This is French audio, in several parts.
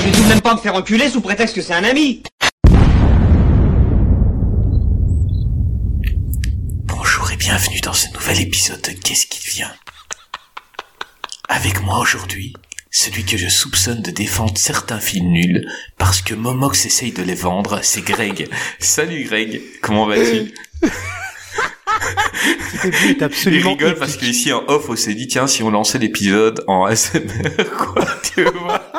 Je vais tout de même pas me faire enculer sous prétexte que c'est un ami. Bonjour et bienvenue dans ce nouvel épisode de Qu'est-ce qui devient? Avec moi aujourd'hui, celui que je soupçonne de défendre certains films nuls parce que Momox essaye de les vendre, c'est Greg. Salut Greg, comment vas-tu? Est absolument Il rigole parce qu'ici en off on s'est dit tiens si on lançait l'épisode en ASMR quoi tu vois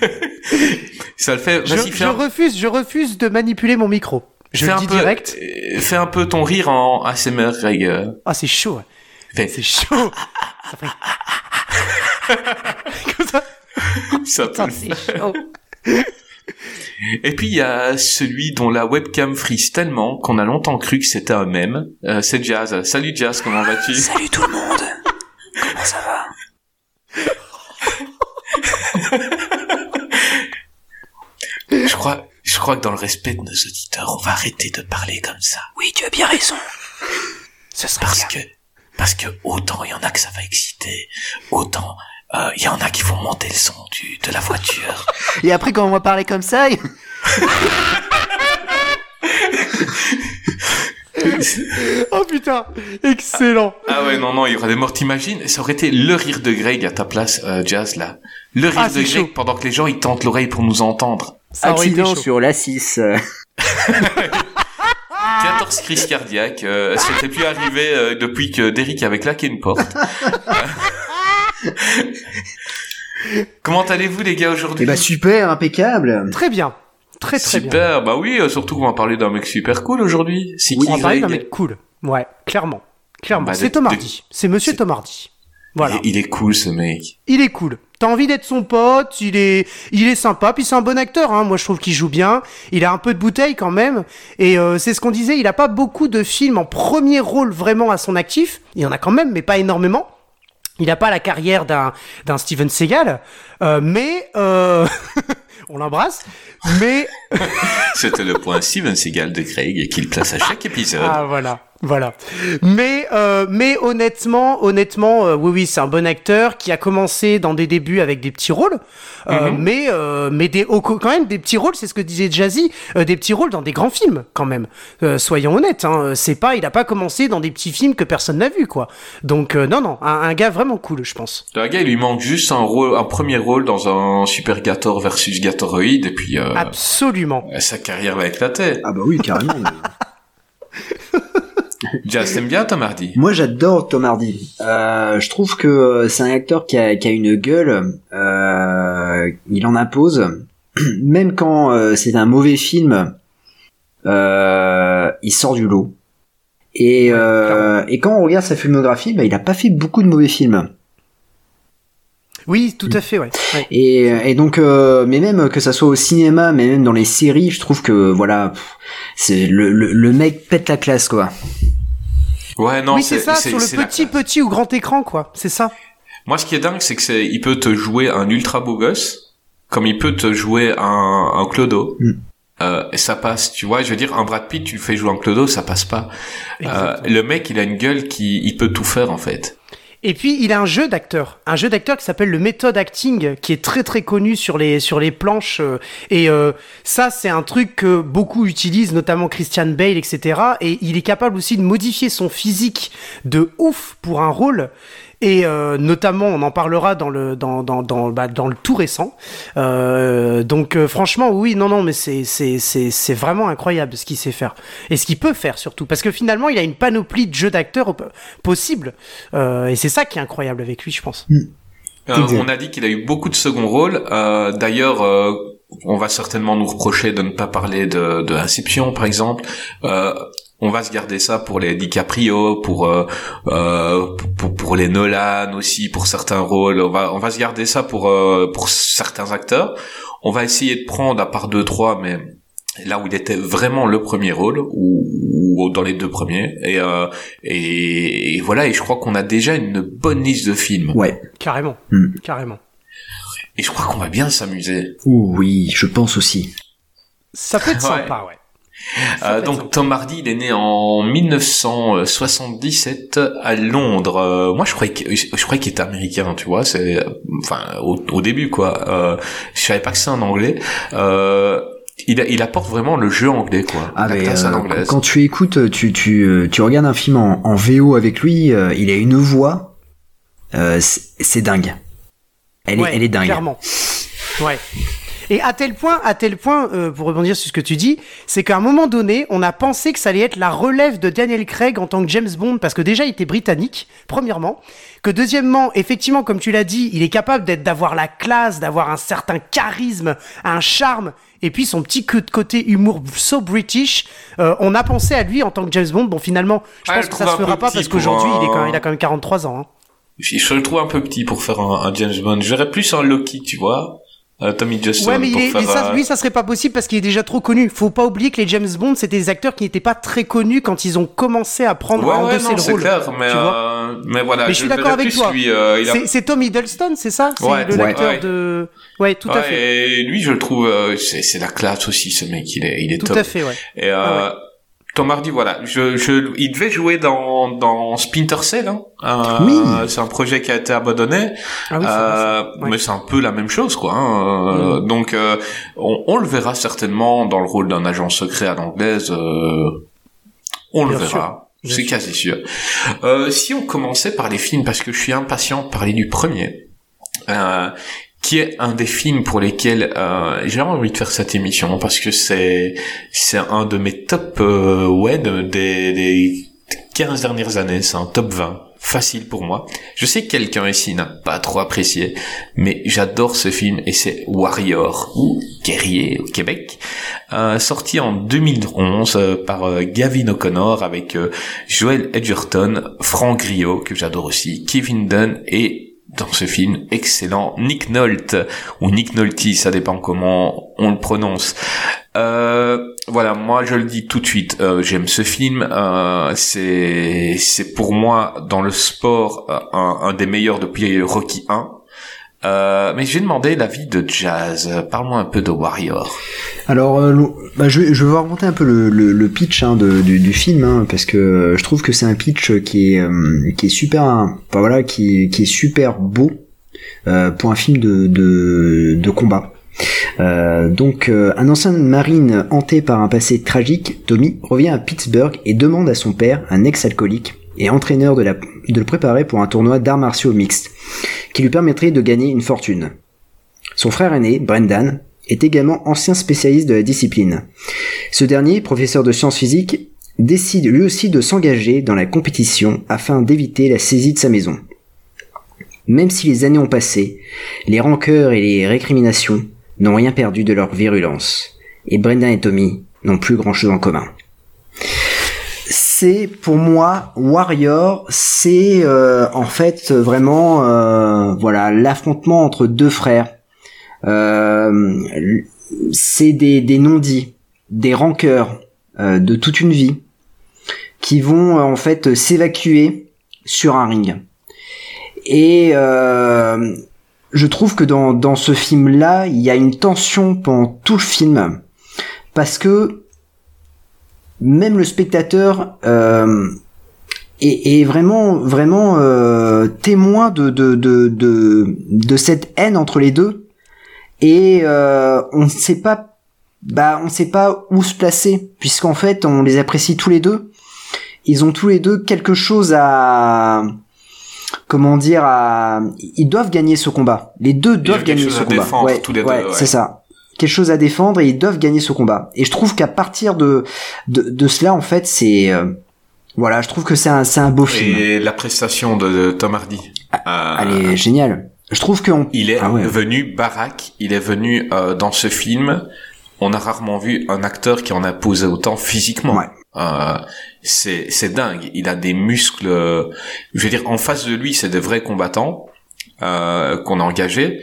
ça le fait je, je refuse je refuse de manipuler mon micro. Je le dis direct. euh, fais un peu ton rire en ASMR Greg. Ah c'est chaud c'est chaud. Ça fait comme ça. Ça peut c'est chaud. Et puis il y a celui dont la webcam frise tellement qu'on a longtemps cru que c'était un mème. Euh, c'est Jazz. Salut Jazz, comment vas-tu? Salut tout le monde. Comment ça va? Je crois, je crois que dans le respect de nos auditeurs, on va arrêter de parler comme ça. Oui, tu as bien raison. Ce serait parce que parce que autant il y en a que ça va exciter, autant il euh, y en a qui vont monter le son du, de la voiture. Et après, quand on va parler comme ça... oh putain, excellent. Ah, ouais, non, non, il y aura des morts. T'imagines Ça aurait été le rire de Greg à ta place, euh, Jazz, là. Le rire ah, de Greg pendant que les gens, ils tentent l'oreille pour nous entendre. Ça Accident sur la 6. 14 crises cardiaques. Euh, C'était plus arrivé euh, depuis que Derrick avait claqué une porte. Comment allez-vous les gars aujourd'hui Eh bah super, impeccable. Très bien. Très très bien. Super, bah oui, euh, surtout qu'on va parler d'un mec super cool aujourd'hui. C'est on va parler d'un mec cool. Ouais, clairement. Clairement. Bah, c'est Tom Hardy. C'est monsieur Tom Hardy. Voilà. Il est cool ce mec. Il est cool. T'as envie d'être son pote, il est, il est sympa, puis c'est un bon acteur. Hein. Moi, je trouve qu'il joue bien. Il a un peu de bouteille quand même, et euh, c'est ce qu'on disait. Il a pas beaucoup de films en premier rôle vraiment à son actif. Il y en a quand même, mais pas énormément. Il n'a pas la carrière d'un d'un Steven Seagal, euh, mais euh, on l'embrasse. Mais c'était le point Steven Seagal de Craig qu'il place à chaque épisode. Ah voilà. Voilà. Mais euh, mais honnêtement, honnêtement, euh, oui oui, c'est un bon acteur qui a commencé dans des débuts avec des petits rôles, euh, mhm. mais euh, mais des quand même des petits rôles, c'est ce que disait Jazzy, euh, des petits rôles dans des grands films quand même. soyons honnêtes, hein, c'est pas, il a pas commencé dans des petits films que personne n'a vu quoi. Donc non non, un, gars vraiment cool, je pense. Un gars, il lui manque juste un rôle, un premier rôle dans un Super Gator versus Gatoroid et puis. Absolument. Sa carrière va éclater. Ah bah oui carrément. Jazz, t'aimes bien Tom Hardy? Moi, j'adore Tom Hardy. Euh, je trouve que c'est un acteur qui a, qui a une gueule. Euh, il en impose. Même quand euh, c'est un mauvais film, euh, il sort du lot. Et, euh, et quand on regarde sa filmographie, bah, il a pas fait beaucoup de mauvais films. Oui, tout à fait, ouais. Et, et, donc, euh, mais même que ça soit au cinéma, mais même dans les séries, je trouve que voilà, c'est le, le, le, mec pète la classe, quoi. Ouais, non, oui, c'est ça, sur le petit, petit ou grand écran, quoi. C'est ça. Moi, ce qui est dingue, c'est que c'est, il peut te jouer un ultra beau gosse, comme il peut te jouer un, un clodo. Mm. Euh, et ça passe, tu vois, je veux dire, un Brad Pitt, tu le fais jouer un clodo, ça passe pas. Euh, le mec, il a une gueule qui, il peut tout faire, en fait. Et puis il a un jeu d'acteur, un jeu d'acteur qui s'appelle le Method Acting, qui est très très connu sur les sur les planches. Euh, et euh, ça, c'est un truc que beaucoup utilisent, notamment Christian Bale, etc. Et il est capable aussi de modifier son physique de ouf pour un rôle. Et euh, notamment, on en parlera dans le dans dans dans, bah, dans le tout récent. Euh, donc euh, franchement, oui, non, non, mais c'est c'est c'est c'est vraiment incroyable ce qu'il sait faire et ce qu'il peut faire surtout, parce que finalement, il a une panoplie de jeux d'acteurs possibles. et c'est ça qui est incroyable avec lui, je pense. Mm. on a dit qu'il a eu beaucoup de second rôles. D'ailleurs, on va certainement nous reprocher de ne pas parler de, de Inception, par exemple. On va se garder ça pour les DiCaprio, pour euh, euh, pour, pour les Nolan aussi, pour certains rôles. On va on va se garder ça pour euh, pour certains acteurs. On va essayer de prendre à part deux trois, mais là où il était vraiment le premier rôle ou, ou dans les deux premiers et, euh, et et voilà et je crois qu'on a déjà une bonne liste de films Ouais. Carrément. Hmm. Carrément. et je crois qu'on va bien s'amuser oui, je pense aussi. Ça peut être Ouais. sympa, ouais. Euh, donc. Tom Hardy, il est né en 1977 à Londres. Euh, moi, je croyais que, je croyais qu'il était américain, tu vois. C'est, enfin, au, au début, quoi. Euh, je savais pas que c'est un anglais. Euh, il, apporte vraiment le jeu anglais, quoi. Ah, mais, euh, anglaise. quand tu écoutes, tu, tu, tu regardes un film en, en VO avec lui, euh, il a une voix, euh, c'est dingue. Elle est, elle est dingue. Clairement. Ouais. Et à tel point, à tel point, euh, pour rebondir sur ce que tu dis, c'est qu'à un moment donné, on a pensé que ça allait être la relève de Daniel Craig en tant que James Bond, parce que déjà il était britannique, premièrement, que deuxièmement, effectivement, comme tu l'as dit, il est capable d'être, d'avoir la classe, d'avoir un certain charisme, un charme, et puis son petit côté humour so british. Euh, on a pensé à lui en tant que James Bond. Bon, finalement, je pense je que ça se fera pas parce qu'aujourd'hui, il est quand même, il a quand même 43 ans. Hein. Je, je le trouve un peu petit pour faire un, un James Bond. J'aurais plus un Loki, tu vois. Euh, Tommy Justin. Ouais, mais, il pour est, faire, mais ça, euh, lui, ça serait pas possible parce qu'il est déjà trop connu. Faut pas oublier que les James Bond, c'était des acteurs qui n'étaient pas très connus quand ils ont commencé à prendre Ouais, à ouais, non, le rôle. clair, mais, tu vois euh, mais voilà. Mais je suis d'accord avec plus, toi. Euh, a C'est- C'est Tom Hiddleston, c'est ça? C'est Ouais, le l'acteur Ouais. de. Ouais, tout à fait. Et lui, je le trouve, euh, c'est, c'est la classe aussi, ce mec. Il est, il est Tout top. à fait, ouais. Et euh, Ah Tom Hardy, voilà, je, je, il devait jouer dans dans Splinter Cell. Hein. Euh, Oui. C'est un projet qui a été abandonné, Ah oui, euh. Ouais. mais c'est un peu la même chose, quoi. Hein. Euh, Donc, euh, on, on le verra certainement dans le rôle d'un agent secret à l'anglaise. euh, on le sûr. verra. C'est quasi sûr. Euh, si on commençait par les films, parce que je suis impatient de parler du premier, euh, qui est un des films pour lesquels euh, j'ai envie de faire cette émission, parce que c'est c'est un de mes top euh, ouais de- des, des 15 dernières années, c'est un top 20 facile pour moi. Je sais que quelqu'un ici n'a pas trop apprécié, mais j'adore ce film et c'est Warrior ou Guerrier au Québec, euh, sorti en 2011 euh, par euh, Gavin O'Connor avec euh, Joel Edgerton, Frank Griot que j'adore aussi, Kevin Dunn et dans ce film excellent Nick Nolte ou Nick Nolte, ça dépend comment on le prononce. Euh, voilà, moi je le dis tout de suite, euh, j'aime ce film. Euh, c'est c'est pour moi dans le sport euh, un, un des meilleurs depuis Rocky 1. Euh, mais j'ai demandé l'avis de Jazz. Parle-moi un peu de Warrior. Alors, euh, bah, je, vais- je vais raconter un peu le, pitch hein, du, film, hein, parce que euh, je trouve que c'est un pitch qui est, euh, super, enfin, voilà, qui, est super beau pour un film de, de, combat. Donc, un ancien marine hanté par un passé tragique, Tommy, revient à Pittsburgh et demande à son père, un ex-alcoolique et entraîneur de, le préparer pour un tournoi d'arts martiaux mixtes, qui lui permettrait de gagner une fortune. Son frère aîné, Brendan, est également ancien spécialiste de la discipline. Ce dernier, professeur de sciences physiques, décide lui aussi de s'engager dans la compétition afin d'éviter la saisie de sa maison. Même si les années ont passé, les rancœurs et les récriminations n'ont rien perdu de leur virulence, et Brendan et Tommy n'ont plus grand-chose en commun. Pour moi Warrior, c'est euh, en fait vraiment euh, voilà l'affrontement entre deux frères. Euh, c'est des, non-dits, des rancœurs de toute une vie qui vont en fait s'évacuer sur un ring. Et je trouve que dans ce film-là, il y a une tension pendant tout le film parce que même le spectateur euh, est, est vraiment vraiment euh, témoin de de, de de de cette haine entre les deux. Et euh, on ne sait pas bah on sait pas où se placer puisqu'en fait on les apprécie tous les deux. Ils ont tous les deux quelque chose à comment dire à ils doivent gagner ce combat. Les deux doivent gagner ce combat. défendre, ouais, tous les deux, ouais, ouais. c'est ça quelque chose à défendre et ils doivent gagner ce combat et je trouve qu'à partir de de, de cela en fait c'est euh, voilà je trouve que c'est un c'est un beau film Et la prestation de, de Tom Hardy. Euh, elle est géniale je trouve qu'on Il est Ah ouais. venu baraque, il est venu euh, dans ce film. On a rarement vu un acteur qui en a posé autant physiquement. Ouais. Euh, c'est c'est dingue. Il a des muscles. je veux dire, en face de lui, c'est des vrais combattants euh, qu'on a engagés.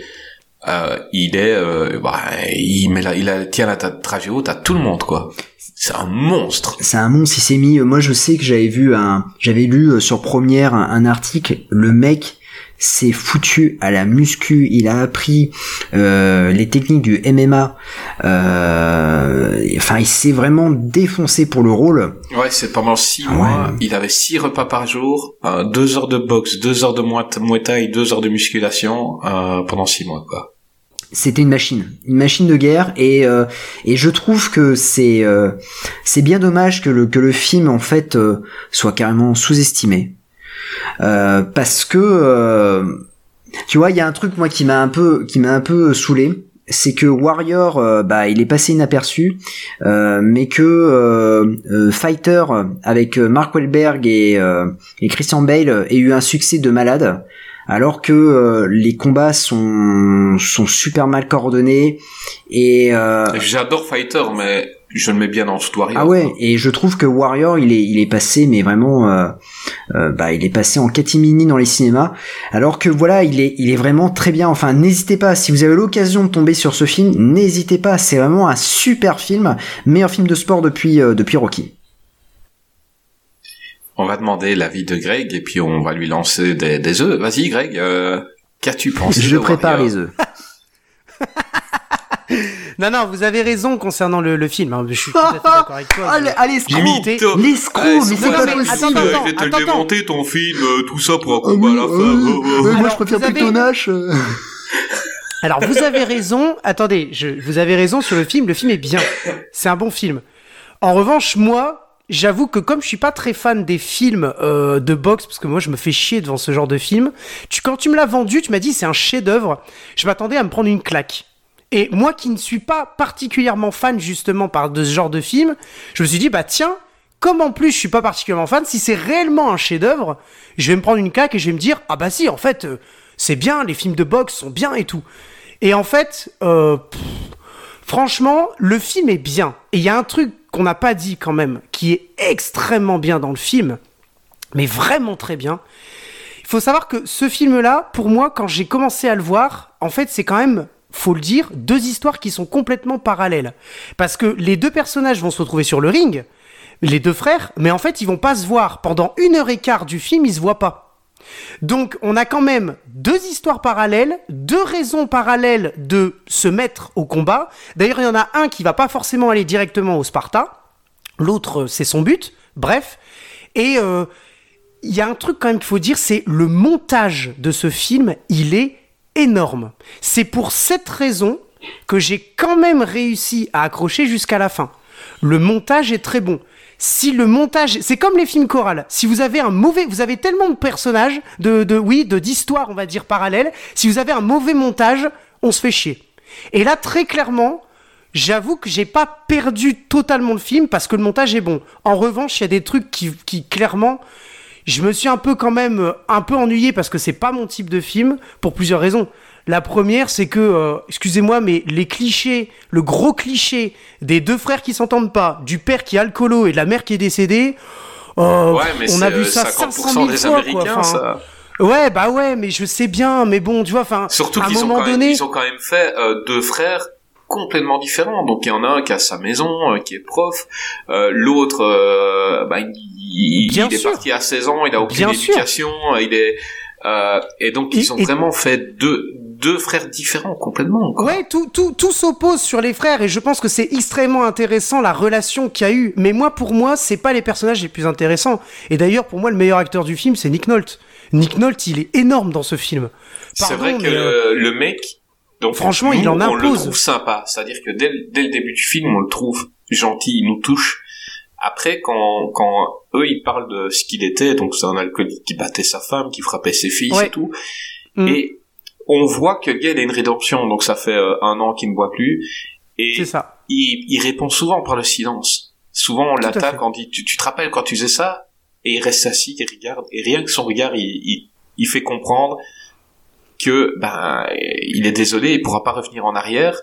Euh, il est, euh, bah, il met la, il a, tient la trajet haute à tout le monde, quoi. C'est un monstre. C'est un monstre. Il s'est mis. Moi, je sais que j'avais vu un, j'avais lu sur Première un article. Le mec s'est foutu à la muscu, il a appris euh, les techniques du MMA. Euh, enfin, il s'est vraiment défoncé pour le rôle. Ouais, c'est pendant six mois. Il avait six repas par jour, euh, deux heures de boxe, deux heures de Muay Thai, deux heures de musculation euh, pendant six mois, quoi. C'était une machine, une machine de guerre, et euh, et je trouve que c'est euh, c'est bien dommage que le que le film en fait soit carrément sous-estimé. Euh, parce que euh, tu vois, il y a un truc moi qui m'a un peu qui m'a un peu saoulé c'est que Warrior, euh, bah, il est passé inaperçu, mais que Fighter avec Mark Wahlberg et, et Christian Bale ait eu un succès de malade, alors que les combats sont sont super mal coordonnés et. J'adore Fighter, mais je le mets bien dans tout Warrior. Ah ouais, et je trouve que Warrior, il est, il est passé, mais vraiment, euh, euh, bah, il est passé en catimini dans les cinémas. Alors que voilà, il est, il est vraiment très bien. Enfin, n'hésitez pas, si vous avez l'occasion de tomber sur ce film, n'hésitez pas. C'est vraiment un super film, meilleur film de sport depuis, euh, depuis Rocky. On va demander l'avis de Greg et puis on va lui lancer des, des œufs. Vas-y, Greg, qu'as-tu pensé Je prépare les œufs. Non, non, vous avez raison concernant le, le film. Hein. Je suis tout à fait d'accord avec toi. Allez, allez, l'escroc L'escroc, mais c'est pas possible Je vais te le démonter ton film, euh, tout ça pour un combat à la fin. Moi, je préfère plutôt Nash. Alors, vous avez raison. Attendez, je, vous avez raison sur le film. Le film est bien. C'est un bon film. En revanche, moi, j'avoue que comme je suis pas très fan des films euh, de boxe, parce que moi je me fais chier devant ce genre de film, tu, quand tu me l'as vendu, tu m'as dit c'est un chef-d'œuvre, je m'attendais à me prendre une claque. Et moi qui ne suis pas particulièrement fan justement par de ce genre de film, je me suis dit bah tiens, comme en plus je suis pas particulièrement fan, si c'est réellement un chef-d'œuvre, je vais me prendre une caque et je vais me dire ah bah si en fait euh, c'est bien, les films de boxe sont bien et tout. Et en fait, euh, franchement, le film est bien. Et il y a un truc qu'on n'a pas dit quand même, qui est extrêmement bien dans le film, mais vraiment très bien. Il faut savoir que ce film-là, pour moi, quand j'ai commencé à le voir, en fait, c'est quand même faut le dire, deux histoires qui sont complètement parallèles. Parce que les deux personnages vont se retrouver sur le ring, les deux frères, mais en fait, ils vont pas se voir. Pendant une heure et quart du film, ils se voient pas. Donc, on a quand même deux histoires parallèles, deux raisons parallèles de se mettre au combat. D'ailleurs, il y en a un qui va pas forcément aller directement au Sparta. L'autre, c'est son but. Bref. Et euh, il y a un truc quand même qu'il faut dire, c'est le montage de ce film, il est énorme. C'est pour cette raison que j'ai quand même réussi à accrocher jusqu'à la fin. Le montage est très bon. Si le montage, c'est comme les films chorales. Si vous avez un mauvais, vous avez tellement de personnages, de, de oui, de d'histoires, on va dire parallèles. Si vous avez un mauvais montage, on se fait chier. Et là, très clairement, j'avoue que j'ai pas perdu totalement le film parce que le montage est bon. En revanche, il y a des trucs qui, qui clairement, je me suis un peu quand même euh, un peu ennuyé parce que c'est pas mon type de film pour plusieurs raisons. La première, c'est que, euh, excusez-moi, mais les clichés, le gros cliché des deux frères qui s'entendent pas, du père qui est alcoolo et de la mère qui est décédée, euh, on a vu ça 500 000 fois, quoi. Ça. Ouais, bah ouais, mais je sais bien, mais bon, tu vois, enfin, surtout qu'ils ont, donné... ils ont quand même fait deux frères complètement différents. Donc il y en a un qui a sa maison, qui est prof, l'autre, bah, il, est parti à 16 ans, il a aucune éducation, il est euh, et donc ils ont vraiment fait deux deux frères différents complètement. Quoi. Ouais, tout tout tout s'oppose sur les frères et je pense que c'est extrêmement intéressant la relation qu'il y a eu. Mais moi pour moi c'est pas les personnages les plus intéressants. Et d'ailleurs pour moi le meilleur acteur du film c'est Nick Nolte. Nick Nolte il est énorme dans ce film. C'est vrai que euh, le, mec donc franchement il en impose. On le trouve sympa, c'est-à-dire que dès, dès le début du film on le trouve gentil, il nous touche après, quand, quand eux, ils parlent de ce qu'il était, donc c'est un alcoolique qui battait sa femme, qui frappait ses filles et tout, mm. et on voit que le gars, il a une rédemption, donc ça fait euh, un an qu'il ne boit plus, et ça. Il, il, répond souvent par le silence. Souvent, on l'attaque, on dit, tu, tu, te rappelles quand tu faisais ça? Et il reste assis, il regarde, et rien que son regard, il, il, il fait comprendre que ben il est désolé, il pourra pas revenir en arrière.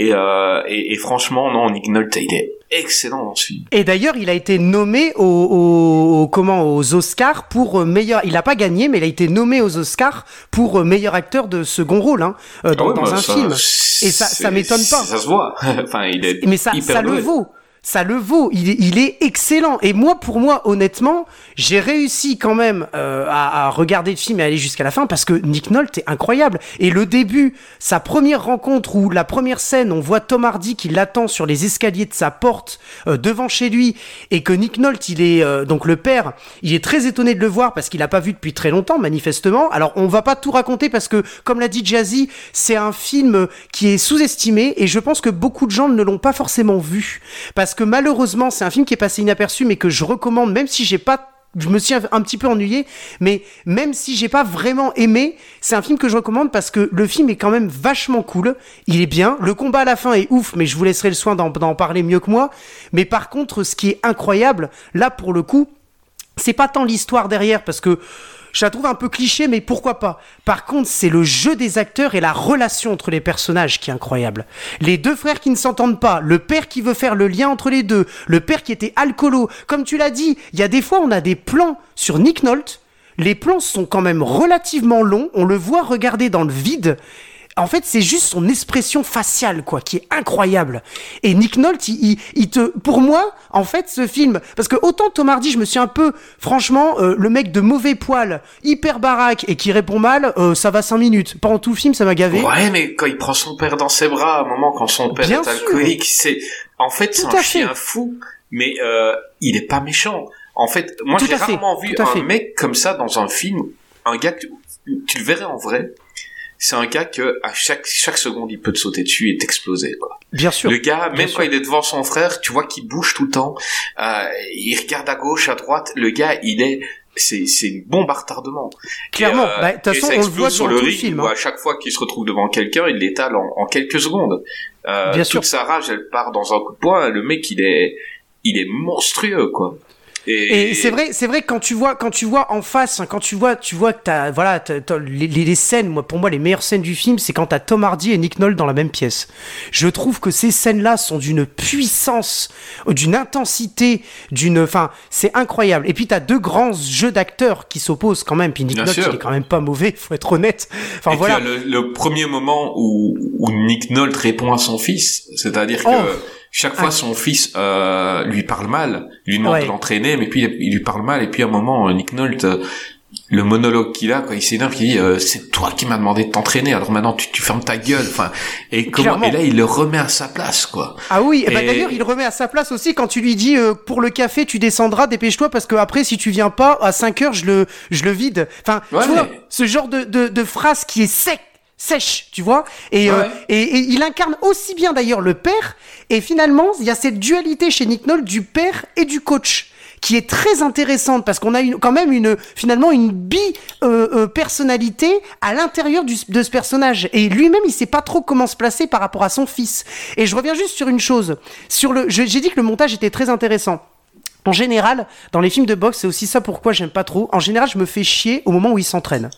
Et, euh, et, et franchement, non, Nick Nolte, il est excellent dans ce film. Et d'ailleurs, il a été nommé aux, aux, comment aux Oscars pour euh, meilleur. Il a pas gagné, mais il a été nommé aux Oscars pour euh, meilleur acteur de second rôle hein, euh, dans, Ah ouais, dans bah, un ça, film. Et ça, ça m'étonne pas. Ça se voit. enfin, il est Mais ça, hyper ça le vaut. Ça le vaut. Il est, excellent. Et moi, pour moi, honnêtement, j'ai réussi quand même euh, à, regarder le film et aller jusqu'à la fin parce que Nick Nolte est incroyable. Et le début, sa première rencontre où la première scène, on voit Tom Hardy qui l'attend sur les escaliers de sa porte euh, devant chez lui et que Nick Nolte, il est euh, donc le père, il est très étonné de le voir parce qu'il n'a pas vu depuis très longtemps, manifestement. Alors, on va pas tout raconter parce que, comme l'a dit Jazzy, c'est un film qui est sous-estimé et je pense que beaucoup de gens ne l'ont pas forcément vu que malheureusement, c'est un film qui est passé inaperçu mais que je recommande même si j'ai pas je me suis un, petit peu ennuyé, mais même si j'ai pas vraiment aimé, c'est un film que je recommande parce que le film est quand même vachement cool. Il est bien. Le combat à la fin est ouf, mais je vous laisserai le soin d'en parler mieux que moi. Mais par contre, ce qui est incroyable, là pour le coup, c'est pas tant l'histoire derrière parce que je la trouve un peu cliché, mais pourquoi pas? Par contre, c'est le jeu des acteurs et la relation entre les personnages qui est incroyable. Les deux frères qui ne s'entendent pas, le père qui veut faire le lien entre les deux, le père qui était alcoolo. Comme tu l'as dit, il y a des fois on a des plans sur Nick Nolte. Les plans sont quand même relativement longs. On le voit regarder dans le vide. En fait, c'est juste son expression faciale, quoi, qui est incroyable. Et Nick Nolte, il, il, il te, pour moi, en fait, ce film, parce que autant Tom Hardy, je me suis un peu, franchement, euh, le mec de mauvais poil, hyper baraque et qui répond mal, euh, ça va cinq minutes. Pendant tout le film, ça m'a gavé. Ouais, mais quand il prend son père dans ses bras, à un moment, quand son père Bien est alcoolique, c'est, en fait, c'est un chien fou, mais euh, il est pas méchant. En fait, moi, j'ai rarement vu un fait. mec comme ça dans un film, un gars tu le verrais en vrai. C'est un gars que à chaque chaque seconde il peut te sauter dessus et t'exploser quoi. Bien sûr. Le gars, même quand il est devant son frère, tu vois qu'il bouge tout le temps. Euh, il regarde à gauche, à droite. Le gars, il est, c'est c'est une bombe à retardement. Clairement. Et, euh, Bah, de toute façon, on le voit sur le tout film, où hein. à chaque fois qu'il se retrouve devant quelqu'un, il l'étale en, en quelques secondes. Euh, Bien toute sûr. sa rage, elle part dans un coup de poing. Le mec, il est, il est monstrueux quoi. Et c'est vrai, c'est vrai quand tu vois, quand tu vois en face, hein, quand tu vois, tu vois que t'as, voilà, t'as les, les- les scènes, moi, pour moi, les meilleures scènes du film, c'est quand t'as Tom Hardy et Nick Nolte dans la même pièce. Je trouve que ces scènes-là sont d'une puissance, euh, d'une intensité, d'une, enfin, c'est incroyable. Et puis t'as deux grands jeux d'acteurs qui s'opposent quand même. Puis Nick Bien Nolte, sûr. il est quand même pas mauvais, faut être honnête. Enfin et voilà. puis, le, le premier moment où, où Nick Nolte répond à son fils, c'est-à-dire Oh. que chaque fois Ah. son fils euh, lui parle mal, lui demande Ouais. de l'entraîner, mais puis il lui parle mal, et puis à un moment, euh, Nick Nolte, euh, le monologue qu'il a, quand il s'énerve, il dit euh, c'est toi qui m'as demandé de t'entraîner, alors maintenant tu, tu fermes ta gueule, enfin et comment Clairement. et là il le remet à sa place quoi. Ah oui, et, ben Et- d'ailleurs, il remet à sa place aussi quand tu lui dis euh, pour le café, tu descendras, dépêche-toi parce que après, si tu viens pas à 5 heures, je le, je le vide. Enfin, Ouais, tu vois, mais- ce genre de, de, de phrase qui est sec, sèche, tu vois. Et, euh, et, et il incarne aussi bien d'ailleurs le père. Et finalement, il y a cette dualité chez Nick Nolte du père et du coach qui est très intéressante parce qu'on a une, quand même une finalement une bi euh, euh, personnalité à l'intérieur du- de ce personnage. Et lui-même il sait pas trop comment se placer par rapport à son fils. Et je reviens juste sur une chose. Sur le j'ai dit que le montage était très intéressant en général, dans les films de boxe, c'est aussi ça pourquoi j'aime pas trop. En général, je me fais chier au moment où ils s'entraînent.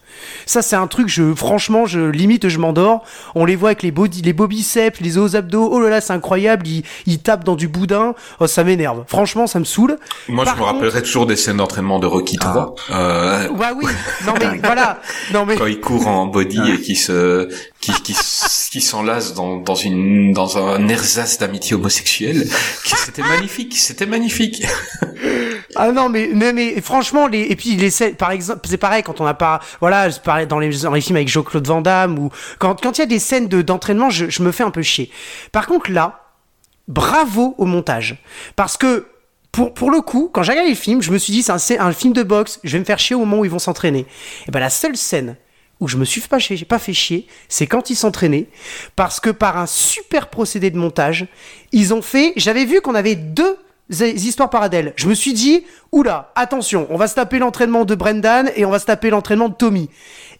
Ça, c'est un truc, je, franchement, je limite, je m'endors. On les voit avec les, body, les beaux biceps, les hauts abdos. Oh là là, c'est incroyable. Ils, ils tapent dans du boudin. Oh, ça m'énerve. Franchement, ça me saoule. Moi Par je me rappellerai toujours des scènes d'entraînement de Rocky 3. Euh, Ouais, oui. Non, mais voilà. Non, mais. quand il court en body et qui se qui qui, qui dans dans une dans un ersatz d'amitié homosexuelle c'était magnifique c'était magnifique Ah non, mais, mais, mais franchement, les, et puis les scènes, par exemple, c'est pareil quand on n'a pas, voilà, pareil dans les, dans les films avec Jean-Claude Van Damme ou quand, quand il y a des scènes de, d'entraînement, je, je me fais un peu chier. Par contre, là, bravo au montage. Parce que, pour, pour le coup, quand j'ai regardé le film, je me suis dit, c'est un, un film de boxe, je vais me faire chier au moment où ils vont s'entraîner. Et ben, la seule scène où je me suis pas, fait chier, c'est quand ils s'entraînaient, parce que par un super procédé de montage, ils ont fait, j'avais vu qu'on avait deux histoires parallèles. Je me suis dit, oula, attention, on va se taper l'entraînement de Brendan et on va se taper l'entraînement de Tommy.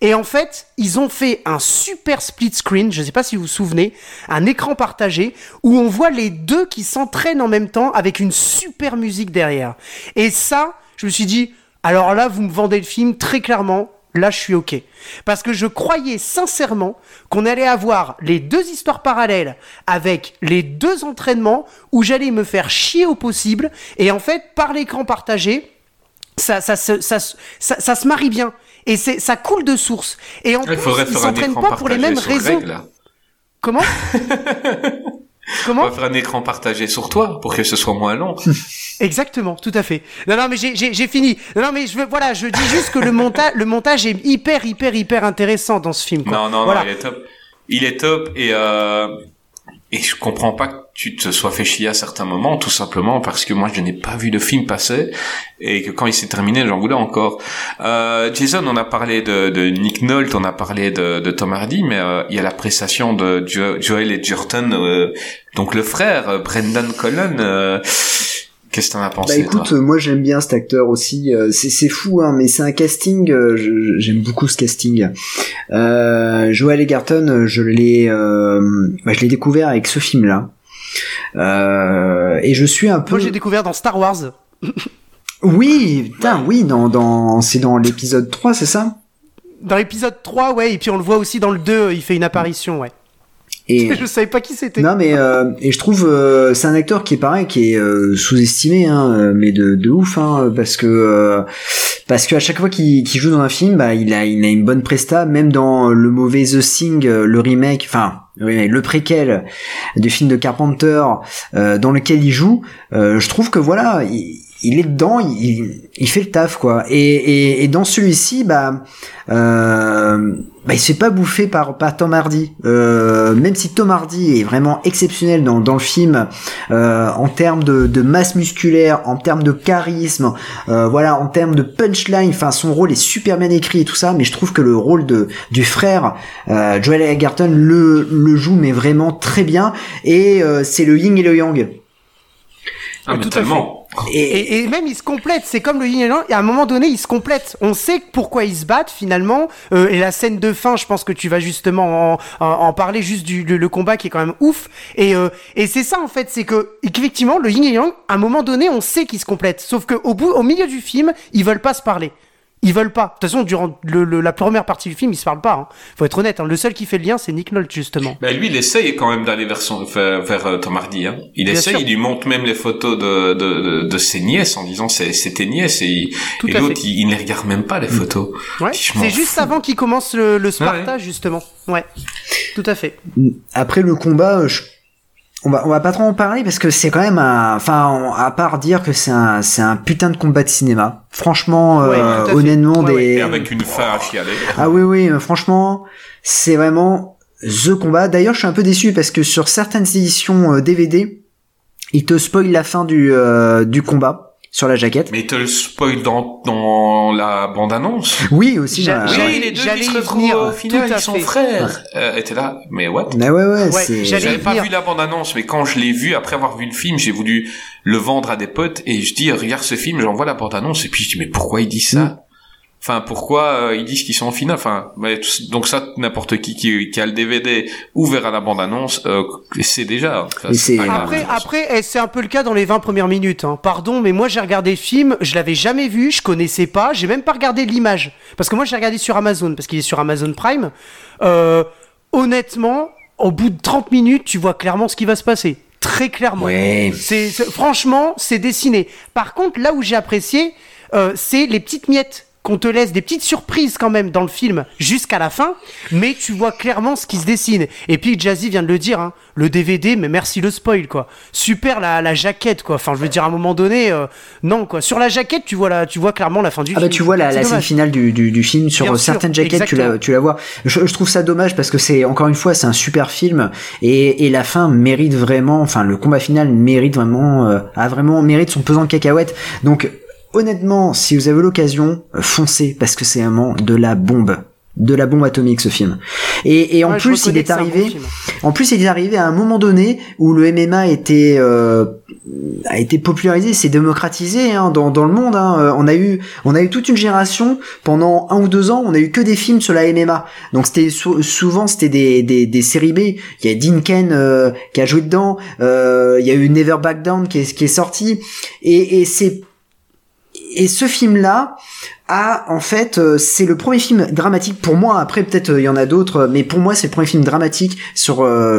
Et en fait, ils ont fait un super split screen, je sais pas si vous vous souvenez, un écran partagé où on voit les deux qui s'entraînent en même temps avec une super musique derrière. Et ça, je me suis dit, alors là, vous me vendez le film très clairement. Là je suis ok. Parce que je croyais sincèrement qu'on allait avoir les deux histoires parallèles avec les deux entraînements où j'allais me faire chier au possible et en fait par l'écran partagé, ça, ça, ça, ça, se marie bien et ça coule de source. Et en plus, ils s'entraînent pas pour les mêmes raisons. Comment? Comment On va faire un écran partagé sur toi pour que ce soit moins long. Exactement, tout à fait. Non, non, mais j'ai fini. Non, mais je veux, voilà, je dis juste que le montage, le montage est hyper, hyper, hyper intéressant dans ce film. Quoi. Non, non, non, il est top. Il est top et euh, et je comprends pas tu te sois fait chier à certains moments, tout simplement parce que moi je n'ai pas vu de film passer et que quand il s'est terminé, j'en voulais encore. Euh, Jason, on a parlé de, de, Nick Nolte, on a parlé de, de Tom Hardy, mais euh, il y a la prestation de Joel Edgerton, euh, donc le frère euh, Brendan Cullen. Euh, Qu'est-ce que t'en as pensé Bah écoute, moi j'aime bien cet acteur aussi. c'est fou, hein, mais c'est un casting. J'aime beaucoup ce casting. Euh, Joel Egerton, je l'ai, bah, je l'ai découvert avec ce film-là. Et je suis un peu. Moi j'ai découvert dans Star Wars. Oui, putain, oui, dans, dans, c'est dans l'épisode 3, c'est ça? Dans l'épisode 3, ouais, et puis on le voit aussi dans le 2, il fait une apparition, ouais. Et je savais pas qui c'était. Non mais euh, et je trouve euh, c'est un acteur qui est pareil qui est euh, sous-estimé hein, mais de, de ouf hein, parce que parce que à chaque fois qu'il joue dans un film bah il a il a une bonne presta même dans le mauvais The Thing le remake enfin le préquel du film de Carpenter dans lequel il joue je trouve que voilà il, il est dedans, il, il, fait le taf quoi. Et, et, et dans celui-ci, bah, euh, bah, il se fait pas bouffer par, par Tom Hardy. Euh, même si Tom Hardy est vraiment exceptionnel dans, dans le film euh, en termes de, de, masse musculaire, en termes de charisme, euh, voilà, en termes de punchline. Enfin, son rôle est super bien écrit et tout ça. Mais je trouve que le rôle de du frère euh, Joel Egerton le, le joue mais vraiment très bien. Et euh, c'est le yin et le yang. Ah, mais totalement. Et, et, même ils se complètent, c'est comme le yin et le et à un moment donné ils se complètent. On sait pourquoi ils se battent finalement. Euh, et la scène de fin, je pense que tu vas justement en, en, parler juste du le, combat qui est quand même ouf. Et, euh, et c'est ça en fait, c'est que effectivement le yin et yang, à un moment donné, on sait qu'ils se complètent. Sauf que au bout, au milieu du film, ils veulent pas se parler. Ils veulent pas. De toute façon, durant le, la première partie du film, ils se parlent pas. Hein. Faut être honnête. Hein. Le seul qui fait le lien, c'est Nick Nolte justement. Ben lui, il essaye quand même d'aller vers son vers, vers euh, Tom Hardy. Hein. Il essaye. Il lui montre même les photos de de, de, ses nièces en disant c'est c'est tes nièces et, et l'autre il, il, ne les regarde même pas les mm. photos. Ouais. C'est juste avant qu'il commence le, le Sparta justement. Ouais. Tout à fait. Après le combat, je on va on va pas trop en parler parce que c'est quand même un enfin à part dire que c'est un c'est un putain de combat de cinéma. Franchement euh, honnêtement des avec une fin à chialer. Ah oui oui euh, franchement c'est vraiment the combat. D'ailleurs je suis un peu déçu parce que sur certaines éditions DVD euh, ils te spoilent la fin du du combat sur la jaquette. Mais te le spoil dans, dans la bande-annonce. Oui, aussi. Oui, les deux qui se retrouvent au final, ils sont frères. Euh, étaient là, mais what? Mais ouais, ouais, ouais J'avais pas vu la bande-annonce, mais quand je l'ai vu, après avoir vu le film, j'ai voulu le vendre à des potes, et je dis, regarde ce film, j'envoie la bande-annonce, et puis je dis, mais pourquoi il dit ça? mm. Enfin, pourquoi euh, ils disent qu'ils sont en finale Enfin, donc ça, n'importe qui, qui, qui a le DVD ouvert à la bande-annonce, euh, c'est déjà. après, après, eh, c'est un peu le cas dans les 20 premières minutes. Hein. Pardon, mais moi j'ai regardé le film, je l'avais jamais vu, je connaissais pas, j'ai même pas regardé l'image, parce que moi j'ai regardé sur Amazon, parce qu'il est sur Amazon Prime. Euh, honnêtement, au bout de 30 minutes, tu vois clairement ce qui va se passer très clairement. Ouais. C'est franchement, c'est dessiné. Par contre, là où j'ai apprécié, euh, c'est les petites miettes qu'on te laisse des petites surprises quand même dans le film jusqu'à la fin, mais tu vois clairement ce qui se dessine. Et puis Jazzy vient de le dire, hein, le DVD, mais merci le spoil quoi. Super la, la jaquette quoi. Enfin, je veux dire à un moment donné, euh, non quoi. Sur la jaquette, tu vois la, tu vois clairement la fin du ah film. Ah bah tu vois la, la scène finale du, du, du film sur certaines jaquettes, tu la, tu la vois. Je, je, trouve ça dommage parce que c'est encore une fois c'est un super film et, et la fin mérite vraiment, enfin le combat final mérite vraiment, euh, a vraiment mérite son pesant de cacahuètes. Donc honnêtement, si vous avez l'occasion, euh, foncez parce que c'est vraiment de la bombe de la bombe atomique ce film. Et, et en plus il est arrivé en plus il est arrivé à un moment donné où le MMA était euh, a été popularisé, c'est démocratisé hein, dans, dans le monde. Hein. Euh, on a eu on a eu toute une génération pendant un ou deux ans, on a eu que des films sur la MMA. Donc c'était souvent c'était des, des, des séries B. Il y a Dinken euh, qui a joué dedans. Euh, il y a eu Never Back Down qui est, qui est sorti. Et, et c'est et ce film-là a en fait, euh, c'est le premier film dramatique pour moi. Après, peut-être il y en a d'autres, mais pour moi, c'est le premier film dramatique sur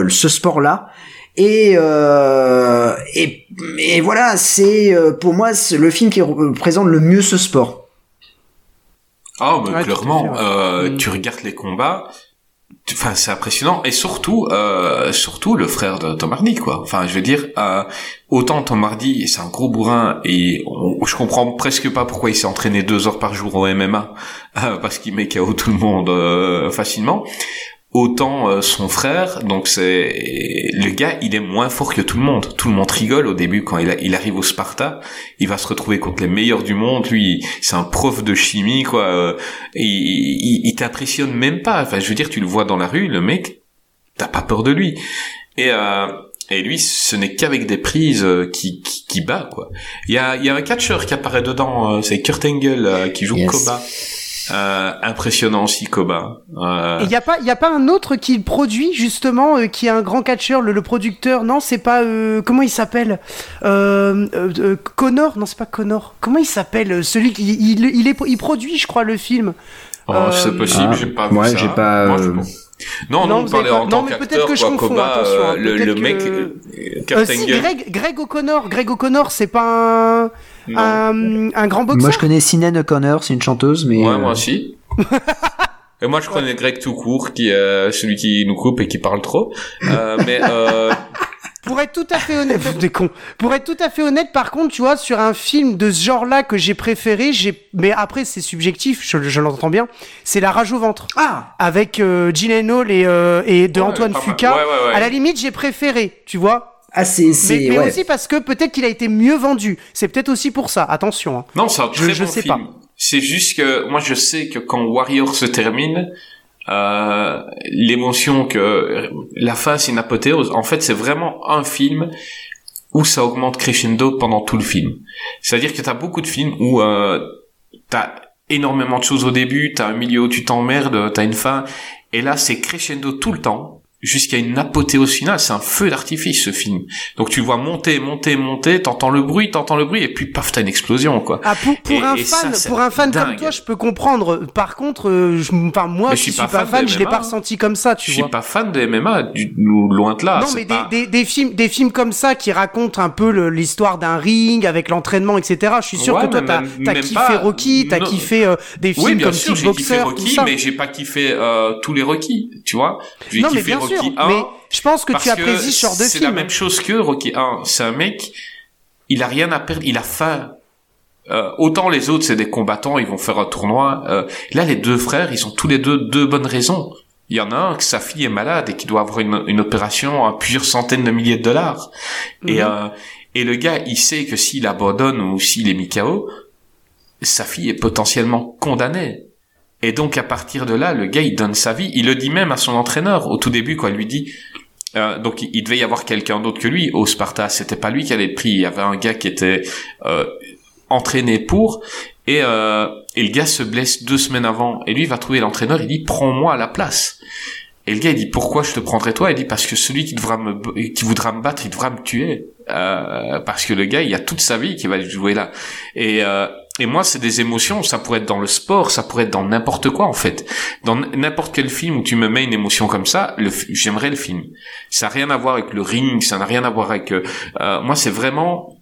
ce sport-là. Et, et, et voilà, c'est pour moi le film qui représente le mieux ce sport. Ah, bah, clairement, euh, mm. tu regardes les combats, enfin c'est impressionnant. Et surtout euh, surtout le frère de Tom Hardy quoi. Enfin je veux dire euh, autant Tom Hardy c'est un gros bourrin et je comprends presque pas pourquoi il s'est entraîné deux heures par jour au MMA euh, parce qu'il met KO tout le monde euh, facilement autant euh, son frère donc c'est le gars il est moins fort que tout le monde. Tout le monde rigole au début quand il, il arrive au Sparta. Il va se retrouver contre les meilleurs du monde. Lui c'est un prof de chimie quoi. Euh, il, il, il t'impressionne même pas. Enfin je veux dire tu le vois dans la rue le mec t'as pas peur de lui. Et euh, et lui, ce n'est qu'avec des prises qui, qui, qui, bat, quoi. Il y a, il y a un catcheur qui apparaît dedans, c'est Kurt Angle qui joue Koba. Euh, impressionnant aussi Koba. Euh... Il y a pas, il a pas un autre qui produit justement, euh, qui est un grand catcheur, le, producteur. Non, c'est pas euh, comment il s'appelle Connor. Non, c'est pas Connor. Comment il s'appelle Celui qui il, il, est, il produit, je crois, le film. Oh, c'est possible. j'ai pas vu ça. j'ai pas. Moi, non, non, non, en tant qu'acteur, que je quoi, Koba, hein, le, le mec, euh, si, Greg, Greg O'Connor, Greg O'Connor, c'est pas un, un, un, grand boxeur? Moi, je connais Sinead O'Connor, c'est une chanteuse, mais. Ouais, moi aussi. et moi, je connais Greg tout court, qui est celui qui nous coupe et qui parle trop. Euh, mais euh, pour être tout à fait honnête, des cons. Pour être tout à fait honnête, par contre, tu vois, sur un film de ce genre-là que j'ai préféré, j'ai, mais après c'est subjectif, je, l'entends bien. C'est La Rage au ventre. Ah. Avec euh, Gene et euh, et de Antoine Fuqua. à la limite, j'ai préféré, tu vois. Ah, c'est, mais, mais aussi parce que peut-être qu'il a été mieux vendu. C'est peut-être aussi pour ça. Attention. Hein. Non, c'est un très je, bon sais film. Pas. C'est juste que moi je sais que quand Warrior se termine, euh, l'émotion que la fin c'est une apothéose. En fait, c'est vraiment un film où ça augmente crescendo pendant tout le film. C'est-à-dire que t'as beaucoup de films où euh, t'as énormément de choses au début, t'as un milieu où tu t'emmerdes, t'as une fin, et là c'est crescendo tout le temps jusqu'à une apothéose finale. C'est un feu d'artifice ce film. Donc tu vois monter, monter, monter, t'entends le bruit, t'entends le bruit, et puis paf, t'as une explosion quoi. Ah pour, pour un fan, pour un fan comme toi, je peux comprendre. Par contre, euh, je, enfin moi, je suis pas, fan, je l'ai pas ressenti comme ça, tu je vois. Je suis pas fan de MMA, du, loin de là. Non mais des, des, des, films, des films comme ça qui racontent un peu l'histoire d'un ring avec l'entraînement, etc. Je suis sûr que toi t'as as kiffé Rocky, t'as kiffé euh, des films oui, comme sûr, Kickboxer, Rocky, mais j'ai pas kiffé euh, tous les Rocky, tu vois. Non mais sûr, mais je pense que tu apprécies ce genre de film. C'est la même chose que Rocky 1. C'est un mec, il a rien à perdre, il a faim. Euh, autant les autres, c'est des combattants, ils vont faire un tournoi. Euh, là, les deux frères, ils ont tous les deux deux bonnes raisons. Il y en a un que sa fille est malade et qui doit avoir une, une opération à plusieurs centaines de milliers de dollars. Et, mhm. euh, et le gars, il sait que s'il abandonne ou s'il est mis KO, sa fille est potentiellement condamnée. Et donc à partir de là, le gars il donne sa vie. Il le dit même à son entraîneur au tout début, quoi. Il lui dit. Euh, donc il, devait y avoir quelqu'un d'autre que lui au Sparta. C'était pas lui qui avait pris. Il y avait un gars qui était euh, entraîné pour. Et, euh, et le gars se blesse deux semaines avant. Et lui il va trouver l'entraîneur. Il dit prends-moi à la place. Et le gars il dit pourquoi je te prendrai toi? Il dit parce que celui qui devra me qui voudra me battre, il devra me tuer. Euh, parce que le gars il a toute sa vie qui va jouer là. Et euh, et moi, c'est des émotions, ça pourrait être dans le sport, ça pourrait être dans n'importe quoi en fait. Dans n'importe quel film où tu me mets une émotion comme ça, j'aimerais le film. Ça n'a rien à voir avec le ring, ça n'a rien à voir avec... Euh, euh, moi, c'est vraiment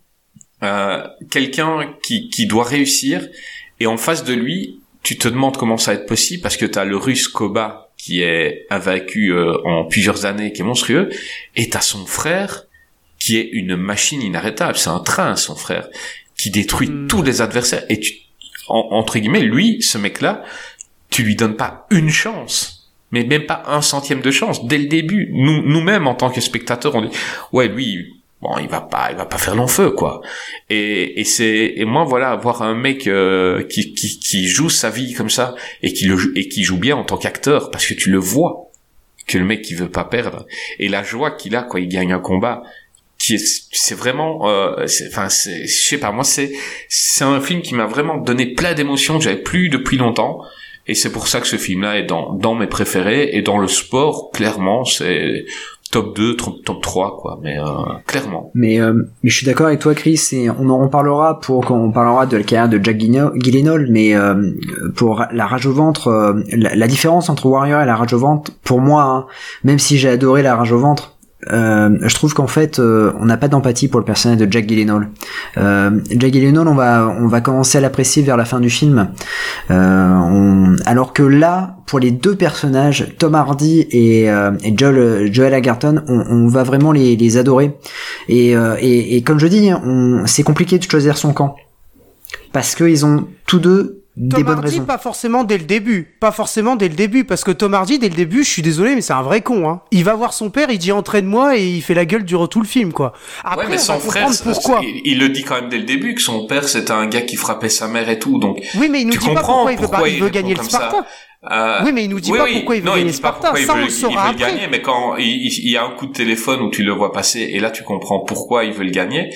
euh, quelqu'un qui, doit réussir et en face de lui, tu te demandes comment ça va être possible parce que tu as le russe Koba qui est invaincu en plusieurs années, qui est monstrueux, et t'as son frère qui est une machine inarrêtable. C'est un train, son frère qui détruit hmm. tous les adversaires. Et tu, entre guillemets, lui, ce mec-là, tu lui donnes pas une chance, mais même pas un centième de chance dès le début. Nous, nous-mêmes, en tant que spectateurs, on dit, ouais, lui, bon, il va pas, il va pas faire long feu, quoi. Et, et c'est, et moi, voilà, voir un mec euh, qui, qui, qui joue sa vie comme ça et qui le et qui joue bien en tant qu'acteur, parce que tu le vois que le mec qui veut pas perdre et la joie qu'il a quand il gagne un combat qui est c'est vraiment euh, enfin c'est je sais pas moi c'est c'est un film qui m'a vraiment donné plein d'émotions que j'avais plus depuis longtemps. Et c'est pour ça que ce film là est dans dans mes préférés. Et dans le sport clairement c'est top 2, top, top 3, quoi, mais euh, clairement. Mais, euh, mais je suis d'accord avec toi, Chris, et on en reparlera pour quand on parlera de la carrière de Jack Gyllenhaal, mais euh, pour la rage au ventre, euh, la, la, différence entre Warrior et la rage au ventre, pour moi, hein, même si j'ai adoré la rage au ventre, euh, je trouve qu'en fait, euh, on n'a pas d'empathie pour le personnage de Jack Gyllenhaal. Euh, Jack Gyllenhaal, on va, on va commencer à l'apprécier vers la fin du film. On... alors que là, pour les deux personnages, Tom Hardy et, et Joel, Joel Agarton, on, on va vraiment les, les adorer. Et, et, et, comme je dis, c'est compliqué de choisir son camp. Parce qu'ils ont tous deux Tom des Hardy, pas forcément dès le début. Pas forcément dès le début, parce que Tom Hardy, dès le début, je suis désolé, mais c'est un vrai con. Hein. Il va voir son père, il dit entraîne-moi et il fait la gueule durant tout le film, quoi. Après, ouais, mais son frère, pourquoi. Il, il, le dit quand même dès le début que son père c'était un gars qui frappait sa mère et tout, donc. Oui, mais il nous dit pas pourquoi il veut, pourquoi il veut gagner le Sparta. Euh, oui, mais il nous dit oui, pas oui. pourquoi il veut non, gagner il Sparta. Ça, il veut, le saura il veut après. le gagner, mais quand il, il, y a un coup de téléphone où tu le vois passer, et là tu comprends pourquoi il veut le gagner,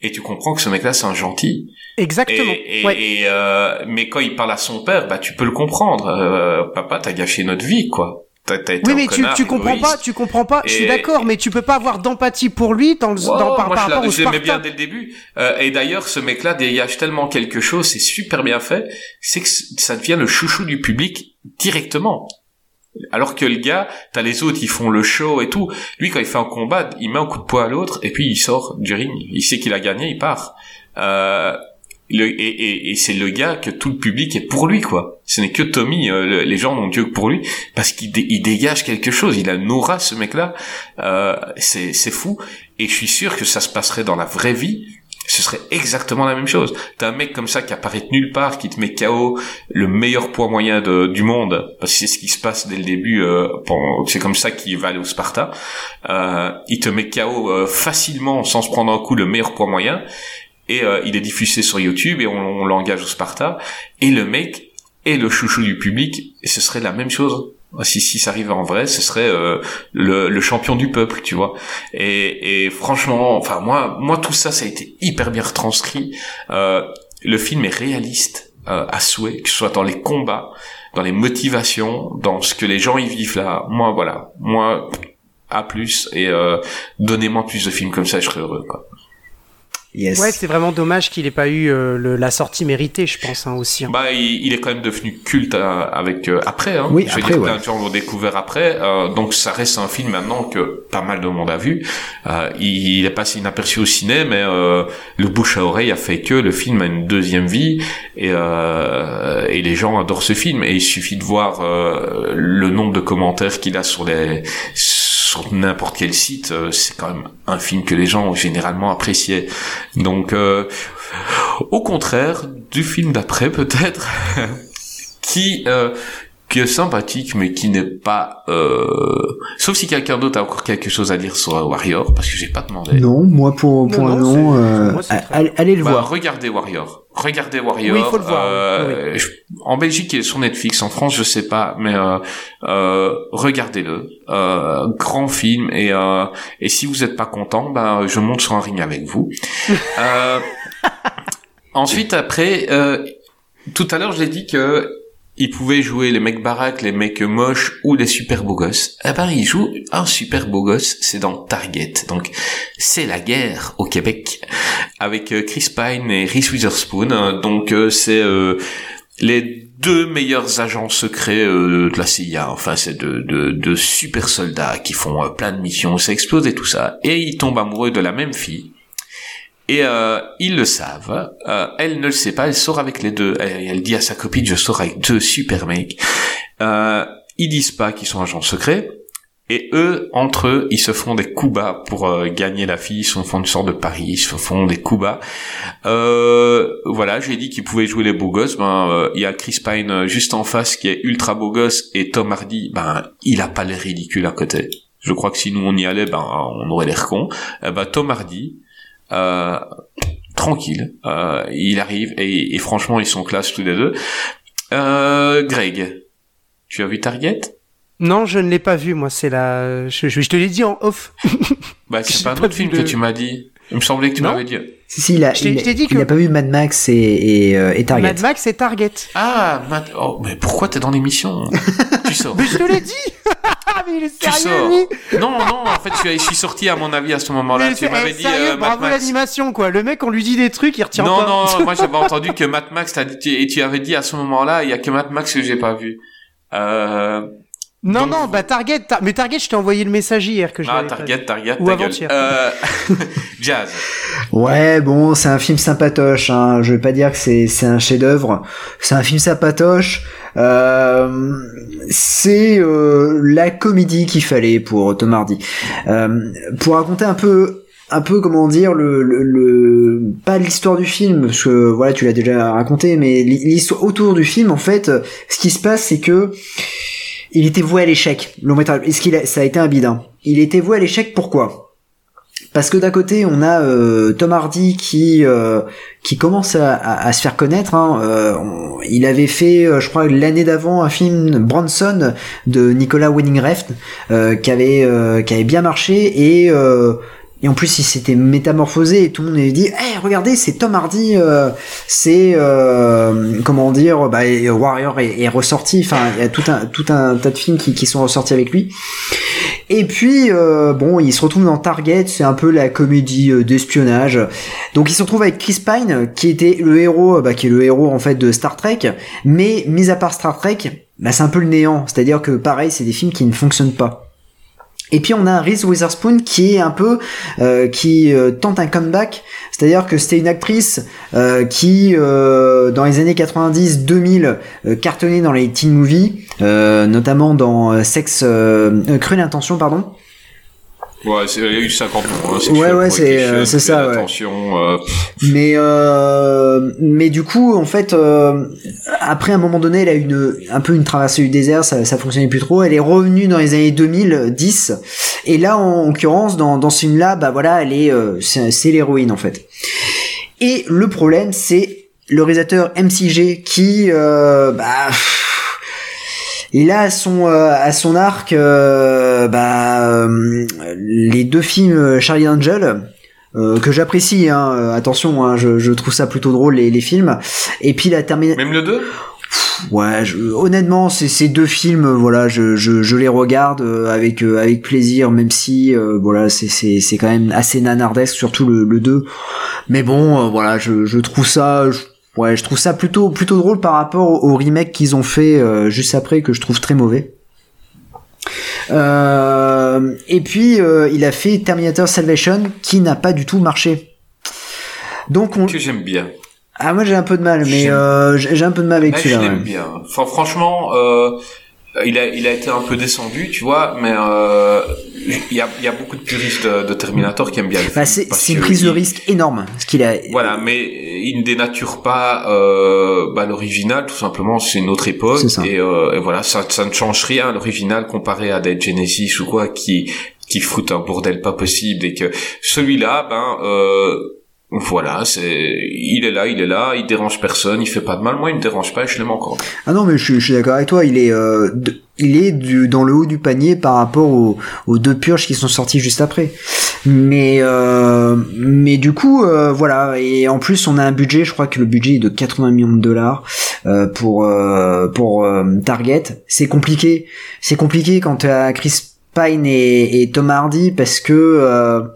et tu comprends que ce mec-là c'est un gentil. Exactement. Et, et, ouais. et euh, mais quand il parle à son père, bah tu peux le comprendre. Euh, papa, t'as gâché notre vie, quoi. Été oui, mais tu, tu comprends pas, tu comprends pas. je suis d'accord, mais tu peux pas avoir d'empathie pour lui dans le, Wow, dans, par, moi, par je, rapport au je l'aimais Sparta. bien dès le début. Euh, et d'ailleurs, ce mec-là dégage tellement quelque chose, c'est super bien fait, c'est que ça devient le chouchou du public directement. Alors que le gars, t'as les autres, ils font le show et tout. Lui, quand il fait un combat, il met un coup de poing à l'autre et puis il sort du ring. Il sait qu'il a gagné, il part. Euh, et, et, et c'est le gars que tout le public est pour lui, quoi. Ce n'est que Tommy. euh, le- les gens n'ont Dieu que pour lui parce qu'il dé- il dégage quelque chose. Il a une aura, ce mec-là. Euh, c'est c'est fou. Et je suis sûr que ça se passerait dans la vraie vie. Ce serait exactement la même chose. T'as un mec comme ça qui apparaît de nulle part, qui te met KO le meilleur poids moyen de, du monde, parce que c'est ce qui se passe dès le début. Euh, c'est comme ça qu'il va aller au Sparta. Euh, il te met KO euh, facilement, sans se prendre un coup, le meilleur poids moyen. Et euh, il est diffusé sur YouTube et on, on l'engage au Sparta. Et le mec est le chouchou du public. Et ce serait la même chose. Si, si ça arrivait en vrai, ce serait euh, le, le champion du peuple, tu vois. Et, et franchement, enfin moi, moi tout ça, ça a été hyper bien retranscrit. Euh, le film est réaliste euh, à souhait, que ce soit dans les combats, dans les motivations, dans ce que les gens y vivent là. Moi, voilà, moi à plus et euh, donnez-moi plus de films comme ça, je serais heureux. Quoi. Yes. Ouais, c'est vraiment dommage qu'il ait pas eu euh, le- la sortie méritée, je pense hein, aussi. hein. Bah, il, il est quand même devenu culte euh, avec euh, après. Hein. Oui, je veux après, dire, ouais. l'ont découvert après. euh, donc, ça reste un film maintenant que pas mal de monde a vu. Euh, il, il est passé inaperçu au ciné, mais euh, le bouche à oreille a fait que le film a une deuxième vie et, euh, et les gens adorent ce film. Et il suffit de voir euh, le nombre de commentaires qu'il a sur les sur n'importe quel site. euh, c'est quand même un film que les gens ont généralement apprécié. Donc, euh, au contraire du film d'après peut-être, qui euh, qui est sympathique mais qui n'est pas euh... sauf si quelqu'un d'autre a encore quelque chose à dire sur Warrior parce que j'ai pas demandé. Non, moi pour pour Non, un non, euh, moi, allez, allez le Bah, voir. regardez Warrior. Regardez Warrior. Oui, il faut le voir, Euh, je- En Belgique, il est sur Netflix. En France, je sais pas, mais euh, euh, regardez-le. Euh, grand film et euh, et si vous êtes pas content, ben je monte sur un ring avec vous. euh, ensuite, après, euh, tout à l'heure, j'ai dit que il pouvait jouer les mecs baraques, les mecs moches ou les super beaux gosses. Eh ben, il joue un super beau gosse, c'est dans Target. Donc, c'est la guerre au Québec avec euh, Chris Pine et Reese Witherspoon. Donc, euh, c'est euh, les deux meilleurs agents secrets de la CIA. Enfin, c'est de, de, de super soldats qui font plein de missions, ça explose et tout ça. Et ils tombent amoureux de la même fille. Et euh, ils le savent. Euh, elle ne le sait pas. Elle sort avec les deux. Elle, dit à sa copine "Je sors avec deux super mecs." Euh, ils disent pas qu'ils sont agents secrets. Et eux, entre eux, ils se font des coups bas pour euh, gagner la fille. Ils se font une sorte de pari. Ils se font des coups bas. Euh, voilà, j'ai dit qu'ils pouvaient jouer les beaux gosses. Ben, euh, il y a Chris Pine euh, juste en face qui est ultra beau gosse et Tom Hardy, ben, il a pas l'air ridicule à côté. Je crois que si nous on y allait, ben, on aurait l'air con. Eh ben, Tom Hardy, tranquille, euh, il arrive et, et franchement ils sont classe tous les deux. Euh, Greg, tu as vu Target? Non, je ne l'ai pas vu, moi. C'est la. Je, je- je te l'ai dit en off. Bah c'est pas un autre film le- que tu m'as dit. Il me semblait que tu Non m'avais dit. Si, si, il a, Je t'ai- il, je dit il que- a pas vu Mad Max et, et, euh, et Target. Mad Max et Target. Ah, Matt- oh, mais pourquoi t'es dans l'émission? Tu sors. Mais je te l'ai dit. Ah, il est Tu sérieux, sors. lui Non, non, en fait, je, suis sorti à mon avis à ce moment-là. Mais Tu m'avais eh, dit sérieux, euh, Mad bravo Max. l'animation, quoi. Le mec, on lui dit des trucs, il retient Non, pas. non, moi j'avais entendu que Mad Max, t'as dit, et tu avais dit à ce moment-là, il y a que Mad Max que j'ai pas vu. Euh, Non, Donc- non, bah Target, Tar- mais Target, je t'ai envoyé le message hier que je ah, Target, Target, Ou avant-hier. Euh, Jazz. Ouais, bon, c'est un film sympatoche. Hein. Je vais pas dire que c'est c'est un chef-d'œuvre. C'est un film sympatoche. Euh, c'est euh, la comédie qu'il fallait pour Tom Hardy. Euh, pour raconter un peu, un peu comment dire le, le, le- pas l'histoire du film parce que voilà tu l'as déjà raconté, mais l'histoire autour du film en fait, ce qui se passe c'est que il était voué à l'échec. Long métrage. Est-ce qu'il a, ça a été un bidin Il était voué à l'échec. Pourquoi? Parce que d'un côté, on a euh, Tom Hardy qui euh, qui commence à, à- à se faire connaître. hein. Euh, il avait fait, euh, je crois, l'année d'avant un film Bronson de Nicolas Winning Refn euh, qui avait euh, qui avait bien marché et et en plus il s'était métamorphosé et tout le monde avait dit hey, regardez c'est Tom Hardy euh, c'est euh, comment dire bah, Warrior est, ressorti. Enfin il y a tout un tas de films qui, sont ressortis avec lui. Et puis euh, bon il se retrouve dans Target c'est un peu la comédie euh, d'espionnage. Donc il se retrouve avec Chris Pine qui était le héros bah, qui est le héros en fait de Star Trek. Mais mis à part Star Trek bah, c'est un peu le néant. C'est à dire que pareil c'est des films qui ne fonctionnent pas et puis on a Reese Witherspoon qui est un peu euh, qui euh, tente un comeback, c'est-à-dire que c'était une actrice euh, qui dans les années 90-2000 euh, cartonnait dans les teen movies, notamment dans Sex Cruelle Intention pardon. Ouais, il y a eu 50 ans. Hein, Ouais, ouais, c'est, euh, c'est ça, ouais. Attention, euh, Mais euh, mais du coup en fait euh, après à un moment donné elle a une un peu une traversée du désert ça ça fonctionnait plus trop elle est revenue dans les années 2010 et là en l'occurrence dans dans ce film là bah voilà elle est euh, c'est c'est l'héroïne en fait et le problème c'est le réalisateur MCG qui euh, bah il a à son euh, à son arc euh, bah euh, les deux films Charlie Angel euh, que j'apprécie hein, euh, attention hein, je, je trouve ça plutôt drôle les, les films. Et puis la termine Même le 2 ouais je- honnêtement ces deux films voilà je, je, je les regarde avec euh, avec plaisir même si euh, voilà c'est c'est c'est quand même assez nanardesque surtout le, le 2 mais bon euh, voilà je, je trouve ça je- ouais je trouve ça plutôt plutôt drôle par rapport au, remake qu'ils ont fait euh, juste après que je trouve très mauvais euh, et puis euh, il a fait Terminator Salvation qui n'a pas du tout marché. Donc on... que j'aime bien. ah moi j'ai un peu de mal mais euh, j'ai un peu de mal avec je celui-là. l'aime ouais. bien. Enfin, franchement, il a, il a été un peu descendu, tu vois, mais il y a, y a beaucoup de puristes de, de Terminator qui aiment bien le Bah, c'est une prise de risque énorme ce qu'il a. Voilà, mais il ne dénature pas euh, bah, l'original, tout simplement, c'est une autre époque. Et, euh, et voilà, ça, ça ne change rien à l'original comparé à Dead Genesis ou quoi, qui qui foutent un bordel pas possible. Et que celui-là, ben euh, voilà, c'est il est là, il est là, il dérange personne, il fait pas de mal. Moi, il me dérange pas, je l'aime encore. Ah non mais je, je suis d'accord avec toi il est euh, il est dans le haut du panier par rapport aux, deux purges qui sont sorties juste après. Mais euh, mais du coup euh, voilà et en plus on a un budget je crois que le budget est de 80 millions de dollars pour pour Target c'est compliqué c'est compliqué quand tu Chris Pine et, et Tom Hardy parce que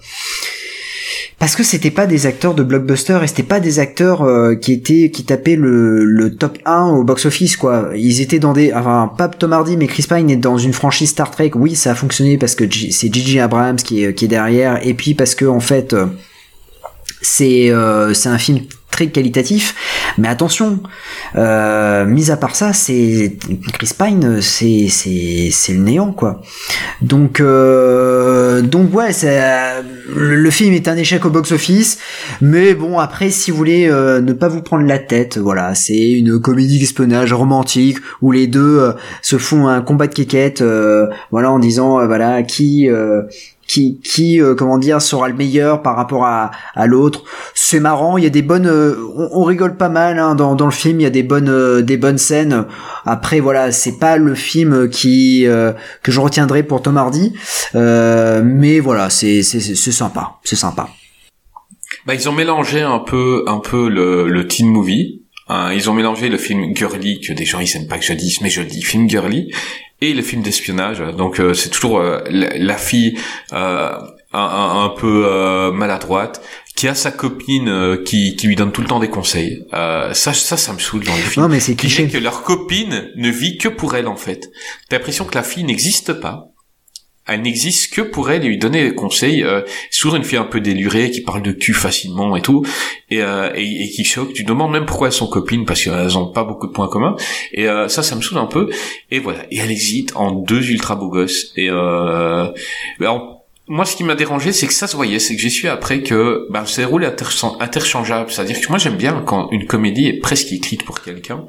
parce que c'était pas des acteurs de blockbuster et c'était pas des acteurs euh, qui étaient qui tapaient le, le top 1 au box office quoi. Ils étaient dans des enfin pas Tom Hardy mais Chris Pine est dans une franchise Star Trek. Oui ça a fonctionné parce que c'est J.J. Abrams qui est qui est derrière et puis parce que en fait euh, c'est euh, c'est un film très qualitatif. Mais attention euh, mis à part ça c'est Chris Pine c'est c'est c'est le néant quoi. Donc euh, donc ouais euh, le, film est un échec au box office mais bon après si vous voulez euh, ne pas vous prendre la tête voilà c'est une comédie d'espionnage romantique où les deux euh, se font un combat de quéquette euh, voilà en disant euh, voilà qui qui euh, comment dire sera le meilleur par rapport à, l'autre c'est marrant il y a des bonnes euh, on, rigole pas mal hein, dans, le film il y a des bonnes euh, des bonnes scènes après voilà c'est pas le film qui que je retiendrai pour Tom Hardy mais voilà c'est c'est sympa c'est sympa Bah, ils ont mélangé un peu, un peu le, le teen movie. hein. ils ont mélangé le film girly que des gens ils aiment pas que je dise, mais je dis film girly. Et les films d'espionnage. Donc c'est toujours la, fille un, un, peu maladroite qui a sa copine qui, qui lui donne tout le temps des conseils. ça, ça, ça me saoule dans les films. Non, mais c'est cliché. que leur copine ne vit que pour elle en fait. T'as l'impression que la fille n'existe pas elle n'existe que pour elle et lui donner des conseils. Euh, souvent une fille un peu délurée qui parle de cul facilement et tout, et, euh, et, qui choque. Tu demandes même pourquoi elles sont copines parce qu'elles ont pas beaucoup de points communs. Et euh, ça, ça me saoule un peu. Et voilà. Et elle hésite en deux ultra beaux gosses. Et euh, moi, ce qui m'a dérangé, c'est que ça se voyait, c'est que j'ai su après que ben, c'est des rôles interchangeables. C'est-à-dire que moi, j'aime bien quand une comédie est presque écrite pour quelqu'un.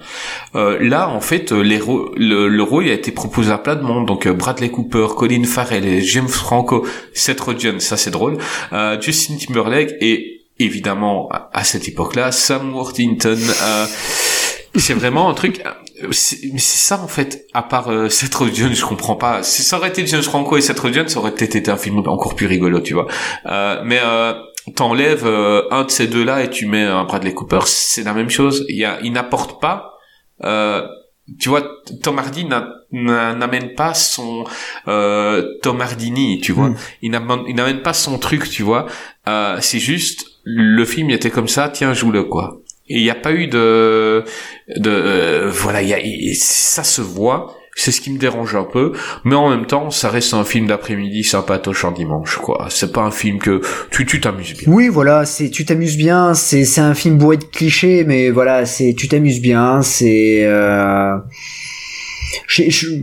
Euh, là, en fait, les le, le, rôle a été proposé à plein de monde. Donc, euh, Bradley Cooper, Colin Farrell, James Franco, Seth Rogen, ça c'est drôle. Euh, Justin Timberlake et évidemment, à, cette époque-là, Sam Worthington. Euh, c'est vraiment un truc c'est ça en fait à part euh, Seth Rogen je comprends pas. Si ça aurait été James Franco et Seth Rogen ça aurait peut-être été un film encore plus rigolo tu vois. Euh, mais euh, t'enlèves euh, un de ces deux là et tu mets un Bradley Cooper c'est la même chose. Il y a il n'apporte pas euh, tu vois Tom Hardy n'amène pas son euh, Tom Hardini tu vois. Mm. il n'amène pas son truc tu vois. C'est juste le film il était comme ça tiens joue-le quoi il n'y a pas eu de, de euh, voilà, y a, ça se voit. C'est ce qui me dérange un peu, mais en même temps, ça reste un film d'après-midi sympatoche en dimanche, quoi. C'est pas un film que tu tu t'amuses bien. Oui, voilà, c'est tu t'amuses bien. C'est c'est un film bourré de clichés, mais voilà, c'est tu t'amuses bien. C'est euh je,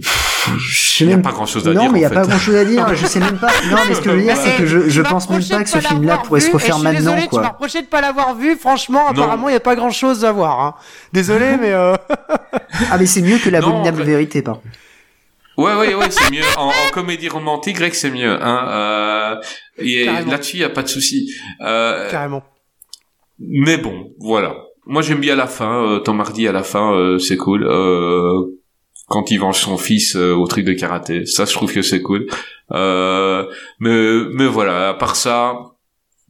il n'y a pas grand chose à non, dire. Non, mais il n'y a pas grand chose à dire. je sais même pas. Non, mais ce que je veux dire, c'est que je, je pense même pas que ce film-là pourrait se refaire maintenant, désolé, quoi. Tu m'as reproché de pas l'avoir vu. Franchement, apparemment, il n'y a pas grand chose à voir. Hein. Désolé, mais. Euh... ah, mais c'est mieux que l'abominable vérité, par contre. Ouais, ouais, ouais, c'est mieux. En, en, comédie romantique, Greg, c'est mieux. Hein. Euh, Là-dessus, il n'y a pas de souci. Euh, Carrément. Mais bon, voilà. Moi, j'aime bien la fin. Euh, Tom Hardy à la fin, euh, c'est cool. Euh, quand il venge son fils euh, au truc de karaté. Ça, je trouve que c'est cool. Euh, mais, mais voilà, à part ça,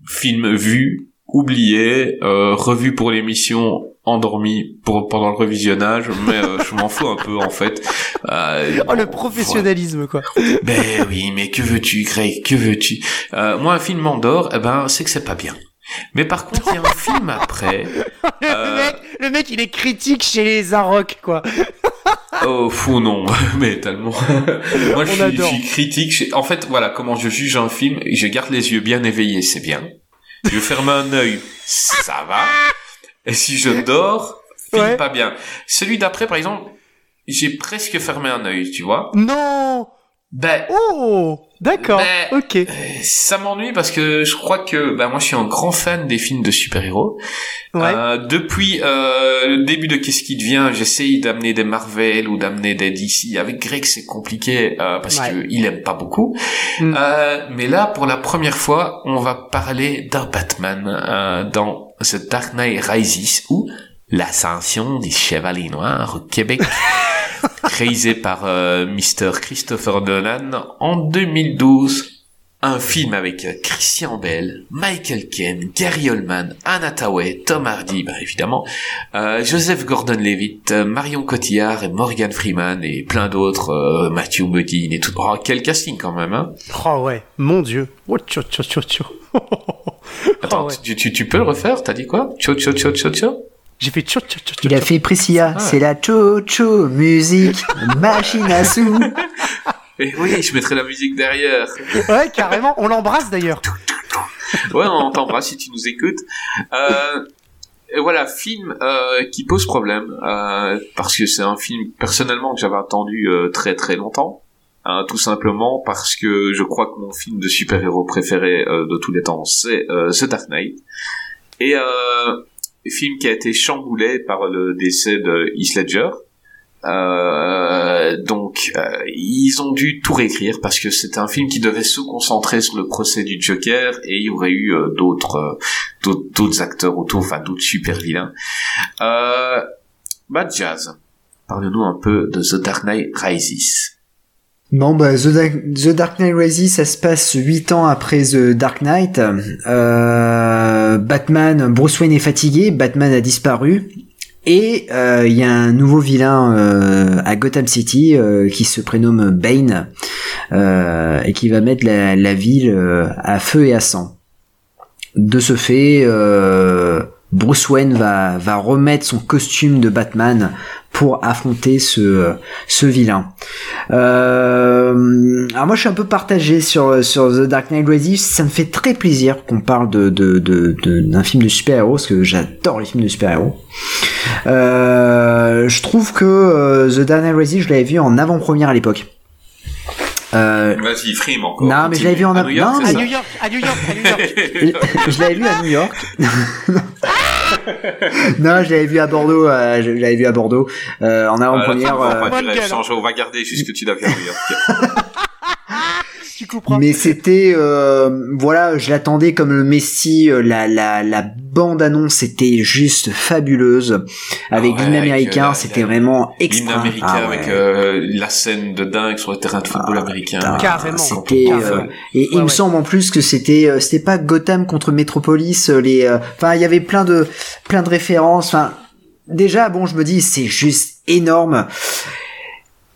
film vu, oublié, euh, revu pour l'émission, endormi pour pendant le revisionnage, mais euh, je m'en fous un peu en fait. Euh, oh le professionnalisme quoi. Ben oui, mais que veux-tu, Greg? Que veux-tu? Moi, un film m'endort, eh ben c'est que c'est pas bien. Mais par contre, il y a un film après. le, mec, le mec, il est critique chez les Arocs, quoi. oh fou non, mais tellement. Moi je suis, je suis, critique. En fait voilà comment je juge un film. Je garde les yeux bien éveillés, c'est bien. Je ferme un œil, ça va. Et si je dors, film pas bien. Celui d'après par exemple, j'ai presque fermé un œil, tu vois. Non. Ben. Oh. D'accord. Ben, ok. Ça m'ennuie parce que je crois que ben moi je suis un grand fan des films de super-héros. Ouais. Euh, depuis euh, le début de Qu'est-ce qui devient, j'essaye d'amener des Marvel ou d'amener des DC. Avec Greg c'est compliqué euh, parce que il aime pas beaucoup. Mm. Euh, mais là pour la première fois on va parler d'un Batman euh, dans The Dark Knight Rises ou l'ascension des Chevaliers Noirs au Québec. réalisé par euh, Mr. Christopher Nolan en 2012. Un film avec Christian Bell, Michael Ken, Gary Oldman, Anna Tawai, Tom Hardy, bah évidemment, euh, Joseph Gordon-Levitt, Marion Cotillard et Morgan Freeman et plein d'autres, euh, Matthew Modine et tout. Oh, quel casting quand même, hein Oh ouais, mon dieu. Oh, tcho, tcho, tcho, tcho. Attends, oh, tu, tu, tu, peux le refaire? T'as dit quoi? Tcho, tcho, tcho, tcho, tcho j'ai fait tcho tcho tcho. Il a fait Priscilla. Ah. C'est la tcho tcho musique, machine à sous. Et oui, je mettrai la musique derrière. Ouais, carrément. On l'embrasse d'ailleurs. ouais, on t'embrasse si tu nous écoutes. Euh, et voilà, film euh, qui pose problème euh, parce que c'est un film personnellement que j'avais attendu euh, très très longtemps. Hein, tout simplement parce que je crois que mon film de super-héros préféré euh, de tous les temps c'est The Dark Knight. Et film qui a été chamboulé par le décès de Heath Ledger. Euh, donc euh, ils ont dû tout réécrire parce que c'était un film qui devait se concentrer sur le procès du Joker et il y aurait eu euh, d'autres d'autres acteurs autour, enfin d'autres super vilains. Bad Jazz, parle-nous un peu de The Dark Knight Rises. Bon, bah, The, Dark Knight Rises, ça se passe 8 ans après The Dark Knight. Euh, Batman, Bruce Wayne est fatigué, Batman a disparu. Et euh, il y a un nouveau vilain euh, à Gotham City euh, qui se prénomme Bane euh, et qui va mettre la, ville euh, à feu et à sang. De ce fait, euh, Bruce Wayne va remettre son costume de Batman pour affronter ce, ce vilain. Euh, alors moi je suis un peu partagé sur, sur The Dark Knight Rises, ça me fait très plaisir qu'on parle de, de, de, d'un film de super-héros, parce que j'adore les films de super-héros. Euh, je trouve que euh, The Dark Knight Rises, je l'avais vu en avant-première à l'époque. Euh, Vas-y, frime encore. Non, mais je l'avais vu en à New York, non, À New York, à New York, à New York. je l'avais vu à New York. non, je l'avais vu à Bordeaux. euh, je l'avais vu à Bordeaux euh, en avant-première. Voilà, euh, on va garder jusque tu l'as vu à New York. Tu couperas. mais c'était euh, voilà, je l'attendais comme le Messi. euh, La la la bande annonce était juste fabuleuse avec Ouais, l'hymne avec, américain. euh, C'était vraiment L'hymne extra. américain Ah ouais. avec euh, la scène de dingue sur le terrain de football américain. putain, Carrément. C'était euh, et il Ouais, me ouais. semble en plus que c'était euh, c'était pas Gotham contre Metropolis les euh, enfin il y avait plein de plein de références enfin déjà bon je me dis c'est juste énorme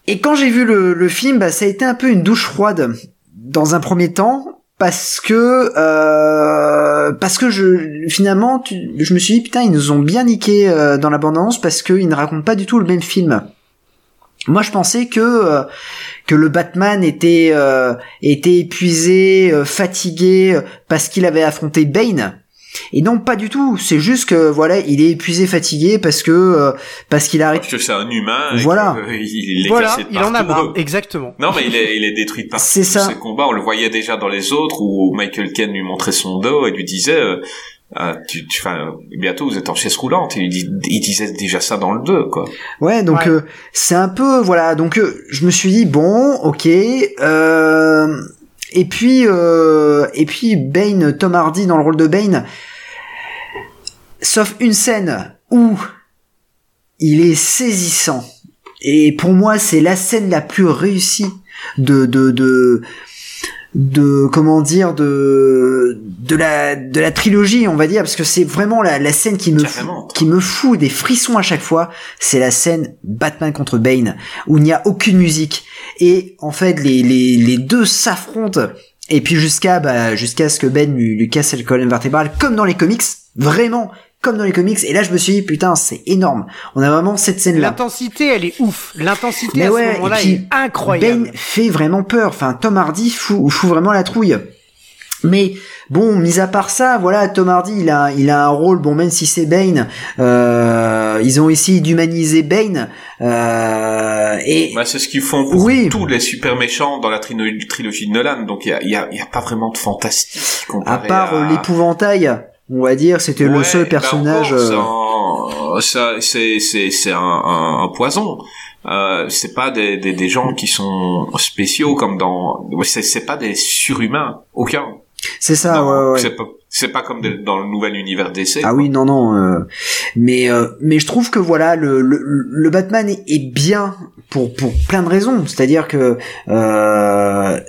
et quand j'ai vu le, le film bah, ça a été un peu une douche froide dans un premier temps parce que euh, parce que je finalement je me suis dit putain ils nous ont bien niqué euh, dans l'abondance parce qu'ils ne racontent pas du tout le même film moi je pensais que euh, que le Batman était était épuisé, fatigué parce qu'il avait affronté Bane. Et non, pas du tout. C'est juste que voilà, il est épuisé, fatigué parce que euh, parce qu'il arrête. Parce que c'est un humain. et Voilà. que, euh, il est Voilà, cassé de il en a marre. Exactement. Non, mais il est, il est détruit de partout. C'est ça. Ses combats, on le voyait déjà dans les autres où Michael Ken lui montrait son dos et lui disait, euh, ah, tu, tu, enfin, bientôt vous êtes en chaise roulante. Il, disait déjà ça dans le 2, quoi. Ouais, donc Ouais. euh, c'est un peu voilà. Donc euh, je me suis dit bon, ok. Euh, et puis euh, et puis Bane, Tom Hardy dans le rôle de Bane. Sauf une scène où il est saisissant. Et pour moi, c'est la scène la plus réussie de de de de comment dire de de la de la trilogie, on va dire, parce que c'est vraiment la, la scène qui me Carrément. qui me fout des frissons à chaque fois. C'est la scène Batman contre Bane où il n'y a aucune musique et en fait les les les deux s'affrontent et puis jusqu'à bah, jusqu'à ce que Ben lui, lui casse le colonne vertébrale comme dans les comics, vraiment comme dans les comics. Et là, je me suis dit, putain, c'est énorme. On a vraiment cette scène-là. L'intensité, elle est ouf. L'intensité à ouais, ce moment-là est incroyable. Ben fait vraiment peur. Enfin, Tom Hardy fout, fout vraiment la trouille. Mais bon, mis à part ça, voilà, Tom Hardy, il a, il a un rôle. Bon, même si c'est Bane, euh, ils ont essayé d'humaniser Bane. Euh, et Bah, c'est ce qu'ils font pour Oui. tous les super méchants dans la trilo- trilogie de Nolan. Donc il y a, il y, a, y a pas vraiment de fantastique à part euh, l'épouvantail, on va dire, c'était le seul bah personnage. ça- c'est c'est c'est un, un, un poison. Euh, c'est pas des, des des gens qui sont spéciaux comme dans. C'est c'est pas des surhumains. Aucun. c'est ça, Non, ouais, ouais. C'est pas comme dans le nouvel univers d'essai. Ah oui, non, non. euh, mais euh, mais je trouve que voilà, le le, le Batman est, est bien pour pour plein de raisons. C'est-à-dire que euh,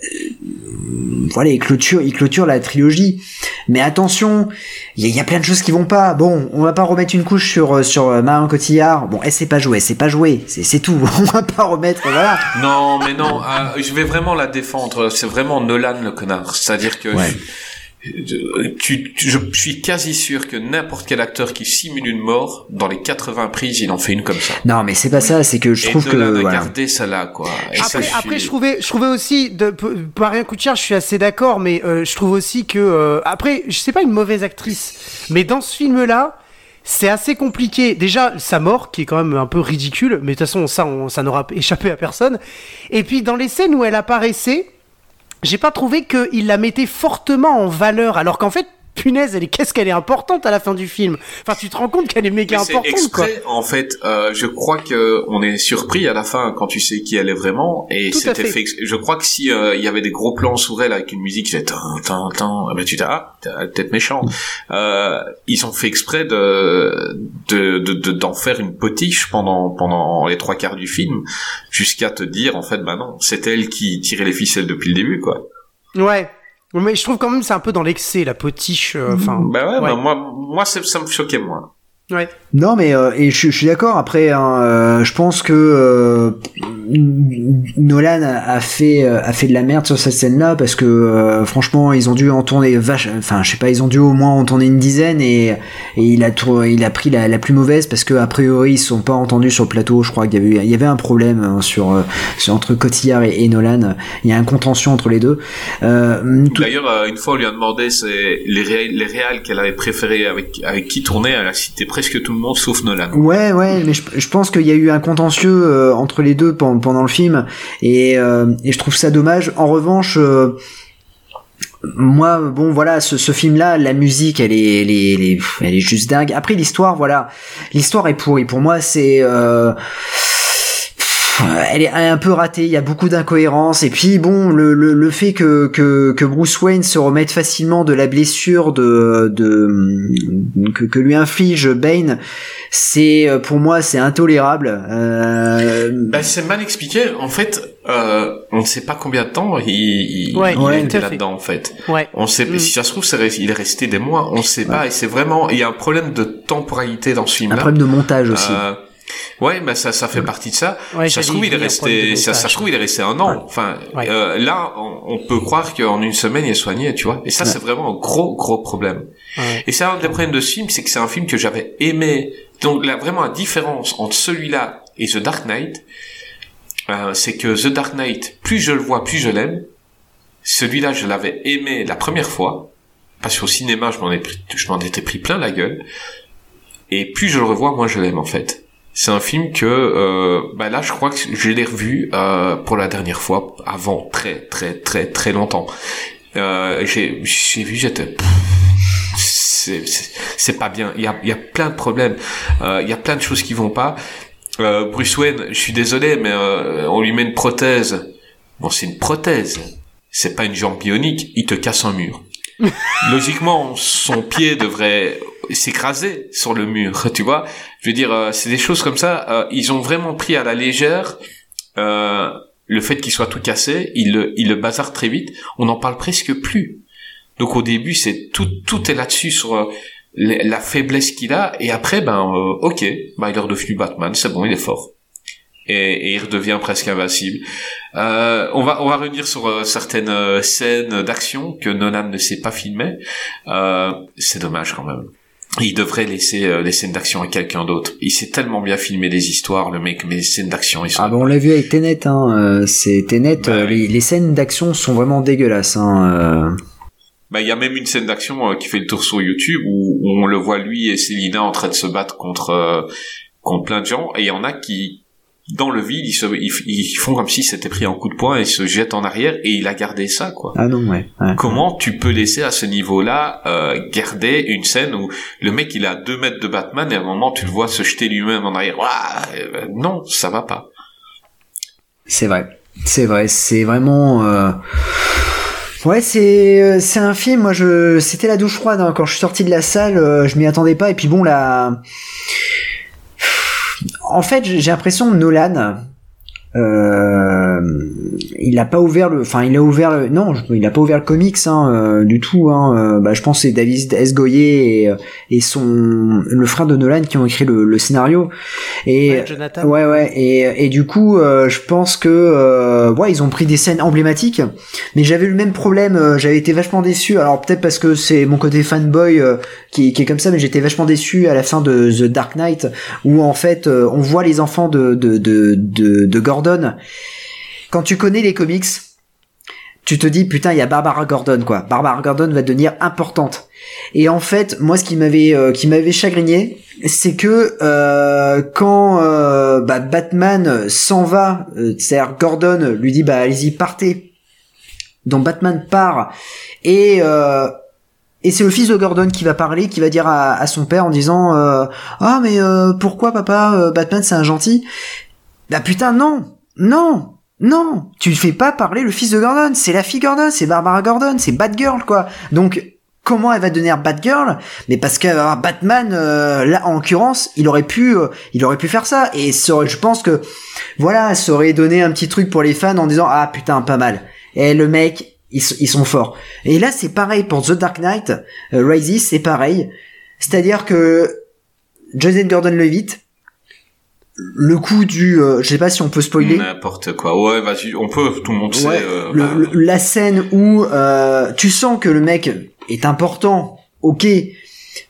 voilà, il clôture il clôture la trilogie. Mais attention, il y, a- il y a plein de choses qui vont pas. Bon, on va pas remettre une couche sur sur euh, Marion Cotillard. Bon, elle sait pas jouer, c'est pas jouer, c'est c'est tout. On va pas remettre, voilà. Non, mais non, euh, je vais vraiment la défendre. C'est vraiment Nolan le connard. C'est-à-dire que Ouais. je, tu, tu- je suis quasi sûr que n'importe quel acteur qui simule une mort, dans les 80 prises, il en fait une comme ça. Non, mais c'est pas ça. C'est que je Et trouve que voilà. gardé ça là, quoi. Et ça, Après, je après, suis- je trouvais, je trouvais aussi, de, p- Marion Cotillard, je suis assez d'accord, mais euh, je trouve aussi que, euh, après, je sais pas une mauvaise actrice, mais dans ce film-là, c'est assez compliqué. Déjà, sa mort, qui est quand même un peu ridicule, mais de toute façon, ça, on, ça n'aura échappé à personne. Et puis, dans les scènes où elle apparaissait, j'ai pas trouvé qu'il la mettait fortement en valeur, alors qu'en fait, punaise, elle est, qu'est-ce qu'elle est importante à la fin du film. Enfin, tu te rends compte qu'elle est méga Mais c'est importante, quoi. exprès, en fait, euh, je crois que on est surpris à la fin quand tu sais qui elle est vraiment, et c'était fait. fait. Je crois que si euh, il y avait des gros plans sur elle avec une musique qui faisait tin tin eh ben tu ah, t'es peut-être méchant. Euh, ils ont fait exprès de de de- de- d'en faire une potiche pendant pendant les trois quarts du film, jusqu'à te dire en fait bah non, c'est elle qui tirait les ficelles depuis le début quoi. Ouais. Mais je trouve quand même c'est un peu dans l'excès, la potiche, euh, enfin. Bah ouais, ouais. bah moi moi c'est- ça me choquait moins. Ouais. Non, mais euh, et je, je suis d'accord. Après, hein, euh, je pense que euh, Nolan a, a fait euh, a fait de la merde sur cette scène-là parce que euh, franchement, ils ont dû en tourner vache. Enfin, je sais pas, ils ont dû au moins en tourner une dizaine et, et il a il a pris la, la plus mauvaise parce que a priori ils se sont pas entendus sur le plateau. Je crois qu'il y avait eu- il y avait un problème hein, sur, sur entre Cotillard et, et Nolan. Il y a un contention entre les deux. Euh, tout- D'ailleurs, une fois, on lui a demandé les, ré- les réals qu'elle avait préférés avec, avec qui tourner. Elle a cité presque tout le monde sauf Nolan. Ouais, ouais, mais je, pense qu'il y a eu un contentieux euh, entre les deux pendant, le film, et, euh, et je trouve ça dommage. En revanche, euh, moi, bon, voilà, ce, film-là, la musique, elle est, elle est, elle est, juste dingue. Après, l'histoire, voilà, l'histoire est pourrie. Pour moi, c'est elle est un peu ratée, il y a beaucoup d'incohérences et puis bon le, le, le fait que, que, que Bruce Wayne se remette facilement de la blessure de, de que, que lui inflige Bane, c'est euh, pour moi c'est intolérable. Euh, Bah, c'est mal expliqué. En fait, euh, on ne sait pas combien de temps il, il, Ouais, il ouais, était là-dedans, en fait. Ouais. On sait, Mm. si ça se trouve, resté- il est resté des mois. On ne sait pas. Et c'est vraiment, il y a un problème de temporalité dans ce un film-là. problème de montage aussi. Euh, ouais, mais ça, ça fait partie de ça. Ouais, ça se trouve, il est resté, ça, se trouve, il est resté un an. Enfin, Ouais. euh, là, on, on peut croire qu'en une semaine, il est soigné, tu vois. Et ça, c'est vraiment un gros, gros problème. Ouais. Et c'est un des problèmes de ce film, c'est que c'est un film que j'avais aimé. Donc, là, vraiment, la différence entre celui-là et The Dark Knight, euh, c'est que The Dark Knight, plus je le vois, plus je l'aime. Celui-là, je l'avais aimé la première fois, parce qu'au cinéma, je m'en ai pris, je m'en étais pris plein la gueule. Et plus je le revois, moins je l'aime en fait. C'est un film que, euh, bah là, je crois que je l'ai revu euh, pour la dernière fois avant très très très très longtemps. Euh, j'ai j'ai vu, j'étais c'est pas bien. Il y a il y a plein de problèmes. Euh, Il y a plein de choses qui vont pas. Euh, Bruce Wayne, je suis désolé, mais euh, on lui met une prothèse. Bon, c'est une prothèse. C'est pas une jambe bionique. Il te casse un mur. Logiquement, son pied devrait s'écraser sur le mur, tu vois. Je veux dire, euh, c'est des choses comme ça. euh, ils ont vraiment pris à la légère euh, le fait qu'il soit tout cassé. Ils le, ils le bazardent très vite. On n'en parle presque plus. Donc au début, c'est tout, tout est là-dessus sur euh, la faiblesse qu'il a. Et après, ben, euh, ok, ben, il est redevenu Batman. C'est bon, il est fort. Et, et il redevient presque invincible. Euh, on va on va revenir sur euh, certaines scènes d'action que Nolan ne sait pas filmer. Euh, c'est dommage quand même. Il devrait laisser euh, les scènes d'action à quelqu'un d'autre. Il sait tellement bien filmer des histoires, le mec, mais les scènes d'action, ils sont. Ah bah on l'a vu avec Tenet, hein, euh, c'est Tenet, Bah euh, oui. les, les scènes d'action sont vraiment dégueulasses. Hein, euh. Bah, il y a même une scène d'action euh, qui fait le tour sur YouTube où, où on le voit lui et Célina en train de se battre contre euh, contre plein de gens et il y en a qui dans le vide ils, se, ils, ils font comme si c'était pris un coup de poing et se jettent en arrière et il a gardé ça quoi. Ah non, ouais. ouais. Comment tu peux laisser à ce niveau-là euh, garder une scène où le mec il a deux mètres de Batman et à un moment tu le vois se jeter lui-même en arrière Ouah, euh, Non, ça va pas. C'est vrai, c'est vrai, c'est vraiment. euh, Ouais, c'est euh, c'est un film. Moi, je c'était la douche froide hein. quand je suis sorti de la salle. euh, je m'y attendais pas. Et puis bon, là, en fait, j'ai l'impression Nolan, euh, il a pas ouvert le, enfin, il a ouvert le, non, il a pas ouvert le comics hein, euh, du tout. Hein, euh, bah, je pense que c'est David S. Goyer et, et son le frère de Nolan qui ont écrit le, le scénario. Et Ouais, Jonathan. Ouais ouais et, et du coup je pense que ouais ils ont pris des scènes emblématiques mais j'avais eu le même problème j'avais été vachement déçu alors peut-être parce que c'est mon côté fanboy qui, qui est comme ça mais j'étais vachement déçu à la fin de The Dark Knight où en fait on voit les enfants de de, de de de Gordon quand tu connais les comics tu te dis putain il y a Barbara Gordon quoi. Barbara Gordon va devenir importante. Et en fait moi ce qui m'avait euh, qui m'avait chagriné c'est que euh, quand euh, bah, Batman s'en va c'est-à-dire Gordon lui dit bah allez-y partez. Donc Batman part. Et et c'est le fils de Gordon qui va parler, qui va dire à, à son père en disant ah mais pourquoi papa Batman c'est un gentil? Bah putain non non non, tu ne fais pas parler le fils de Gordon, c'est la fille Gordon, c'est Barbara Gordon, c'est Batgirl quoi. Donc comment elle va devenir Batgirl? Mais parce que Batman euh, là en l'occurrence, il aurait pu euh, il aurait pu faire ça et ça aurait- je pense que voilà, ça aurait donné un petit truc pour les fans en disant ah putain pas mal. Et le mec ils, ils sont forts. Et là c'est pareil pour The Dark Knight euh, Rises, c'est pareil. C'est-à-dire que Joseph Gordon-Levitt, le coup du, euh, je sais pas si on peut spoiler. N'importe quoi. Ouais, vas-y, on peut. Tout le monde sait. Euh, le- bah, le- la scène où euh, tu sens que le mec est important, ok,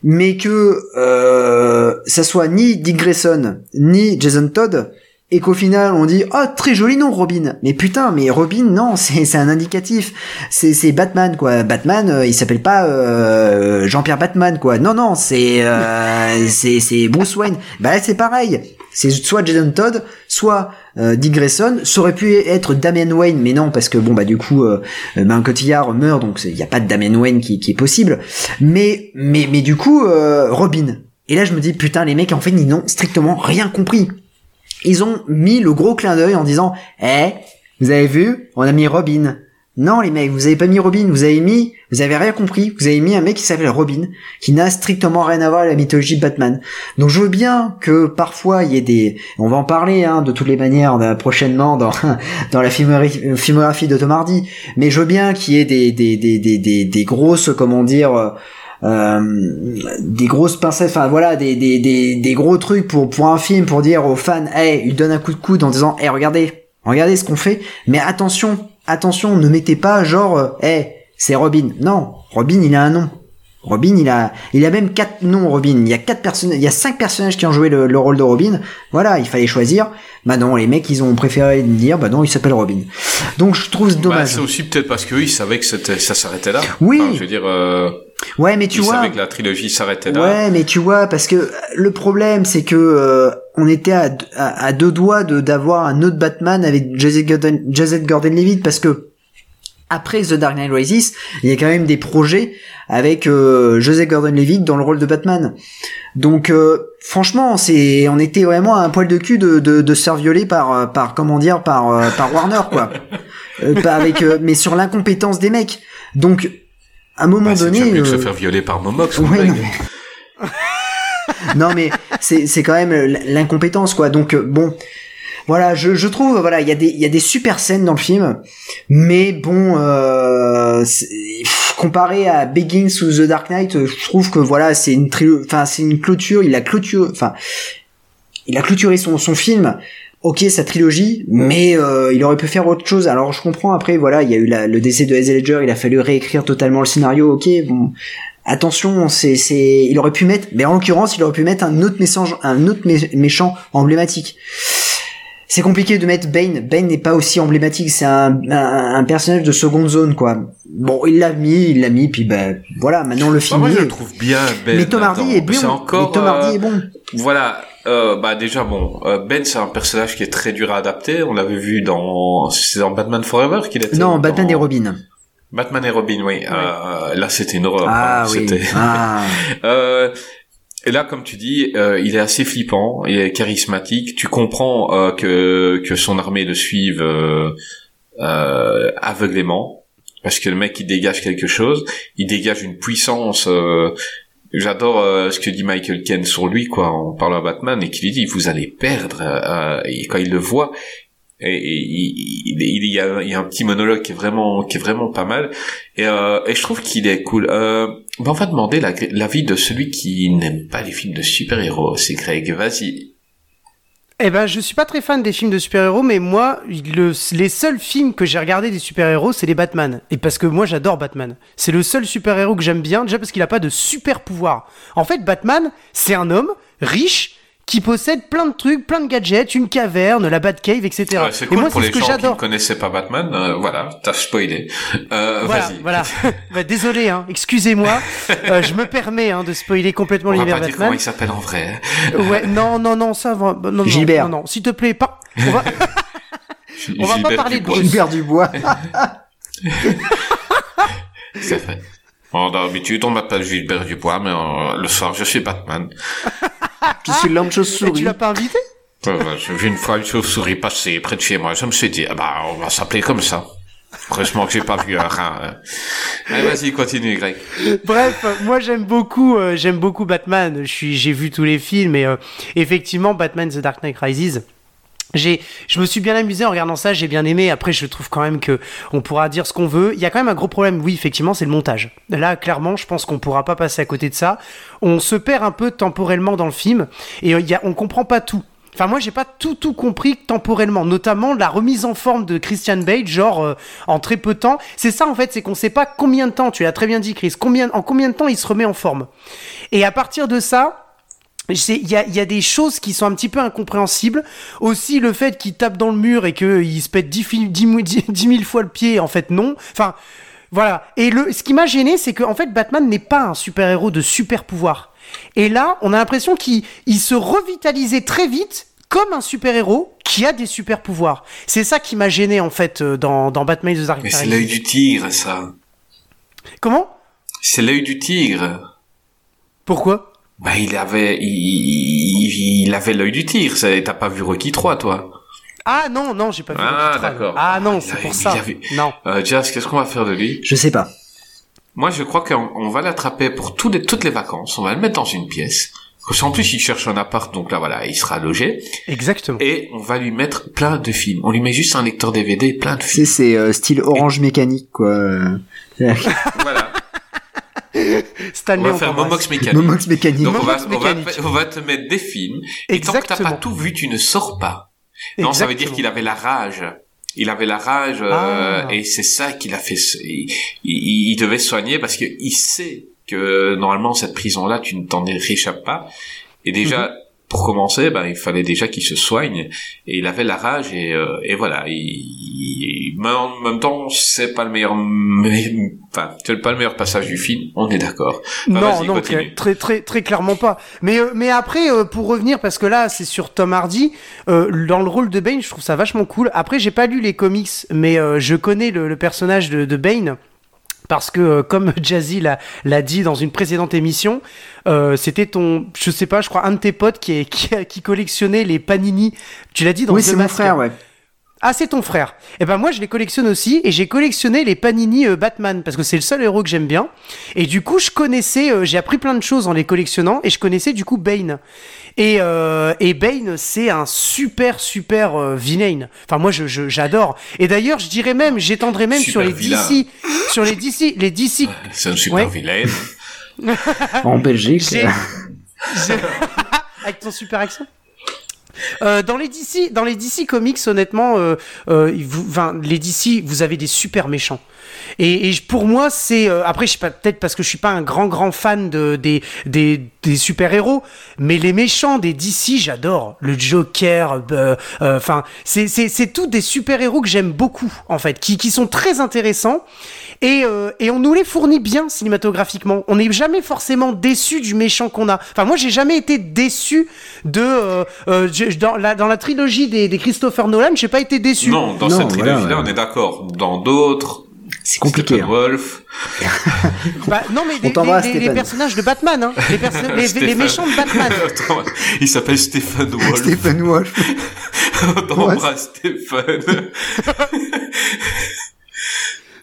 mais que euh, ça soit ni Dick Grayson ni Jason Todd et qu'au final on dit ah très joli nom Robin. Mais putain mais Robin non c'est c'est un indicatif. C'est c'est Batman quoi. Batman euh, il s'appelle pas euh, Jean-Pierre Batman quoi. Non non c'est euh, c'est c'est Bruce Wayne. Bah là c'est pareil. C'est soit Jason Todd soit euh, Dick Grayson. Ça aurait pu être Damian Wayne mais non parce que bon bah du coup euh, ben Cotillard meurt donc il y a pas de Damian Wayne qui, qui est possible. Mais mais mais du coup euh, Robin. Et là je me dis putain les mecs en fait ils n'ont strictement rien compris ils ont mis le gros clin d'œil en disant eh vous avez vu on a mis Robin non les mecs vous avez pas mis Robin vous avez mis vous avez rien compris. Vous avez mis un mec qui s'appelle Robin qui n'a strictement rien à voir avec la mythologie de Batman. Donc je veux bien que parfois il y ait des on va en parler hein, de toutes les manières prochainement dans dans la filmographie, de Tom mais je veux bien qu'il y ait des des des des des, des grosses comment dire euh, des grosses pincettes, enfin voilà, des, des, des, des gros trucs pour, pour un film, pour dire aux fans, hey, il donne un coup de coude en disant, hey, regardez, regardez ce qu'on fait, mais attention, attention, ne mettez pas genre, euh, hey, c'est Robin. Non, Robin, il a un nom. Robin, il a, il a même quatre noms, Robin. Il y a quatre personnages, il y a cinq personnages qui ont joué le, le rôle de Robin. Voilà, il fallait choisir. Bah non, les mecs, ils ont préféré dire, bah non, il s'appelle Robin. Donc je trouve bah, dommage. c'est aussi peut-être parce qu'eux, ils savaient que ça s'arrêtait là. Oui. Enfin, je veux dire, euh, ouais, mais tu ils vois. savaient que la trilogie s'arrêtait là. Ouais, mais tu vois, parce que le problème, c'est que euh, on était à, à, à deux doigts de d'avoir un autre Batman avec Joseph Gordon, Joseph Gordon-Levitt, parce que après The Dark Knight Rises, il y a quand même des projets avec euh, Joseph Gordon-Levitt dans le rôle de Batman. Donc euh, franchement, c'est on était vraiment à un poil de cul de, de, de se faire violer par euh, par comment dire par euh, par Warner quoi. Euh, pas avec euh, mais sur l'incompétence des mecs. Donc à un moment Bah, c'est donné déjà mieux que se euh, faire violer par Momox. Ouais, non, mec. non mais c'est c'est quand même l'incompétence quoi donc euh, bon voilà je, je trouve voilà il y a des il y a des super scènes dans le film mais bon euh, c'est- comparé à Begins ou The Dark Knight euh, je trouve que voilà c'est une enfin c'est une clôture il a clôturé enfin il a clôturé son son film ok sa trilogie mais euh, il aurait pu faire autre chose alors je comprends après voilà il y a eu la- le décès de Heath Ledger il a fallu réécrire totalement le scénario ok bon attention, c'est, c'est, il aurait pu mettre, mais en l'occurrence, il aurait pu mettre un autre message, un autre mé- méchant emblématique. C'est compliqué de mettre Bane. Bane n'est pas aussi emblématique. C'est un, un, un personnage de seconde zone, quoi. Bon, il l'a mis, il l'a mis, puis ben voilà. Maintenant le Bah, film. moi, y je est. le trouve bien. Ben, mais Tom Hardy est bon. Encore. mais Tom Hardy euh, est bon. Voilà, euh, bah déjà bon, euh, Ben c'est un personnage qui est très dur à adapter. On l'avait vu dans, c'est dans Batman Forever qu'il était. Non, dans- Batman et Robin. Batman et Robin, oui. Euh, là, c'était une horreur. Ah hein. oui. C'était. Ah. Euh, et là, comme tu dis, euh, il est assez flippant, il est charismatique. Tu comprends que que son armée le suive aveuglément, parce que le mec il dégage quelque chose, il dégage une puissance. J'adore euh, ce que dit Michael Ken sur lui, quoi, en parlant à Batman, et qu'il lui dit vous allez perdre. euh, et quand il le voit, et, il, y a, un petit monologue qui est vraiment qui est vraiment pas mal. Et, euh, et je trouve qu'il est cool. Euh, ben, on va demander la- l'avis de celui qui n'aime pas les films de super-héros c'est Greg. Vas-y Eh ben, je suis pas très fan des films de super-héros, mais moi, le- les seuls films que j'ai regardés des super-héros, c'est les Batman. Et parce que moi, j'adore Batman. C'est le seul super-héros que j'aime bien, déjà parce qu'il a pas de super-pouvoir. En fait, Batman, c'est un homme riche qui possède plein de trucs, plein de gadgets, une caverne, la Batcave, etc. Ouais, c'est Et cool moi, pour les gens qui ne connaissaient pas Batman euh, voilà t'as spoilé euh, Voilà, voilà. Bah, désolé, hein, excusez-moi. Euh, je me permets hein, de spoiler complètement on va l'univers pas dire comment Batman. il s'appelle en vrai hein. Ouais, non, non, non, ça va. Non, non, Gilbert. Non, non, s'il te plaît, pas. On va... On va pas parler de Dubois. Bruce. Gilbert Dubois. c'est fait Bon, d'habitude, on m'appelle Gilbert Dubois, mais euh, le soir, je suis Batman. Je suis l'homme Et tu chauve-souris. l'as pas invité? J'ai vu une fois une chauve-souris passer près de chez moi. Je me suis dit, ah bah, on va s'appeler comme ça. Heureusement que j'ai pas vu un rat. hein. Allez, vas-y, continue, Greg. Bref, moi j'aime beaucoup, euh, j'aime beaucoup Batman. Je suis, j'ai vu tous les films et euh, effectivement Batman The Dark Knight Rises. J'ai, je me suis bien amusé en regardant ça, j'ai bien aimé. Après, je trouve quand même que on pourra dire ce qu'on veut. Il y a quand même un gros problème, oui, effectivement, c'est le montage. Là, clairement, je pense qu'on pourra pas passer à côté de ça. On se perd un peu temporellement dans le film et il y a, on comprend pas tout. Enfin, moi, j'ai pas tout tout compris temporellement, notamment la remise en forme de Christian Bale, genre euh, en très peu de temps. C'est ça en fait, c'est qu'on sait pas combien de temps. Tu l'as très bien dit, Chris. Combien, en combien de temps il se remet en forme? Et à partir de ça, il y a, y a, des choses qui sont un petit peu incompréhensibles. Aussi, le fait qu'il tape dans le mur et qu'il se pète 10, 000 fois le pied, en fait, non. Enfin, voilà. Et le, ce qui m'a gêné, c'est que, en fait, Batman n'est pas un super-héros de super pouvoir. Et là, on a l'impression qu'il se revitalisait très vite comme un super-héros qui a des super pouvoirs. C'est ça qui m'a gêné, en fait, euh, dans, dans Batman The Dark Mais c'est l'œil du tigre, ça. Comment? C'est l'œil du tigre. Pourquoi? Bah, il avait, il, il avait l'œil du tigre. T'as pas vu Rocky 3, toi? Ah non, non, j'ai pas vu ah, Rocky 3. d'accord. Ah non, c'est pour ça. Non. Euh, Jazz, qu'est-ce qu'on va faire de lui? Je sais pas. Moi, je crois qu'on va l'attraper pour toutes les, toutes les vacances. On va le mettre dans une pièce. Qu'en plus, il cherche un appart, donc là, voilà, il sera logé. Exactement. Et on va lui mettre plein de films. On lui met juste un lecteur DVD, plein de films. C'est euh, style Orange Mécanique, quoi. voilà. Stanley, on va faire Momox mécanique. Momox mécanique. Donc on va, on va, on va, te mettre des films. Et tant que t'as pas tout vu, tu ne sors pas. Non, ça veut dire qu'il avait la rage. Il avait la rage euh, ah. et c'est ça qu'il a fait. Il, il, il, devait soigner parce que il sait que normalement cette prison-là, tu ne t'en réchappes pas. Et déjà, mhm pour commencer, ben, il fallait déjà qu'il se soigne et il avait la rage et, euh, et voilà. Il, mais en même temps, c'est pas le meilleur, enfin, c'est pas le meilleur passage du film. On est d'accord. non, non, très, très, très clairement pas. Mais, euh, mais après, euh, pour revenir, parce que là, c'est sur Tom Hardy dans le rôle de Bane, je trouve ça vachement cool. Après, j'ai pas lu les comics, mais je connais le, le personnage de, de Bane parce que euh, comme Jazzy l'a dit dans une précédente émission, euh, c'était ton, je sais pas, je crois un de tes potes qui, est, qui, qui collectionnait les Panini. Tu l'as dit dans Oui, c'est mon frère, ouais. Ah, c'est ton frère. Et eh ben moi, je les collectionne aussi, et j'ai collectionné les Panini euh, Batman parce que c'est le seul héros que j'aime bien. Et du coup, je connaissais, euh, j'ai appris plein de choses en les collectionnant, et je connaissais du coup Bane. Et, euh, et Bane, c'est un super super euh, vilain. Enfin, moi, je, j'adore. Et d'ailleurs, je dirais même, j'étendrais même sur les DC, sur les DC, les DC. C'est un super vilain. en Belgique. Avec ton super accent. Euh, dans les DC, dans les DC comics, honnêtement, euh, euh, vous, les DC, vous avez des super méchants. Et, et pour moi, c'est après, je sais pas, peut-être parce que je suis pas un grand grand fan de des des, des super héros, mais les méchants des DC, j'adore. Le Joker, enfin, c'est c'est c'est tous des super héros que j'aime beaucoup en fait, qui qui sont très intéressants et, euh, et on nous les fournit bien cinématographiquement. On n'est jamais forcément déçu du méchant qu'on a. Enfin, moi, j'ai jamais été déçu de euh, euh, dans, la, dans la trilogie des, des Christopher Nolan. J'ai pas été déçu. Non, dans cette trilogie-là, on est d'accord. Dans d'autres, c'est compliqué. Hein. Wolf. bah, non, mais les, les, personnages de Batman, hein. les, les, méchants de Batman. il s'appelle Stephen Wolf. Stephen Wolf. on t'embrasse, Stephen.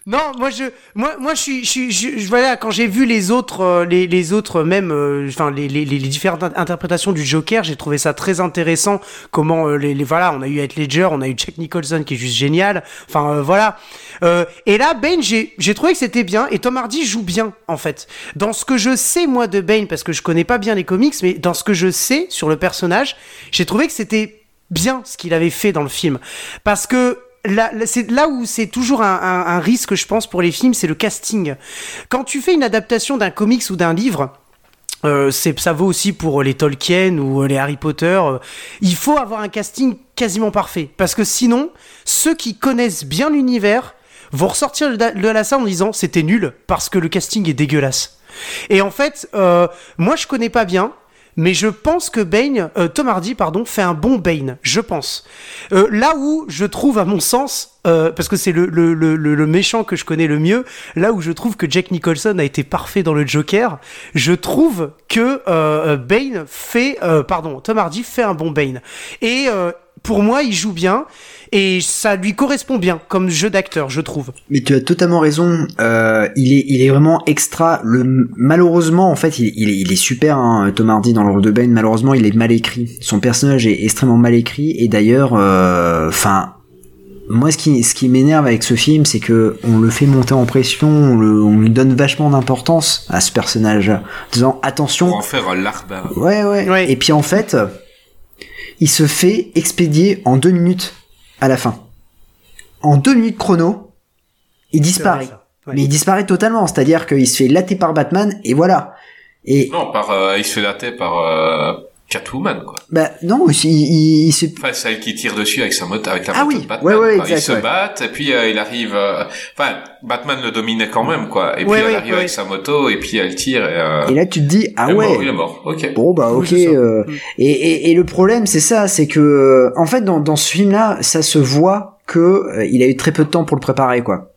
Non, moi je, moi, moi je suis, je, je, voilà, quand j'ai vu les autres, euh, les, les autres même, euh, enfin les, les, les, différentes interprétations du Joker, j'ai trouvé ça très intéressant. Comment euh, les, les, voilà, on a eu Heath Ledger, on a eu Jack Nicholson qui est juste génial. Enfin voilà. et là, Bane, j'ai, j'ai trouvé que c'était bien et Tom Hardy joue bien en fait. Dans ce que je sais moi de Bane, parce que je connais pas bien les comics, mais dans ce que je sais sur le personnage, j'ai trouvé que c'était bien ce qu'il avait fait dans le film, parce que là, c'est là où c'est toujours un, risque, je pense, pour les films, c'est le casting. Quand tu fais une adaptation d'un comics ou d'un livre, euh, ça vaut aussi pour les Tolkien ou les Harry Potter. Euh, il faut avoir un casting quasiment parfait. Parce que sinon, ceux qui connaissent bien l'univers vont ressortir de la salle en disant c'était nul parce que le casting est dégueulasse. Et en fait, euh, moi je connais pas bien, mais je pense que Bane, euh, Tom Hardy, pardon, fait un bon Bane, je pense. Euh, là où je trouve, à mon sens, euh, parce que c'est le, le, le, le, méchant que je connais le mieux, là où je trouve que Jack Nicholson a été parfait dans le Joker, je trouve que euh, Bane fait, pardon, Tom Hardy fait un bon Bane. Et pour moi, il joue bien et ça lui correspond bien comme jeu d'acteur, je trouve. Mais tu as totalement raison. Euh, il est, il est vraiment extra. Le malheureusement, en fait, il, il, est, il est super. Hein, Tom Hardy dans le rôle de Bane. Malheureusement, il est mal écrit. Son personnage est extrêmement mal écrit. Et d'ailleurs, enfin. moi, ce qui, ce qui m'énerve avec ce film, c'est que on le fait monter en pression, on, le, on lui donne vachement d'importance à ce personnage, en disant attention. Pour en faire un larbin. Ouais, ouais, Ouais. Et puis en fait, il se fait expédier en deux minutes à la fin. En deux minutes chrono, il disparaît. Ouais. Mais il disparaît totalement, c'est-à-dire qu'il se fait latter par Batman et voilà. Et Non, par, euh, il se fait latter par euh, Catwoman, quoi. bah non, il, il, il se Enfin, celle qui tire dessus avec sa moto, avec la Ah moto oui, de Batman. ouais, ouais, quoi. Ils exact, se ouais. battent, et puis euh, il arrive... euh, Enfin, Batman le dominait quand même, quoi. Et puis elle arrive avec sa moto, et puis elle tire, et... Euh, et là tu te dis ah ouais. mort, il est mort, ok. Bon bah Oui, ok. ça. euh, Mm. et, et, et le problème c'est ça, c'est que euh, en fait dans, dans ce film-là, ça se voit que euh, il a eu très peu de temps pour le préparer quoi.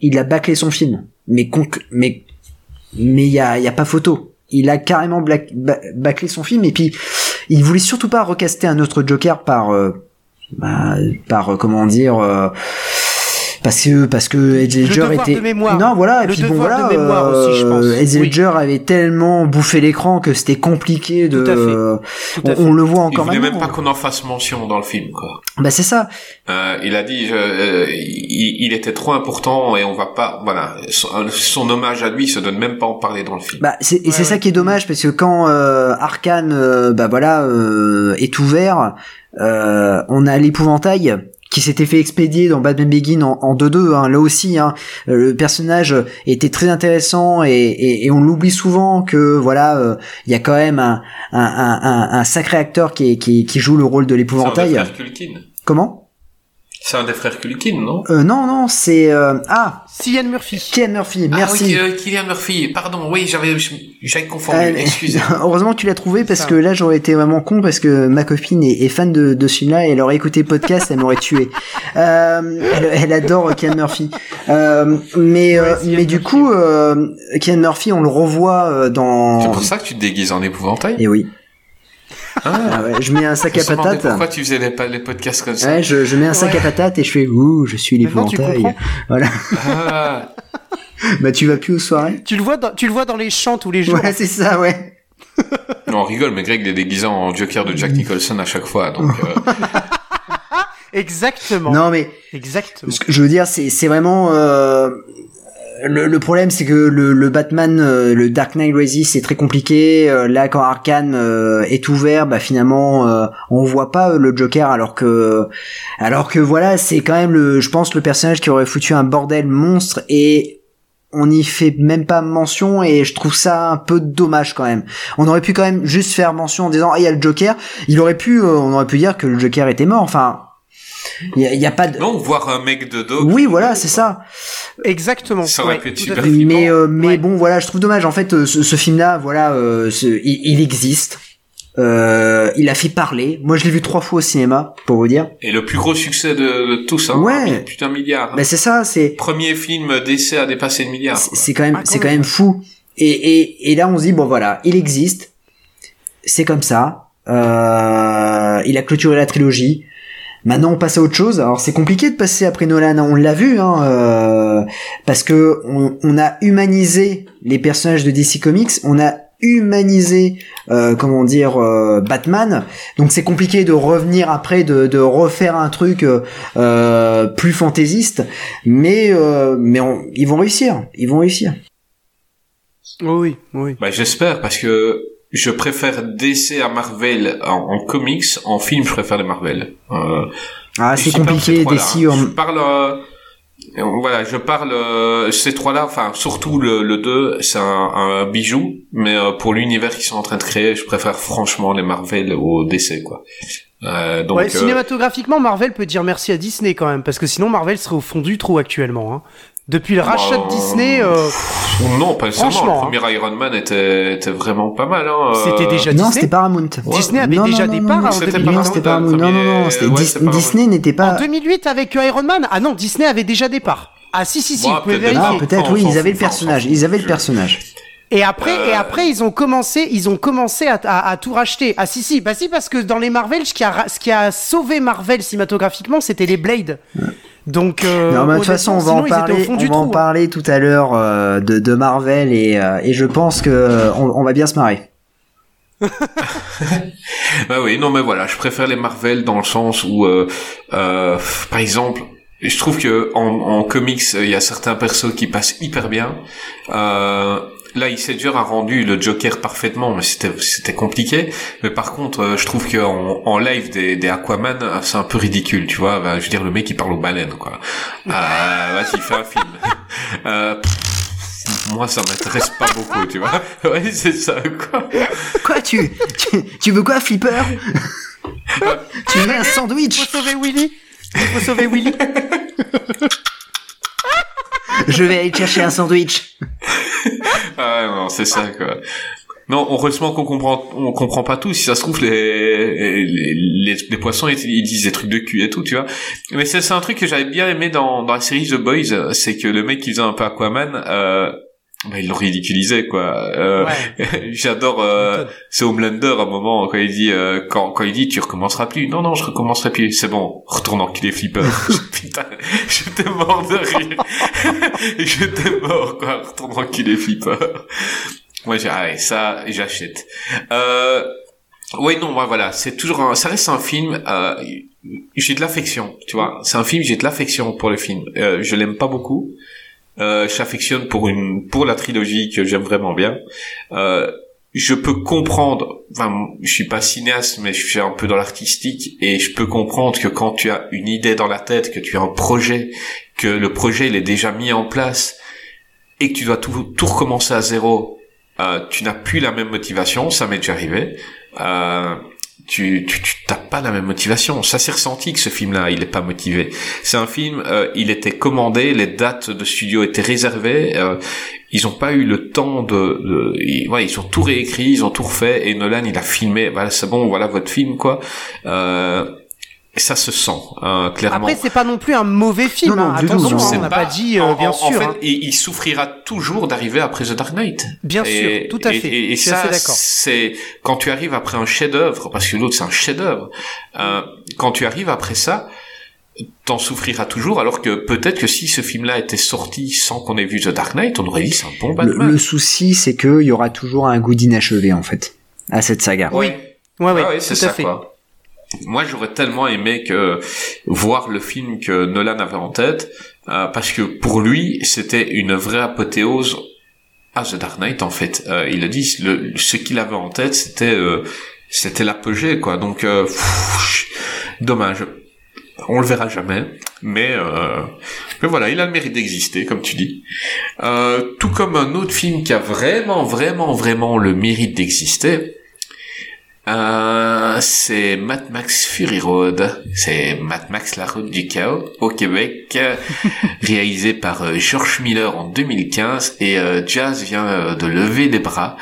Il a bâclé son film, mais conc- mais mais il y a, y a pas photo. Il a carrément black- bâclé son film et puis il voulait surtout pas recaster un autre Joker par euh, bah, par euh, comment dire. Euh, parce que parce que Heath Ledger était de mémoire. non voilà et Le puis bon voilà de mémoire aussi, je pense. euh, Oui. Ledger avait tellement bouffé l'écran que c'était compliqué de Tout à fait. Tout à on, fait. on le voit Il encore voulait même maintenant. pas qu'on en fasse mention dans le film, quoi. bah c'est ça Euh, il a dit, je- euh, il, il était trop important et on va pas, voilà, son, son hommage à lui il se donne même pas en parler dans le film. bah c'est et Ouais, c'est ça qui est dommage parce que quand euh, Arkane euh, bah voilà euh, est ouvert euh, on a l'épouvantail qui s'était fait expédier dans Batman Begin en, en 2-2 hein, là aussi hein, euh, le personnage était très intéressant et, et, et on l'oublie souvent que voilà euh, il y a quand même un, un, un, un- sacré acteur qui, qui, qui joue le rôle de l'épouvantail. Comment? C'est un des frères Culkin, non euh, non non c'est euh, ah Cillian Murphy. Cillian Murphy merci Ah oui, euh, Killian Murphy. Pardon, oui, j'avais, j'avais confondu. Euh, Excusez. Heureusement que tu l'as trouvé parce que là j'aurais été vraiment con parce que ma copine est, est fan de, de ce film-là et elle aurait écouté le podcast, elle m'aurait tué. Euh, elle, elle adore Kian Murphy. Euh, mais euh, Ouais, Cillian mais du Murphy, coup, euh, Kian Murphy, on le revoit euh, C'est dans. pour ça que tu te déguises en épouvantail. Et oui. Ah, Ah ouais, je mets un sac à patates. pourquoi tu faisais les, les podcasts comme ça. Ouais, je, je mets un sac Ouais. à patates et je fais ouh, je suis l'épouvantail. comprends. Voilà. Ah, Bah tu vas plus aux soirées Tu le vois dans, tu le vois dans les chants tous les jours. Ouais, c'est ça, ouais. non, on rigole, mais Greg il est déguisé en Joker de Jack Nicholson à chaque fois, donc. euh, Exactement. Non mais Exactement. Ce que je veux dire, c'est c'est vraiment euh, le, le problème, c'est que le, Batman, euh, le Dark Knight Rises, c'est très compliqué. Euh, là, quand Arkham euh, est ouvert, bah finalement, euh, on voit pas le Joker, alors que, alors que voilà, c'est quand même le, je pense, le personnage qui aurait foutu un bordel monstre et on n'y fait même pas mention et je trouve ça un peu dommage quand même. On aurait pu quand même juste faire mention en disant ah il y a le Joker. Il aurait pu, on aurait pu dire que le Joker était mort. Enfin, il y y a pas de. non, voir un mec de dos. Oui, voilà, c'est ça. Exactement. Ça aurait Ouais, pu être super. Mais euh, mais Ouais. bon, voilà, je trouve dommage. En fait, euh, ce, ce film-là, voilà, euh, ce- il, il existe. Euh, il a fait parler. Moi, je l'ai vu trois fois au cinéma, pour vous dire. Et le plus gros succès de, de tous, hein. Ouais. un Putain, milliard. hein. Bah, c'est ça, c'est Premier film d'essai à dépasser le milliard. c'est quand même Ah, c'est quand même. même fou. Et, et et là, on se dit bon, voilà, il existe. C'est comme ça. Euh, il a clôturé la trilogie. Maintenant, on passe à autre chose. Alors, c'est compliqué de passer après Nolan. On l'a vu, hein, euh, parce que on, on a humanisé les personnages de DC Comics. On a humanisé, euh, comment dire, euh, Batman. Donc, c'est compliqué de revenir après, de, de refaire un truc euh, euh, plus fantaisiste. Mais, euh, mais on- ils vont réussir. Ils vont réussir. Oui, oui. Bah, j'espère, parce que je préfère DC à Marvel en, en comics, en film, je préfère les Marvel. Euh, Ah, c'est compliqué. DC, hein. en- Je parle, euh, voilà, je parle, euh, ces trois-là, enfin, surtout le, le 2, c'est un, un bijou, mais euh, pour l'univers qu'ils sont en train de créer, je préfère franchement les Marvel au DC, quoi. Euh, donc, ouais, euh, cinématographiquement, Marvel peut dire merci à Disney quand même, parce que sinon Marvel serait au fond du trou actuellement. Hein. Depuis le rachat Bah, de Disney, euh, non, pas nécessairement. franchement, Le premier Iron Man était, était vraiment pas mal, hein. euh, c'était déjà Non, Disney. c'était Paramount. Disney avait Non, déjà non, des non, parts non, en c'était 2008. Non, c'était Paramount. Non, non, non, c'était ouais. Disney n'était En pas. 2008 avec Iron Man Ah non, Disney avait déjà des parts. Ah si si si, vous pouvez peut-être Ah, vérifier. peut-être On oui, ils avaient le personnage. Ils avaient le personnage. Et après, et après, ils ont commencé, ils ont commencé à, à, à, tout racheter. Ah si si, bah si parce que dans les Marvel, ce qui a, ce qui a sauvé Marvel cinématographiquement, c'était les Blades. Donc, euh, non, de toute façon, on va en parler, on va en hein. parler tout à l'heure euh, de, de, Marvel et, euh, et je pense que on, on, va bien se marrer. bah oui, non mais voilà, je préfère les Marvel dans le sens où, par exemple, je trouve que en, en comics, il y a certains persos qui passent hyper bien. Là, Ledger a rendu le Joker parfaitement, mais c'était c'était compliqué. Mais par contre, euh, je trouve que en, en live des, des Aquaman, euh, c'est un peu ridicule, tu vois. Bah, je veux dire, le mec il parle aux baleines, quoi. Euh, Vas-y, fais un film. euh, moi, ça m'intéresse pas beaucoup, tu vois. Ouais, c'est ça, quoi. Quoi, tu, tu, tu veux quoi, Flipper? Tu veux un sandwich? Faut sauver Willy Il faut sauver Willy Je vais aller chercher un sandwich. ah non, c'est ça quoi. Non, heureusement qu'on comprend, on comprend pas tout. Si ça se trouve, les les, les, poissons ils, disent des trucs de cul et tout, tu vois. Mais c'est un truc que j'avais bien aimé dans dans la série The Boys, c'est que le mec qui faisait un peu Aquaman, euh, bah, il le ridiculisait quoi. Euh, ouais. J'adore euh, c'est Homelander à un moment quand il dit euh, quand quand il dit tu recommenceras plus. Non non je recommencerai plus. C'est bon retourne en est flipper. Putain j'étais mort de rire. j'étais mort quoi retourne en est flipper. Moi j'ai ah ça j'achète. Euh, oui non moi voilà c'est toujours un, ça reste un film. Euh, j'ai de l'affection tu vois. C'est un film j'ai de l'affection pour le film. Je l'aime pas beaucoup. Euh, j'affectionne pour une pour la trilogie que j'aime vraiment bien. Euh, je peux comprendre, enfin, je suis pas cinéaste, mais je suis un peu dans l'artistique, et je peux comprendre que quand tu as une idée dans la tête, que tu as un projet, que le projet il est déjà mis en place, et que tu dois tout, tout recommencer à zéro, euh, tu n'as plus la même motivation, ça m'est déjà arrivé. Euh, tu tu t'as pas la même motivation. Ça s'est ressenti que ce film-là, il est pas motivé. C'est un film, euh, il était commandé, les dates de studio étaient réservées. Euh, ils ont pas eu le temps de, de ils, ouais, ils ont tout réécrit, ils ont tout refait. Et Nolan, il a filmé. Voilà, c'est bon, voilà votre film, quoi. Euh, ça se sent euh, clairement. Après, c'est pas non plus un mauvais film. Non, non, hein. Attention, on n'a pas, dit euh, bien en, sûr. En fait, hein. il, souffrira toujours d'arriver après The Dark Knight. Bien sûr, tout à fait. Et, et ça, c'est quand tu arrives après un chef-d'œuvre, parce que l'autre c'est un chef-d'œuvre. Euh, quand tu arrives après ça, t'en souffriras toujours, alors que peut-être que si ce film-là était sorti sans qu'on ait vu The Dark Knight, on aurait dit c'est un bon Batman. Le, le souci, c'est qu'il y aura toujours un goût d'inachevé en fait à cette saga. Oui, ouais, ouais, ah oui c'est ça. Fait. Quoi. Moi, j'aurais tellement aimé que voir le film que Nolan avait en tête, euh, parce que pour lui, c'était une vraie apothéose à The Dark Knight. En fait, euh, il a dit ce qu'il avait en tête, c'était euh, c'était l'apogée, quoi. Donc, euh, dommage. On le verra jamais, mais, euh, mais voilà, il a le mérite d'exister, comme tu dis. tout comme un autre film qui a vraiment, vraiment, vraiment le mérite d'exister, euh, c'est Mad Max Fury Road. C'est Mad Max La Route du Chaos au Québec, réalisé par euh, George Miller en 2015 et euh, Jazz vient euh, de lever des bras.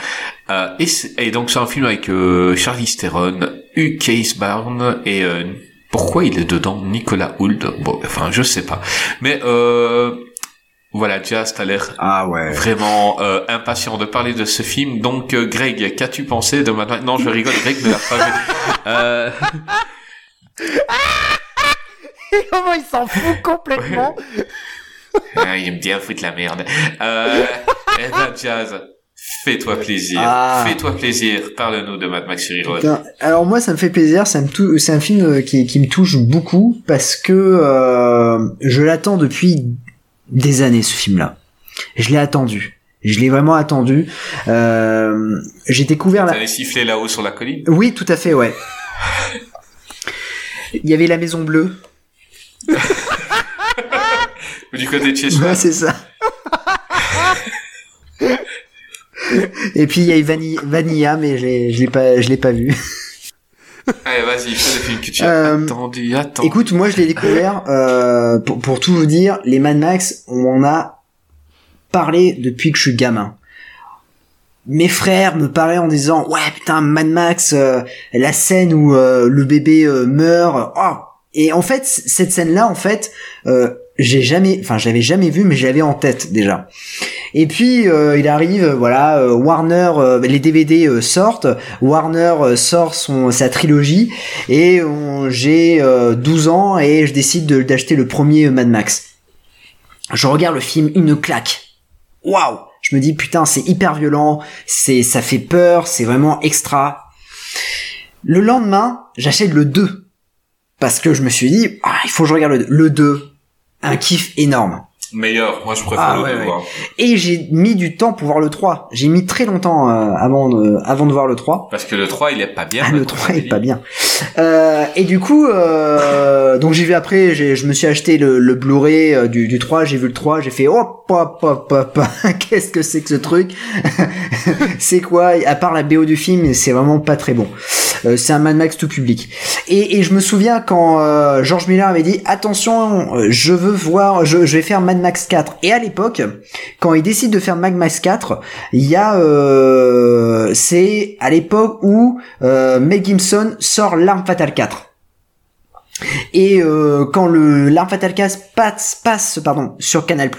Et, et, donc c'est un film avec Charlie Theron, Hugh Case Barn et pourquoi il est dedans Nicolas Hoult? Bon, enfin je sais pas, mais voilà, Jazz, t'as l'air ah ouais. vraiment euh, impatient de parler de ce film. Donc, euh, Greg, qu'as-tu pensé de Mad Max Non, je rigole, Greg ne l'a pas vu. Euh... Comment il s'en fout complètement? Ah, Il aime bien foutre la merde. Euh, eh ben, Jazz, fais-toi plaisir. Ah. Fais-toi plaisir. Parle-nous de Mad Max Fury Road. Alors moi, ça me fait plaisir. Ça me C'est un film euh, qui, qui me touche beaucoup parce que euh, je l'attends depuis des années ce film-là. Je l'ai attendu. Je l'ai vraiment attendu. Euh, j'ai découvert la. T'avais sifflé là-haut sur la colline? Oui, tout à fait, ouais. Il y avait la Maison Bleue. du côté de chez soi. Ouais, c'est ça. Et puis il y a Vanilla, Vanilla mais je l'ai pas, je l'ai pas vu. Allez, vas-y, fais le film que tu as euh, attendu, attends. Écoute, moi je l'ai découvert, euh, pour, pour tout vous dire, les Mad Max, on en a parlé depuis que je suis gamin. Mes frères me parlaient en disant, ouais putain, Mad Max, euh, la scène où euh, le bébé euh, meurt, oh Et en fait, cette scène-là, en fait, j'ai jamais, enfin, je l'avais jamais vue, mais je l'avais en tête déjà. Et puis euh, il arrive, voilà, euh, Warner, euh, les DVD sortent, Warner sort son sa trilogie et j'ai euh, 12 ans et je décide de- d'acheter le premier Mad Max. Je regarde le film, une claque. Waouh Je me dis putain, c'est hyper violent, c'est ça fait peur, c'est vraiment extra. Le lendemain, j'achète le 2 parce que je me suis dit ah, il faut que je regarde le 2. Le 2, un kiff énorme. Meilleur, moi je préfère Ah, le ouais, voir. Et j'ai mis du temps pour voir le 3. J'ai mis très longtemps euh, avant de, avant de voir le 3. Parce que le 3, il est pas bien. Ah, le 3 est pas bien. Euh, et du coup, euh, donc j'ai vu après, je me suis acheté le, le Blu-ray du, du 3, j'ai vu le 3, j'ai fait hop, hop, hop, hop, qu'est-ce que c'est que ce truc? C'est quoi? À part la BO du film, c'est vraiment pas très bon. C'est un Mad Max tout public. Et, et je me souviens quand George Miller avait dit attention, je veux voir, je, je vais faire Mad Max 4. Et à l'époque, quand il décide de faire Mad Max 4, il y a, euh, c'est à l'époque où euh, Gibson sort L'Arme Fatale 4. Et euh, quand le l'arme fatale 4 passe, passe pardon sur Canal+,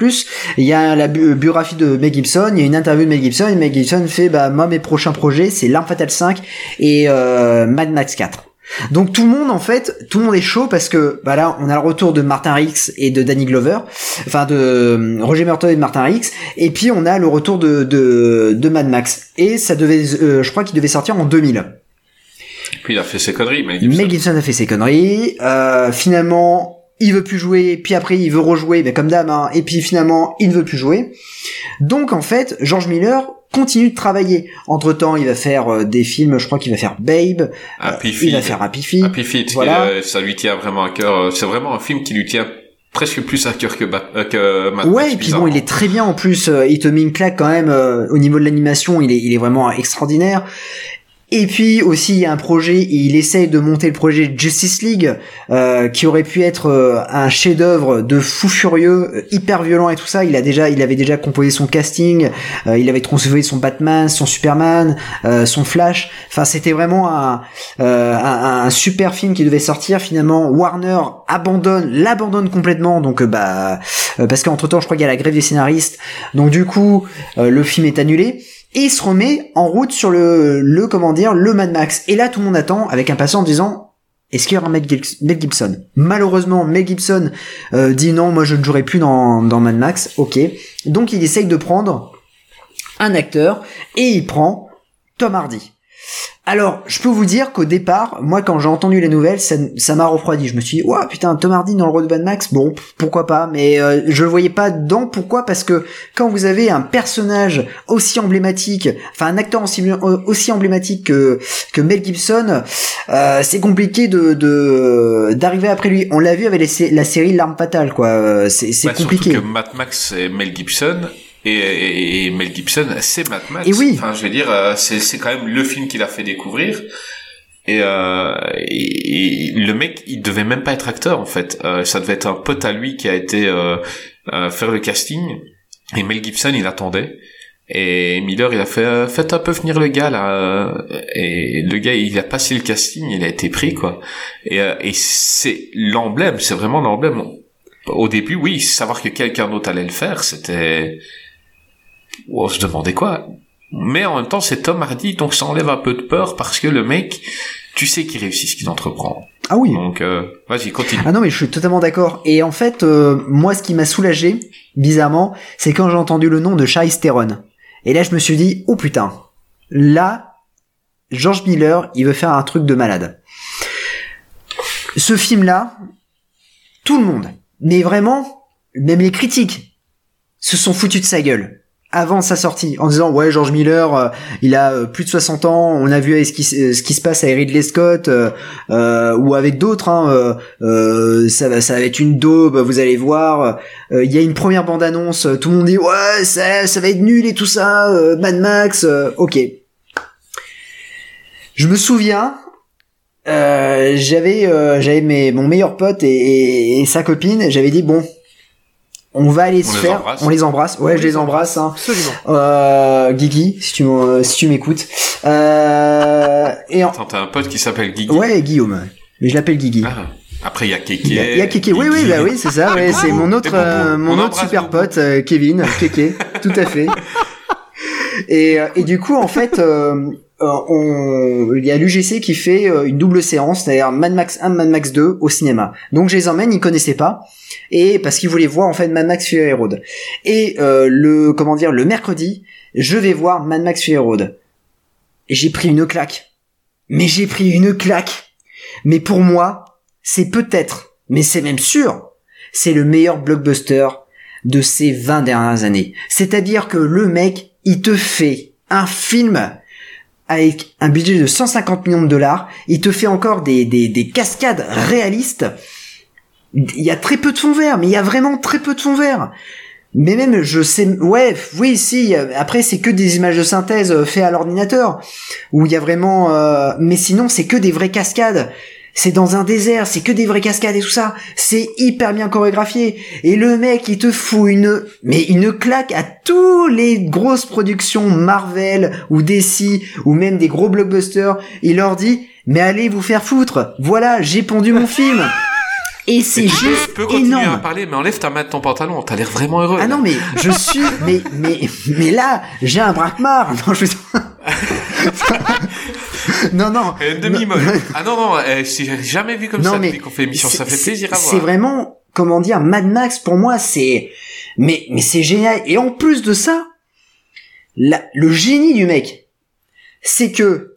il y a la bu- biographie de Mel Gibson, il y a une interview de Mel Gibson et Mel Gibson fait bah moi mes prochains projets c'est l'arme fatale 5 et euh, Mad Max 4. Donc tout le monde en fait, tout le monde est chaud parce que bah là on a le retour de Martin Rix et de Danny Glover, enfin de euh, Roger Merton et de Martin Rix, et puis on a le retour de de, de Mad Max et ça devait, euh, je crois qu'il devait sortir en 2000. Puis il a fait ses conneries, mais Gibson. Mel Gibson a fait ses conneries. Euh, finalement, il veut plus jouer. Puis après, il veut rejouer, mais comme d'hab. hein, et puis finalement, il ne veut plus jouer. Donc en fait, George Miller continue de travailler. Entre temps, il va faire euh, des films. Je crois qu'il va faire Babe. Happy il Feet. va faire Happy Feet. Happy Feet, Voilà. euh, ça lui tient vraiment à cœur. euh, C'est vraiment un film qui lui tient presque plus à cœur que, euh, que Mad Ouais, Max, et puis bon, il est très bien en plus. euh, Il te met une claque quand même euh, au niveau de l'animation. Il est, il est vraiment extraordinaire. Et puis aussi, il y a un projet. Il essaye de monter le projet Justice League, euh, qui aurait pu être euh, un chef-d'œuvre de fou furieux, euh, hyper violent et tout ça. Il a déjà, il avait déjà composé son casting. il avait conçu son Batman, son Superman, son Flash. Enfin, c'était vraiment un, un, super film qui devait sortir. Finalement, Warner abandonne, l'abandonne complètement. Donc, bah, parce qu'entre temps, je crois qu'il y a la grève des scénaristes. Donc, du coup, le film est annulé. Et il se remet en route sur le, le, comment dire, le Mad Max. Et là, tout le monde attend avec impatience en disant, est-ce qu'il y aura Mel Gibson? Malheureusement, Mel Gibson euh, dit non, moi je ne jouerai plus dans, dans Mad Max. Ok. Donc il essaye de prendre un acteur et il prend Tom Hardy. Alors, je peux vous dire qu'au départ, moi, quand j'ai entendu les nouvelles, ça ça m'a refroidi. Je me suis dit, ouais, putain, Tom Hardy dans le rôle de Mad Max, bon, pourquoi pas, mais euh, je le voyais pas dedans. Pourquoi? Parce que quand vous avez un personnage aussi emblématique, enfin un acteur aussi, aussi emblématique que, que Mel Gibson, euh, c'est compliqué de de- d'arriver après lui. On l'a vu avec les la série L'arme fatale, quoi. Euh, C'est Bah, compliqué. Surtout que Mad Max, c'est Mel Gibson. Et, Mel Gibson, c'est Mad Max. Et oui. Enfin, je veux dire, euh, c'est, c'est quand même le film qu'il a fait découvrir. Et, euh, et- et le mec, il devait même pas être acteur en fait. Euh, ça devait être un pote à lui qui a été euh, faire le casting. Et Mel Gibson, il attendait. Et Miller, il a fait, faites un peu venir le gars là. Et le gars, il a passé le casting, il a été pris quoi. Et, et c'est l'emblème, c'est vraiment l'emblème. Au début, oui, savoir que quelqu'un d'autre allait le faire, c'était, on se demandait quoi? Mais en même temps, c'est Tom Hardy, donc ça enlève un peu de peur parce que le mec, tu sais qu'il réussit ce qu'il entreprend. Ah oui. Donc, euh, vas-y, continue. Ah non mais je suis totalement d'accord. Et en fait, euh, moi ce qui m'a soulagé, bizarrement, c'est quand j'ai entendu le nom de Charlize Theron. Et là je me suis dit, oh putain, là, George Miller, il veut faire un truc de malade. Ce film-là, tout le monde, mais vraiment, même les critiques, se sont foutus de sa gueule avant sa sortie en disant ouais George Miller euh, il a euh, plus de 60 ans on a vu ce qui, qui se passe avec Ridley Scott euh, euh, ou avec d'autres hein, euh, euh, ça ça va être une daube vous allez voir Euh, il y a une première bande annonce tout le monde dit ouais ça ça va être nul et tout ça euh, Mad Max euh, ok. Je me souviens euh, j'avais euh, j'avais mes mon meilleur pote et sa copine j'avais dit bon on va aller On se les faire embrasse. on les embrasse ouais On je les embrasse hein. Absolument. Euh, Guigui, si tu si tu m'écoutes. Euh, et en... Attends, t'as un pote qui s'appelle Guigui? ouais, Guillaume. Mais je l'appelle Guigui. Ah, Après, il y a Keke. Il y a, il y a Keke. Oui, oui, bah oui, c'est ça. Ouais, c'est mon autre, euh, mon On autre super pote, euh, Kevin, Keke, tout à fait. Et, euh, et du coup, en fait, euh, on, il y a l'UGC qui fait euh, une double séance, c'est-à-dire Mad Max 1, Mad Max 2 au cinéma. Donc je les emmène, ils connaissaient pas, et parce qu'ils voulaient voir en fait Mad Max Fury Road. Et euh, le, comment dire, le mercredi, je vais voir Mad Max Fury Road. Et j'ai pris une claque. Mais j'ai pris une claque. Mais pour moi, c'est peut-être, mais c'est même sûr, c'est le meilleur blockbuster de ces 20 dernières années. C'est-à-dire que le mec, il te fait un film avec un budget de 150 millions de dollars, il te fait encore des, des, des cascades réalistes. Il y a très peu de fond vert, mais il y a vraiment très peu de fond vert. Mais même, je sais, ouais, oui, si. Après, c'est que des images de synthèse euh, faites à l'ordinateur, où il y a vraiment. euh, mais sinon, c'est que des vraies cascades. C'est dans un désert, c'est que des vraies cascades et tout ça. C'est hyper bien chorégraphié. Et le mec, il te fout une, mais une claque à tous les grosses productions Marvel ou DC ou même des gros blockbusters. Il leur dit, mais allez vous faire foutre. Voilà, j'ai pondu mon film. Et c'est juste tu peux continuer à énorme. parler, mais enlève ta main de ton pantalon. T'as l'air vraiment heureux. Ah là. non mais je suis mais mais mais là j'ai un braquemar. Non je non non. Une demi-molle. Ah non, non, euh, j'ai jamais vu comme Non, ça mais depuis qu'on fait l'émission. Ça fait plaisir à voir. C'est vraiment comment dire Mad Max pour moi c'est mais mais c'est génial et en plus de ça la- le génie du mec c'est que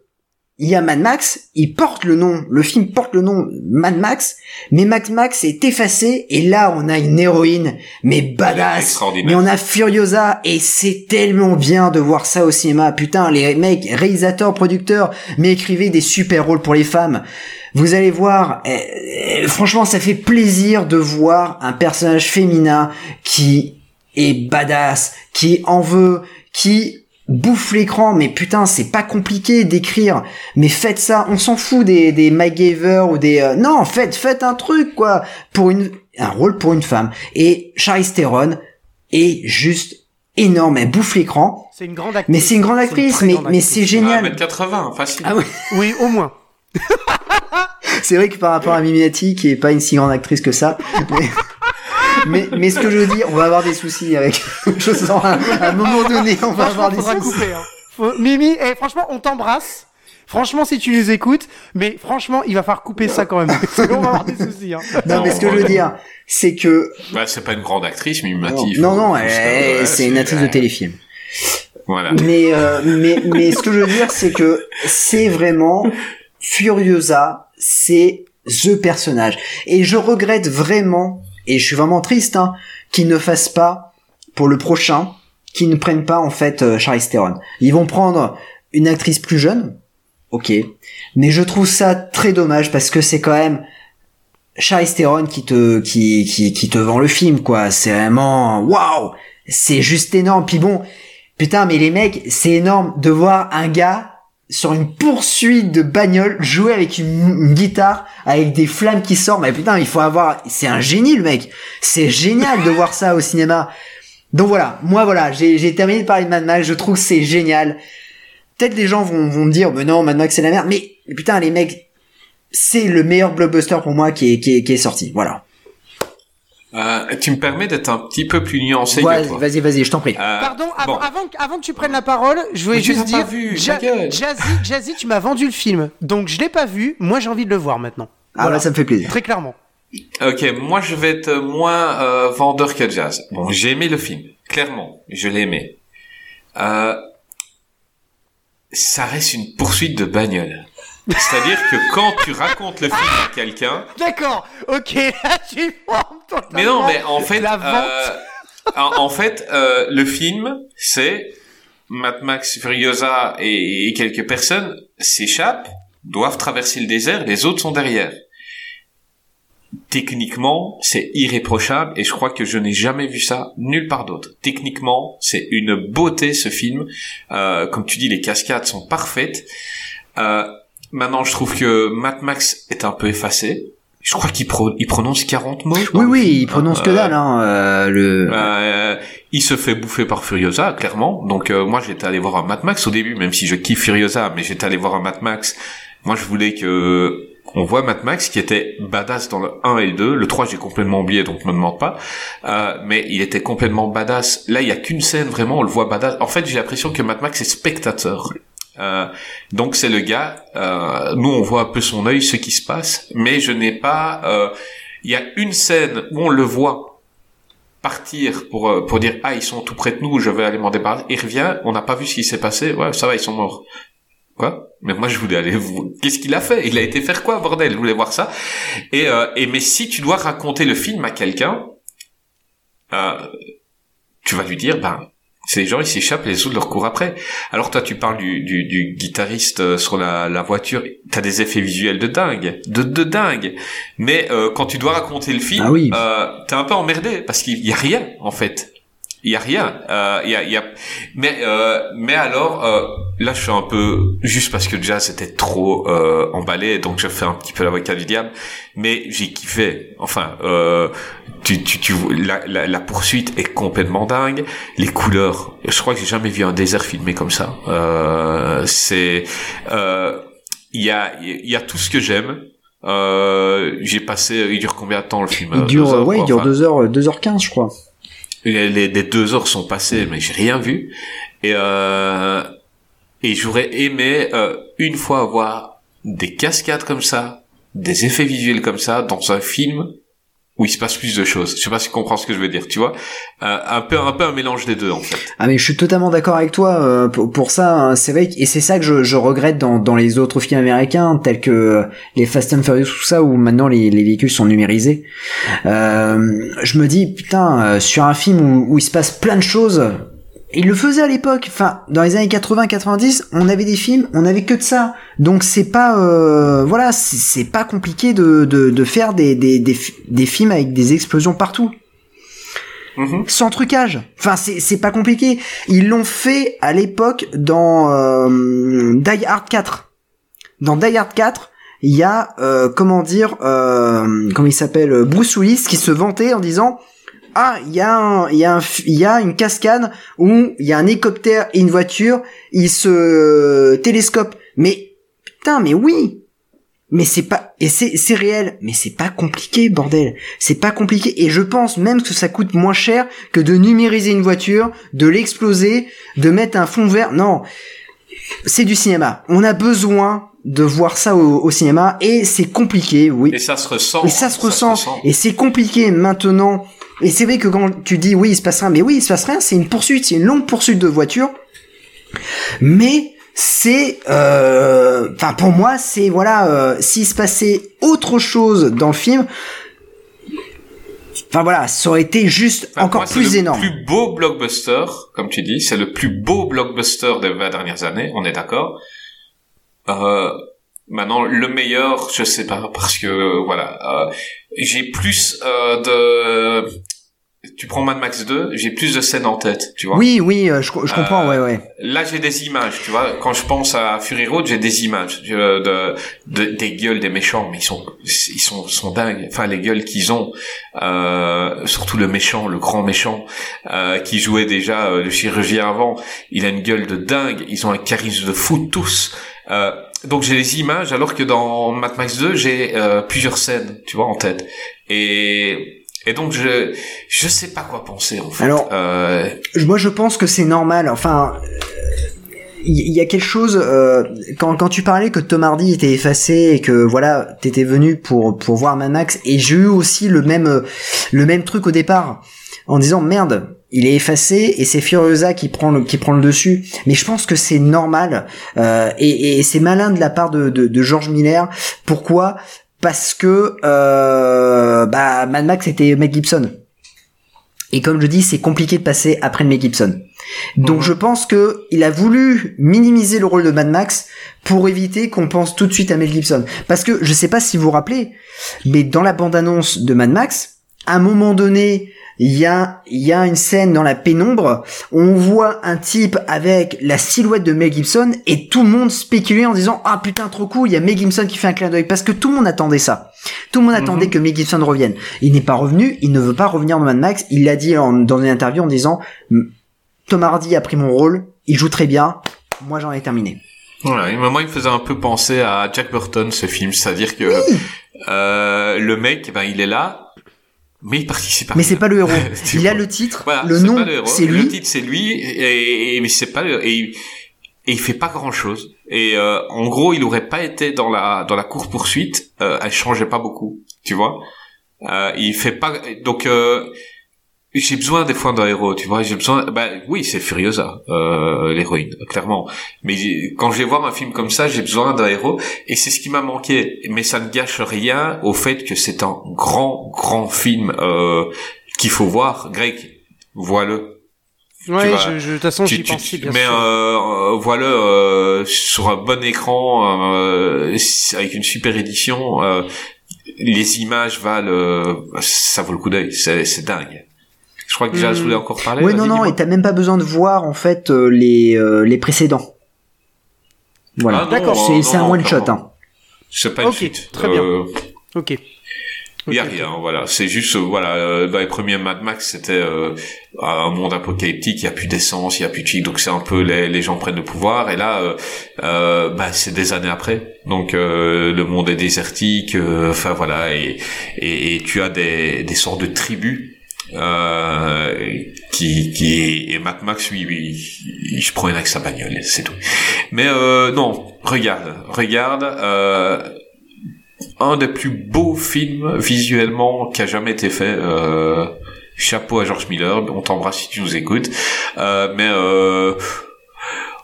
il y a Mad Max, il porte le nom, le film porte le nom Mad Max, mais Mad Max est effacé et là on a une héroïne, mais badass, mais on a Furiosa et c'est tellement bien de voir ça au cinéma. Putain, les mecs, réalisateurs, producteurs, mais écrivez des super rôles pour les femmes. Vous allez voir, euh, euh, franchement, ça fait plaisir de voir un personnage féminin qui est badass, qui en veut, qui bouffe l'écran, mais putain, c'est pas compliqué d'écrire, mais faites ça, on s'en fout des, des MacGyver ou des... euh, non, faites, faites un truc, quoi, pour une, un rôle pour une femme. Et Charlize Theron est juste énorme, elle bouffe l'écran, C'est une grande actrice. mais c'est une grande actrice, mais, grande mais actrice. c'est génial. 1m80, facile. Ah. Oui, au moins. C'est vrai que par rapport à Mimiati, qui est pas une si grande actrice que ça, mais, mais, mais ce que je veux dire, on va avoir des soucis avec, je sens, à, à un moment donné, on va Franchement, avoir des soucis. couper. Hein. Faut- Mimi, eh, franchement, on t'embrasse. Franchement, si tu les écoutes, mais franchement, il va falloir couper ça quand même. Parce qu'on va avoir des soucis. Hein. Non, mais ce que je veux dire, c'est que, Bah, c'est pas une grande actrice, mais non, non, non, ouais, c'est une actrice de téléfilm. Voilà. Mais, euh, mais, mais ce que je veux dire, c'est que c'est vraiment Furiosa, c'est the personnage. Et je regrette vraiment, et je suis vraiment triste, hein, qu'ils ne fassent pas pour le prochain, qu'ils ne prennent pas en fait euh, Charlize Theron. Ils vont prendre une actrice plus jeune, ok, mais je trouve ça très dommage parce que c'est quand même Charlize Theron qui te qui qui qui te vend le film quoi. C'est vraiment waouh, c'est juste énorme. Puis bon, Putain, mais les mecs, c'est énorme de voir un gars sur une poursuite de bagnole jouer avec une, guitare avec des flammes qui sortent. Mais putain, il faut avoir, c'est un génie le mec. C'est génial de voir ça au cinéma. Donc voilà, moi voilà, j'ai terminé de parler de Mad Max. Je trouve que c'est génial. Peut-être les gens vont, vont me dire, mais non, Mad Max c'est la merde. Mais putain, les mecs, c'est le meilleur blockbuster pour moi qui est, qui qui est sorti. Voilà. Euh, tu me permets d'être un petit peu plus nuancé Ouais, que toi. vas-y, vas-y, je t'en prie. Euh, Pardon, avant, bon. avant, que- avant que tu prennes la parole, je voulais Mais juste dire, vu, Ja-. Jazzy, Jazzy, tu m'as vendu le film, donc je l'ai pas vu. Moi, j'ai envie de le voir maintenant. Ah Voilà. bah ça me fait plaisir. Très clairement. Ok, moi je vais être moins euh, vendeur que Jazz. Bon, j'ai aimé le film, clairement, je l'ai aimé. Euh, ça reste une poursuite de bagnole. C'est-à-dire que quand tu racontes le film à quelqu'un, D'accord. Ok, là, tu formes mais non, mais en fait, La vente. euh, en, en fait, euh, le film, c'est Mad Max Furiosa et, et quelques personnes s'échappent, doivent traverser le désert, les autres sont derrière. Techniquement, c'est irréprochable et je crois que je n'ai jamais vu ça nulle part d'autre. Techniquement, c'est une beauté ce film. Euh, comme tu dis, les cascades sont parfaites. Euh, maintenant, je trouve que Mad Max est un peu effacé. Je crois qu'il pro- il prononce 40 mots. Oui, oui, il prononce que dalle, hein, euh, le... euh, il se fait bouffer par Furiosa, clairement. Donc euh, moi j'étais allé voir un Mad Max au début, même si je kiffe Furiosa, mais j'étais allé voir un Mad Max. Moi je voulais que on voit Mad Max qui était badass dans le 1 et le 2. Le 3, j'ai complètement oublié, donc ne me demande pas. Euh, mais il était complètement badass. Là, il y a qu'une scène, vraiment, on le voit badass. En fait, j'ai l'impression que Mad Max est spectateur. Euh, donc c'est le gars, euh, nous on voit un peu son œil, ce qui se passe, mais je n'ai pas... euh, Il y a une scène où on le voit partir pour euh, pour dire ah ils sont tout près de nous, je vais aller m'en débarrasser. Il revient, on n'a pas vu ce qui s'est passé. Ouais, ça va, ils sont morts. Quoi? Mais moi je voulais aller. vous- Qu'est-ce qu'il a fait? Il a été faire quoi, bordel? Je voulais voir ça. Et et mais si tu dois raconter le film à quelqu'un, tu vas lui dire ben ces gens ils s'échappent, les autres leur courent après. Alors toi tu parles du, du, du guitariste euh, sur la, la voiture, t'as des effets visuels de dingue, de, de dingue. Mais euh, quand tu dois raconter le film, Ah oui. euh, t'es un peu emmerdé parce qu'il y a rien en fait. Il y a rien. Euh, il y a, y a... Mais euh, mais alors euh, là je suis un peu juste parce que déjà c'était trop euh, emballé donc je fais un petit peu l'avocat du diable. Mais j'ai kiffé. Enfin euh, tu tu tu la, la, la poursuite est complètement dingue. Les couleurs. Je crois que j'ai jamais vu un désert filmé comme ça. Euh, c'est euh, il y a il y a tout ce que j'aime. Euh, j'ai passé, il dure combien de temps le film? Il dure, heures, ouais, quoi, il dure enfin. 2 heures, 2h15, je crois. Les, deux heures sont passées, mais j'ai rien vu. Et euh, et j'aurais aimé euh, une fois avoir des cascades comme ça, des effets visuels comme ça dans un film où il se passe plus de choses. Je sais pas si tu comprends ce que je veux dire, tu vois. Euh, un peu un peu un mélange des deux en fait. Ah mais je suis totalement d'accord avec toi euh, pour, ça. hein, c'est vrai et c'est ça que je, je regrette dans, dans les autres films américains tels que euh, les Fast and Furious tout ça où maintenant les, les véhicules sont numérisés. Euh, je me dis putain sur un film où, où il se passe plein de choses. Il le faisait à l'époque, enfin dans les années 80-90, on avait des films, on avait que de ça. Donc c'est pas euh, voilà, c'est pas compliqué de, de, de faire des, des, des, fi- des films avec des explosions partout Mhm. sans trucage. Enfin, c'est c'est pas compliqué. Ils l'ont fait à l'époque dans euh, Die Hard 4. Dans Die Hard 4, il y a euh, comment dire, euh, comment il s'appelle, Bruce Willis qui se vantait en disant ah, il y a un, il y a un, y a une cascade où il y a un hélicoptère et une voiture, ils se télescopent. Mais putain, mais oui. Mais c'est pas et c'est c'est réel, mais c'est pas compliqué bordel. C'est pas compliqué et je pense même que ça coûte moins cher que de numériser une voiture, de l'exploser, de mettre un fond vert. Non. C'est du cinéma. On a besoin de voir ça au, au cinéma et c'est compliqué, oui. Et ça se ressent. Et ça se ressent. Et c'est compliqué maintenant. Et c'est vrai que quand tu dis oui, il se passe rien, mais oui, il se passe rien, c'est une poursuite, c'est une longue poursuite de voiture. Mais c'est, euh, enfin pour moi, c'est voilà, euh, s'il se passait autre chose dans le film, enfin voilà, ça aurait été juste Enfin, encore moi, plus le énorme. plus beau blockbuster, comme tu dis, c'est le plus beau blockbuster des 20 dernières années, on est d'accord. Euh, maintenant, le meilleur, je sais pas, parce que, voilà, euh, j'ai plus euh, de... Tu prends Mad Max 2, j'ai plus de scènes en tête, tu vois. Oui, oui, euh, je, je comprends, Euh, ouais, ouais. Là, j'ai des images, tu vois. Quand je pense à Fury Road, j'ai des images euh, de, de- des gueules des méchants, mais ils sont ils sont sont dingues. Enfin, les gueules qu'ils ont, euh, surtout le méchant, le grand méchant, euh, qui jouait déjà euh, le chirurgien avant, il a une gueule de dingue. Ils ont un charisme de fou tous. Euh, donc j'ai des images, alors que dans Mad Max 2, j'ai euh, plusieurs scènes, tu vois, en tête. Et et donc je je sais pas quoi penser en fait. Alors, Euh, Moi, je pense que c'est normal. Enfin, il y, y a quelque chose euh, quand quand tu parlais que Tom Hardy était effacé et que voilà, t'étais venu pour pour voir Mad Max et j'ai eu aussi le même euh, le même truc au départ en disant merde. Il est effacé et c'est Furiosa qui prend le qui prend le dessus. Mais je pense que c'est normal euh, et, et c'est malin de la part de, de, de George Miller. Pourquoi? Parce que euh, bah Mad Max était Mel Gibson. Et comme je dis, c'est compliqué de passer après Mel Gibson. Donc Mhm. je pense que il a voulu minimiser le rôle de Mad Max pour éviter qu'on pense tout de suite à Mel Gibson. Parce que je sais pas si vous vous rappelez, mais dans la bande-annonce de Mad Max, à un moment donné, il y a, il y a une scène dans la pénombre, on voit un type avec la silhouette de Mel Gibson et tout le monde spéculait en disant ah putain trop cool, il y a Mel Gibson qui fait un clin d'œil parce que tout le monde attendait ça. Tout le monde attendait que Mel Gibson revienne. Il n'est pas revenu, il ne veut pas revenir dans Mad Max. Il l'a dit en- dans une interview en disant Tom Hardy a pris mon rôle, il joue très bien, moi j'en ai terminé. Voilà, moi il me faisait un peu penser à Jack Burton ce film, c'est-à-dire que euh, le mec, ben il est là, mais il participe pas. Mais c'est pas le héros. il a le titre, Voilà, le nom, le c'est Le lui. titre c'est lui, et, et- mais c'est pas le, et, il- et il fait pas grand chose. Et euh, en gros, il aurait pas été dans la dans la course poursuite, euh, elle changeait pas beaucoup, tu vois. Euh, il fait pas donc. J'ai besoin des fois d'un héros, tu vois. J'ai besoin. Bah oui, c'est Furiosa, euh, l'héroïne, clairement. Mais quand je vais voir un film comme ça, j'ai besoin d'un héros, et c'est ce qui m'a manqué. Mais ça ne gâche rien au fait que c'est un grand, grand film euh, qu'il faut voir. Greg, vois-le. Ouais, je, je, de toute façon, j'y pensais, bien mais sûr. euh, voilà euh, sur un bon écran euh, avec une super édition euh, les images valent euh, ça vaut le coup d'œil c'est dingue je crois que déjà Mhm. je voulais encore parler vas-y, non, non, et t'as même pas besoin de voir en fait euh, les euh, les précédents. Voilà. Ah, D'accord. C'est un non, one shot. clairement. Hein. c'est pas une Ok, suite très bien. Euh, Ok. Il y a rien, voilà. C'est juste, euh, voilà, euh, dans les premiers Mad Max, c'était euh, un monde apocalyptique, il y a plus d'essence, il y a plus de chic, donc c'est un peu les, les gens prennent le pouvoir. Et là, euh, euh, bah, c'est des années après, donc euh, le monde est désertique. euh, Enfin voilà, et, et, et tu as des, des sortes de tribus. Euh, qui qui et Mad Max lui il se promène avec sa bagnole c'est tout mais euh, non regarde regarde euh, un des plus beaux films visuellement qui a jamais été fait. Euh, chapeau à George Miller, on t'embrasse si tu nous écoutes. Euh, mais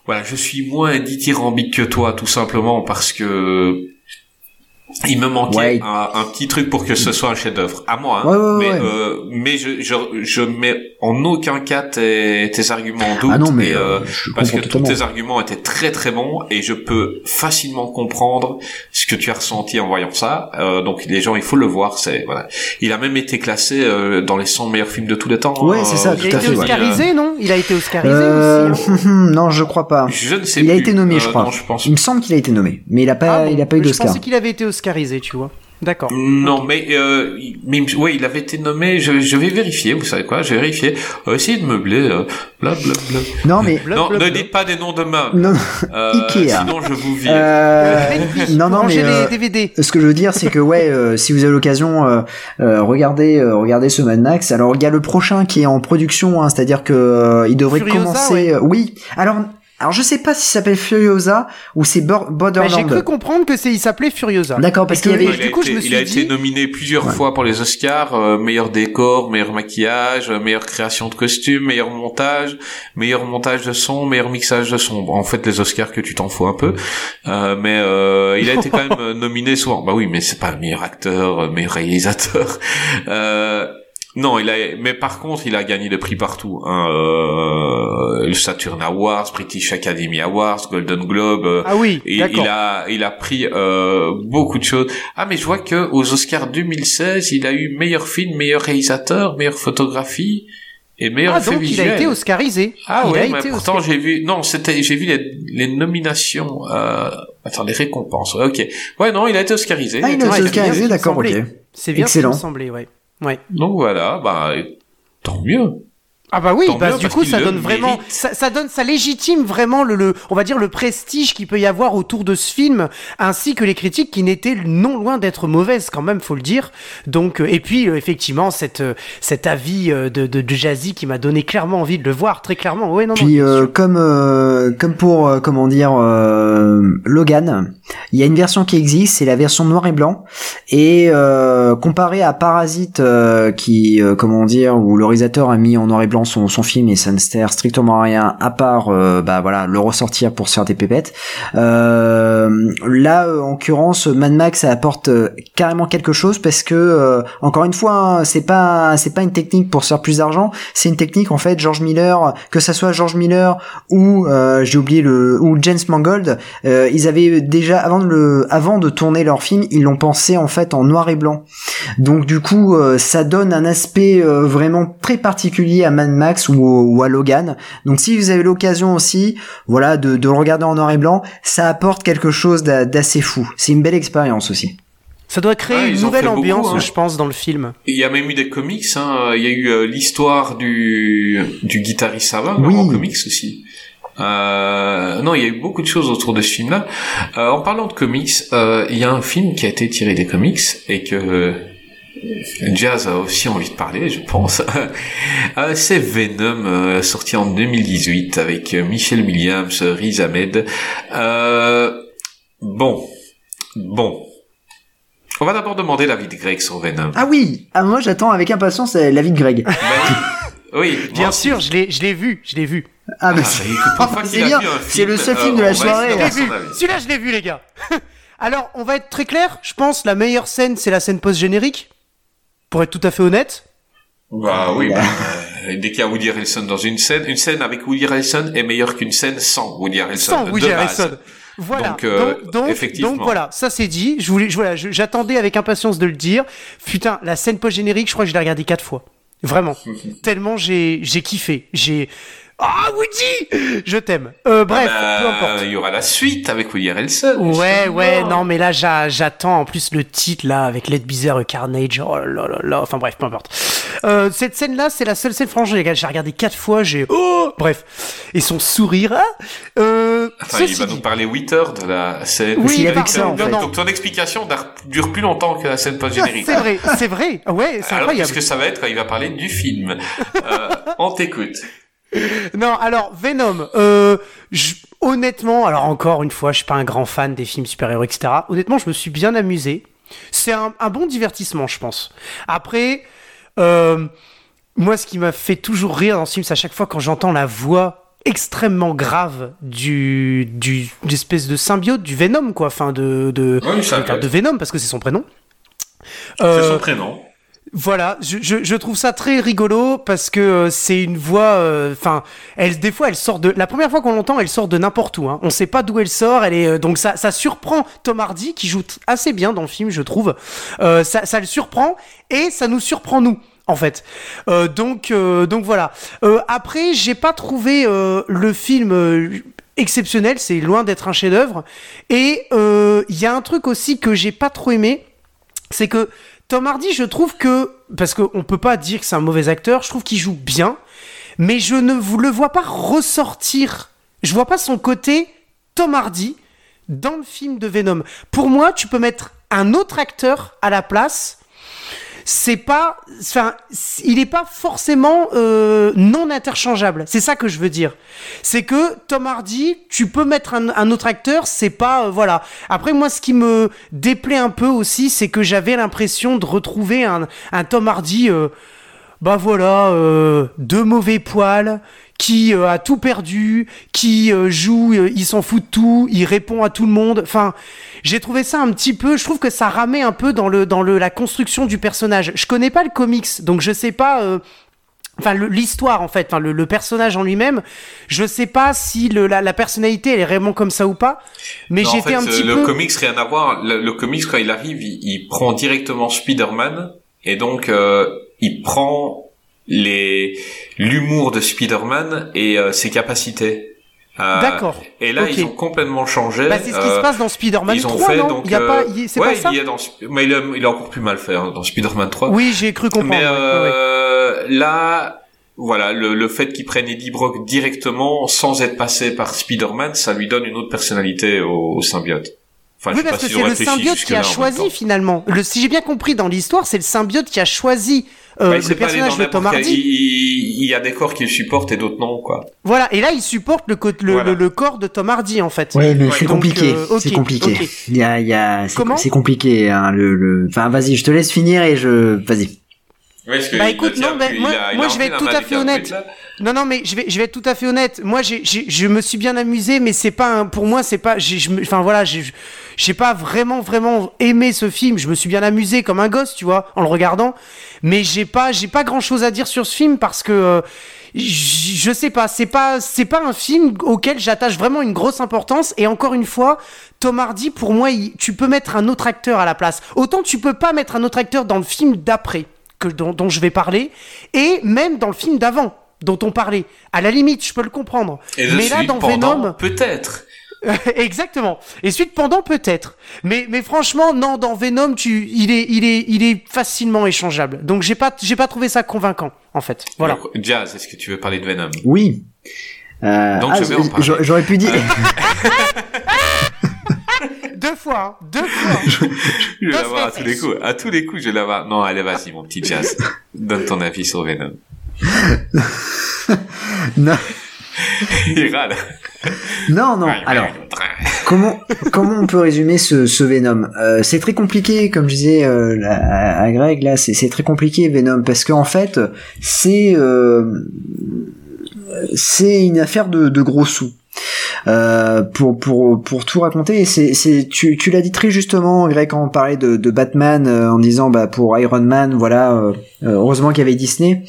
voilà, je suis moins dithyrambique que toi, tout simplement parce que il me manquait Ouais. un, un petit truc pour que ce soit un chef-d'œuvre à moi. Hein, Ouais, ouais, mais ouais. euh, mais je, je je mets en aucun cas tes, tes arguments en doute. Ah non, mais et, euh, euh, je parce que tous tes arguments étaient très très bons et je peux facilement comprendre ce que tu as ressenti en voyant ça. Euh, donc les gens, il faut le voir. C'est voilà. Il a même été classé euh, dans les 100 meilleurs films de tous les temps. Ouais, hein, c'est ça, euh, Il tout a été fait, oscarisé, non? Il a été oscarisé Euh, aussi. hein. non, je crois pas. Je ne sais Il a été nommé, je crois. Non, je pense. Il me semble qu'il a été nommé, mais il a pas, Ah bon, il a pas eu mais Je d'Oscar. pensais qu'il avait été oscarisé, tu vois. D'accord. Non, mais, euh, il- mais il- ouais, il avait été nommé. Je, je vais vérifier. Vous savez quoi Je vais vérifier. Euh, essayez de meubler. Euh, bla, bla, bla. Non, mais non, ne dites pas des noms de meubles. non, Euh, Ikea. Sinon, je vous vire. euh, non, non, mais euh, les DVD. ce que je veux dire, c'est que ouais, euh, si vous avez l'occasion, euh, euh, regardez, euh, regardez ce Mad Max. Alors il y a le prochain qui est en production, hein, c'est-à-dire que euh, il devrait Furiosa, commencer. ouais. euh, oui. Alors, alors je sais pas si ça s'appelle Furiosa ou c'est Bor- Bah, Borderland. J'ai cru comprendre que c'est, il s'appelait Furiosa. D'accord, parce qu'il y avait. il, du a coup, été, je me il suis a dit- été nominé plusieurs fois pour les Oscars, euh, meilleur décor, meilleur maquillage, euh, meilleure création de costumes, meilleur montage, meilleur montage de son, meilleur mixage de son. Bon, En fait, les Oscars que tu t'en fous un peu, Euh, mais euh, il a été quand même euh, nominé souvent. Bah oui, mais c'est pas le meilleur acteur, meilleur réalisateur. Euh, non, il a, mais par contre, il a gagné des prix partout. Hein, euh, le Saturn Awards, British Academy Awards, Golden Globe. euh, Ah oui, et il a, il a pris euh, beaucoup de choses. Ah, mais je vois que aux Oscars 2016, il a eu meilleur film, meilleur réalisateur, meilleure photographie et meilleur Ah effet donc il a été oscarisé. Ah il a mais été pourtant oscarisé. j'ai vu. Non, c'était, j'ai vu les, les nominations. Euh... Attends, les récompenses. Ouais, ok. Ouais, non, il a été oscarisé. Ah, il a été oscarisé, d'accord, ok. C'est bien Excellent. ce qui me semblait, ouais. Ouais. Donc voilà, bah tant mieux. Ah bah oui, Tant bah, mieux, du coup ça donne vraiment, ça, ça donne, ça légitime vraiment le, le, on va dire le prestige qu'il peut y avoir autour de ce film, ainsi que les critiques qui n'étaient non loin d'être mauvaises quand même, faut le dire. Donc euh, et puis euh, effectivement cette, euh, cet avis euh, de, de, de Jazzy qui m'a donné clairement envie de le voir, très clairement. Ouais non. non, Puis bien euh, comme euh, comme pour euh, comment dire euh, Logan, il y a une version qui existe, c'est la version noir et blanc et euh, comparé à Parasite euh, qui euh, comment dire où le réalisateur a mis en noir et blanc son, son film et ça ne sert strictement à rien à part euh, bah voilà le ressortir pour se faire des pépettes. Euh, là euh, en l'occurrence Mad Max ça apporte carrément quelque chose parce que encore une fois hein, c'est pas c'est pas une technique pour se faire plus d'argent, c'est une technique en fait George Miller que ça soit George Miller ou j'ai oublié le ou James Mangold, ils avaient déjà avant de le avant de tourner leur film, ils l'ont pensé en fait en noir et blanc. Donc du coup, ça donne un aspect vraiment très particulier à Mad Max ou, ou à Logan. Donc si vous avez l'occasion aussi, voilà, de, de le regarder en noir et blanc, ça apporte quelque chose d'a- d'assez fou. C'est une belle expérience aussi. Ça doit créer Ah, une nouvelle beaucoup, ambiance, hein. je pense, dans le film. Il y a même eu des comics. Hein. Il y a eu euh, l'histoire du du guitariste savant Oui. en comics aussi. Euh, non, il y a eu beaucoup de choses autour de ce film-là. Euh, en parlant de comics, euh, il y a un film qui a été tiré des comics et que euh, Jazz a aussi envie de parler, je pense. C'est Venom, euh, sorti en 2018 avec euh, Michel Williams, Riz Ahmed. Euh, bon, bon. On va d'abord demander l'avis de Greg sur Venom. Ah oui, ah, moi j'attends avec impatience euh, l'avis de Greg. Ben, oui, Bien sûr, je l'ai, je l'ai vu, je l'ai vu. Ah, mais Ah, c'est- bah, c'est bien, c'est le seul film euh, de la soirée. avis. Celui-là, je l'ai vu, les gars. Alors, on va être très clair. Je pense la meilleure scène, c'est la scène post-générique. Pour être tout à fait honnête. Bah oui, bah, euh, dès qu'il y a Woody Harrelson dans une scène, une scène avec Woody Harrelson est meilleure qu'une scène sans Woody Harrelson. Sans de Woody base. Harrelson. Voilà. Donc, euh, donc, donc, effectivement. donc voilà, ça c'est dit. Je voulais, je- voilà, je- j'attendais avec impatience de le dire. Putain, la scène post-générique, je crois que je l'ai regardée quatre fois. Vraiment. Tellement j'ai, j'ai kiffé. J'ai. Ah, Woody Je t'aime. Euh, bref, Bah, peu importe. Il y aura la suite avec Woody Harrelson. Ouais, ouais, non, mais là, j'a- j'attends en plus le titre, là, avec Let Bizarre Carnage, oh là là là, enfin bref, peu importe. Euh, cette scène-là, c'est la seule scène, franchement, les gars, j'ai regardé quatre fois, j'ai... Oh Bref. Et son sourire, hein euh, Enfin, il va dit- nous parler 8 heures de la scène. Oui, qu'il a vu pardon, que ça, en non, fait. non. Donc ton explication dure plus longtemps que la scène post-générique. C'est vrai, c'est vrai, ouais, c'est Alors incroyable. qu'est-ce que ça va être? Quand il va parler du film euh, On t'écoute. Non, alors Venom, euh, je- honnêtement, alors encore une fois, je suis pas un grand fan des films super-héros, etc. Honnêtement, je me suis bien amusé. C'est un, un bon divertissement, je pense. Après, euh, moi, ce qui m'a fait toujours rire dans ce film, c'est à chaque fois quand j'entends la voix extrêmement grave du du d'espèce de symbiote du Venom quoi enfin de Venom parce que c'est son prénom C'est Euh, son prénom. Voilà, je, je, je trouve ça très rigolo parce que euh, c'est une voix. Enfin, elle des fois elle sort de. La première fois qu'on l'entend, elle sort de n'importe où. Hein. On sait pas d'où elle sort. Elle est euh, donc ça ça surprend Tom Hardy qui joue assez bien dans le film, je trouve. Euh, ça ça le surprend et ça nous surprend nous. En fait, Euh, donc euh, donc voilà. Euh, après, j'ai pas trouvé euh, le film euh, exceptionnel. C'est loin d'être un chef-d'œuvre. Et euh, il y a un truc aussi que j'ai pas trop aimé c'est que Tom Hardy, je trouve que, parce qu'on peut pas dire que c'est un mauvais acteur, je trouve qu'il joue bien, mais je ne vous le vois pas ressortir. Je vois pas son côté Tom Hardy dans le film de Venom. Pour moi, tu peux mettre un autre acteur à la place. C'est pas, enfin, il est pas forcément euh, non interchangeable. C'est ça que je veux dire. C'est que Tom Hardy, tu peux mettre un, un autre acteur, c'est pas, euh, voilà. Après, moi, ce qui me déplaît un peu aussi, c'est que j'avais l'impression de retrouver un, un Tom Hardy, euh, bah voilà, euh, de mauvais poils, qui euh, a tout perdu, qui euh, joue, il s'en fout de tout, il répond à tout le monde. Enfin, j'ai trouvé ça un petit peu. Je trouve que ça ramait un peu dans le dans le la construction du personnage. Je connais pas le comics, donc je sais pas. Enfin, le- l'histoire en fait, enfin le, le personnage en lui-même, je sais pas si le, la, la personnalité elle est vraiment comme ça ou pas, mais Non, en j'étais fait, un petit le peu. comics rien à voir. Le, le comics quand il arrive, il, il prend directement Spider-Man et donc euh, il prend les l'humour de Spider-Man et euh, ses capacités. Euh, D'accord. Et là, ils ont complètement changé. Bah, c'est ce qui Euh, se passe dans Spider-Man ils ont 3, fait non? donc. Il y a euh, pas, c'est ouais, pas ça il y a dans, mais il a, il a encore plus mal fait hein, dans Spider-Man 3. Oui, j'ai cru comprendre. Mais ouais, ouais, ouais. euh, là, voilà, le, le fait qu'il prenne Eddie Brock directement, sans être passé par Spider-Man, ça lui donne une autre personnalité au, au symbiote. Enfin, oui, parce que c'est le symbiote qui a choisi finalement. Le, si j'ai bien compris dans l'histoire, c'est le symbiote qui a choisi euh, Bah, le personnage de Tom Hardy. Il, il y a des corps qui le supportent et d'autres non, quoi. Voilà, et là il supporte le, co- le, Voilà. le, le corps de Tom Hardy en fait. Ouais, mais Ouais, c'est compliqué. euh, c'est compliqué. Il y a, il y a, c'est, Comment? c'est compliqué. Hein, le, le, enfin, vas-y, je te laisse finir et je, vas-y. Parce que Bah, écoute, non, bah, moi- a- je vais être tout à fait honnête. Non, non, mais je vais, je vais être tout à fait honnête. Moi, j'ai, j'ai- je me suis bien amusé, mais c'est pas, un- pour moi, c'est pas, enfin voilà, j'ai, j'ai pas vraiment, vraiment aimé ce film. Je me suis bien amusé comme un gosse, tu vois, en le regardant. Mais j'ai pas, j'ai pas grand chose à dire sur ce film parce que, euh, j- je sais pas, c'est pas, c'est pas un film auquel j'attache vraiment une grosse importance. Et encore une fois, Tom Hardy, pour moi, il- tu peux mettre un autre acteur à la place. Autant tu peux pas mettre un autre acteur dans le film d'après que dont, dont je vais parler, et même dans le film d'avant dont on parlait. À la limite, je peux le comprendre. Et Mais là, dans pendant, Venom, peut-être. exactement. Et suite pendant peut-être. Mais mais franchement, non, dans Venom, tu, il est il est il est facilement échangeable. Donc j'ai pas j'ai pas trouvé ça convaincant en fait. Voilà. Donc, Jazz, est-ce que tu veux parler de Venom? Oui. Euh, Donc, ah, je vais en j- parler. j'aurais- J'aurais pu dire. Deux fois, deux fois. Je vais l'avoir à tous les coups. À tous les coups, je vais l'avoir. Non, allez, vas-y, mon petit Jazz. Donne ton avis sur Venom. non, Il râle. non, non. Alors, comment comment on peut résumer ce, ce Venom? Euh, C'est très compliqué, comme je disais euh, à, à Greg là, c'est c'est très compliqué Venom parce qu'en fait c'est euh, c'est une affaire de, de gros sous. Euh, pour pour pour tout raconter, c'est c'est tu tu l'as dit très justement, Greg, quand on parlait de, de Batman euh, en disant bah pour Iron Man, voilà, euh, euh, heureusement qu'il y avait Disney.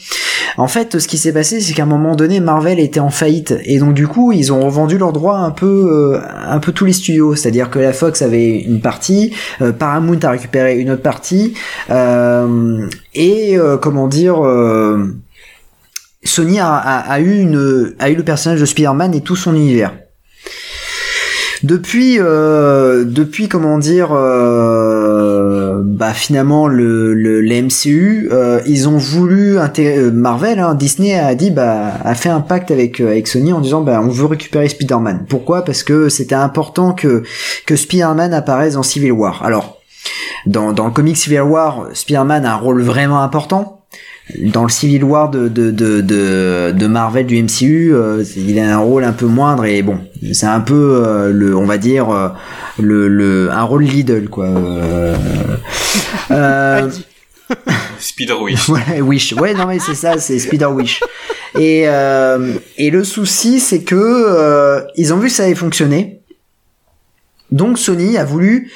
En fait, ce qui s'est passé, c'est qu'à un moment donné, Marvel était en faillite et donc du coup, ils ont revendu leurs droits un peu, euh, un peu tous les studios. C'est-à-dire que la Fox avait une partie, Paramount a récupéré une autre partie et comment dire. Sony a, eu le personnage de Spider-Man et tout son univers. Depuis euh, depuis comment dire euh, bah finalement le le, MCU euh, ils ont voulu inté- euh, Marvel hein, Disney a dit bah a fait un pacte avec avec Sony en disant bah on veut récupérer Spider-Man. Pourquoi? Parce que c'était important que que Spider-Man apparaisse dans Civil War. Alors dans dans le comic Civil War, Spider-Man a un rôle vraiment important dans le Civil War de, de, de, de, de Marvel du MCU, euh, il a un rôle un peu moindre et bon, c'est un peu euh, le, on va dire euh, le, le, un rôle Lidl quoi. Euh, euh. Spider Wish. ouais, Wish. Ouais, non mais c'est ça, c'est Spider Wish. Et euh, et le souci, c'est que euh, ils ont vu que ça avait fonctionné. Donc Sony a voulu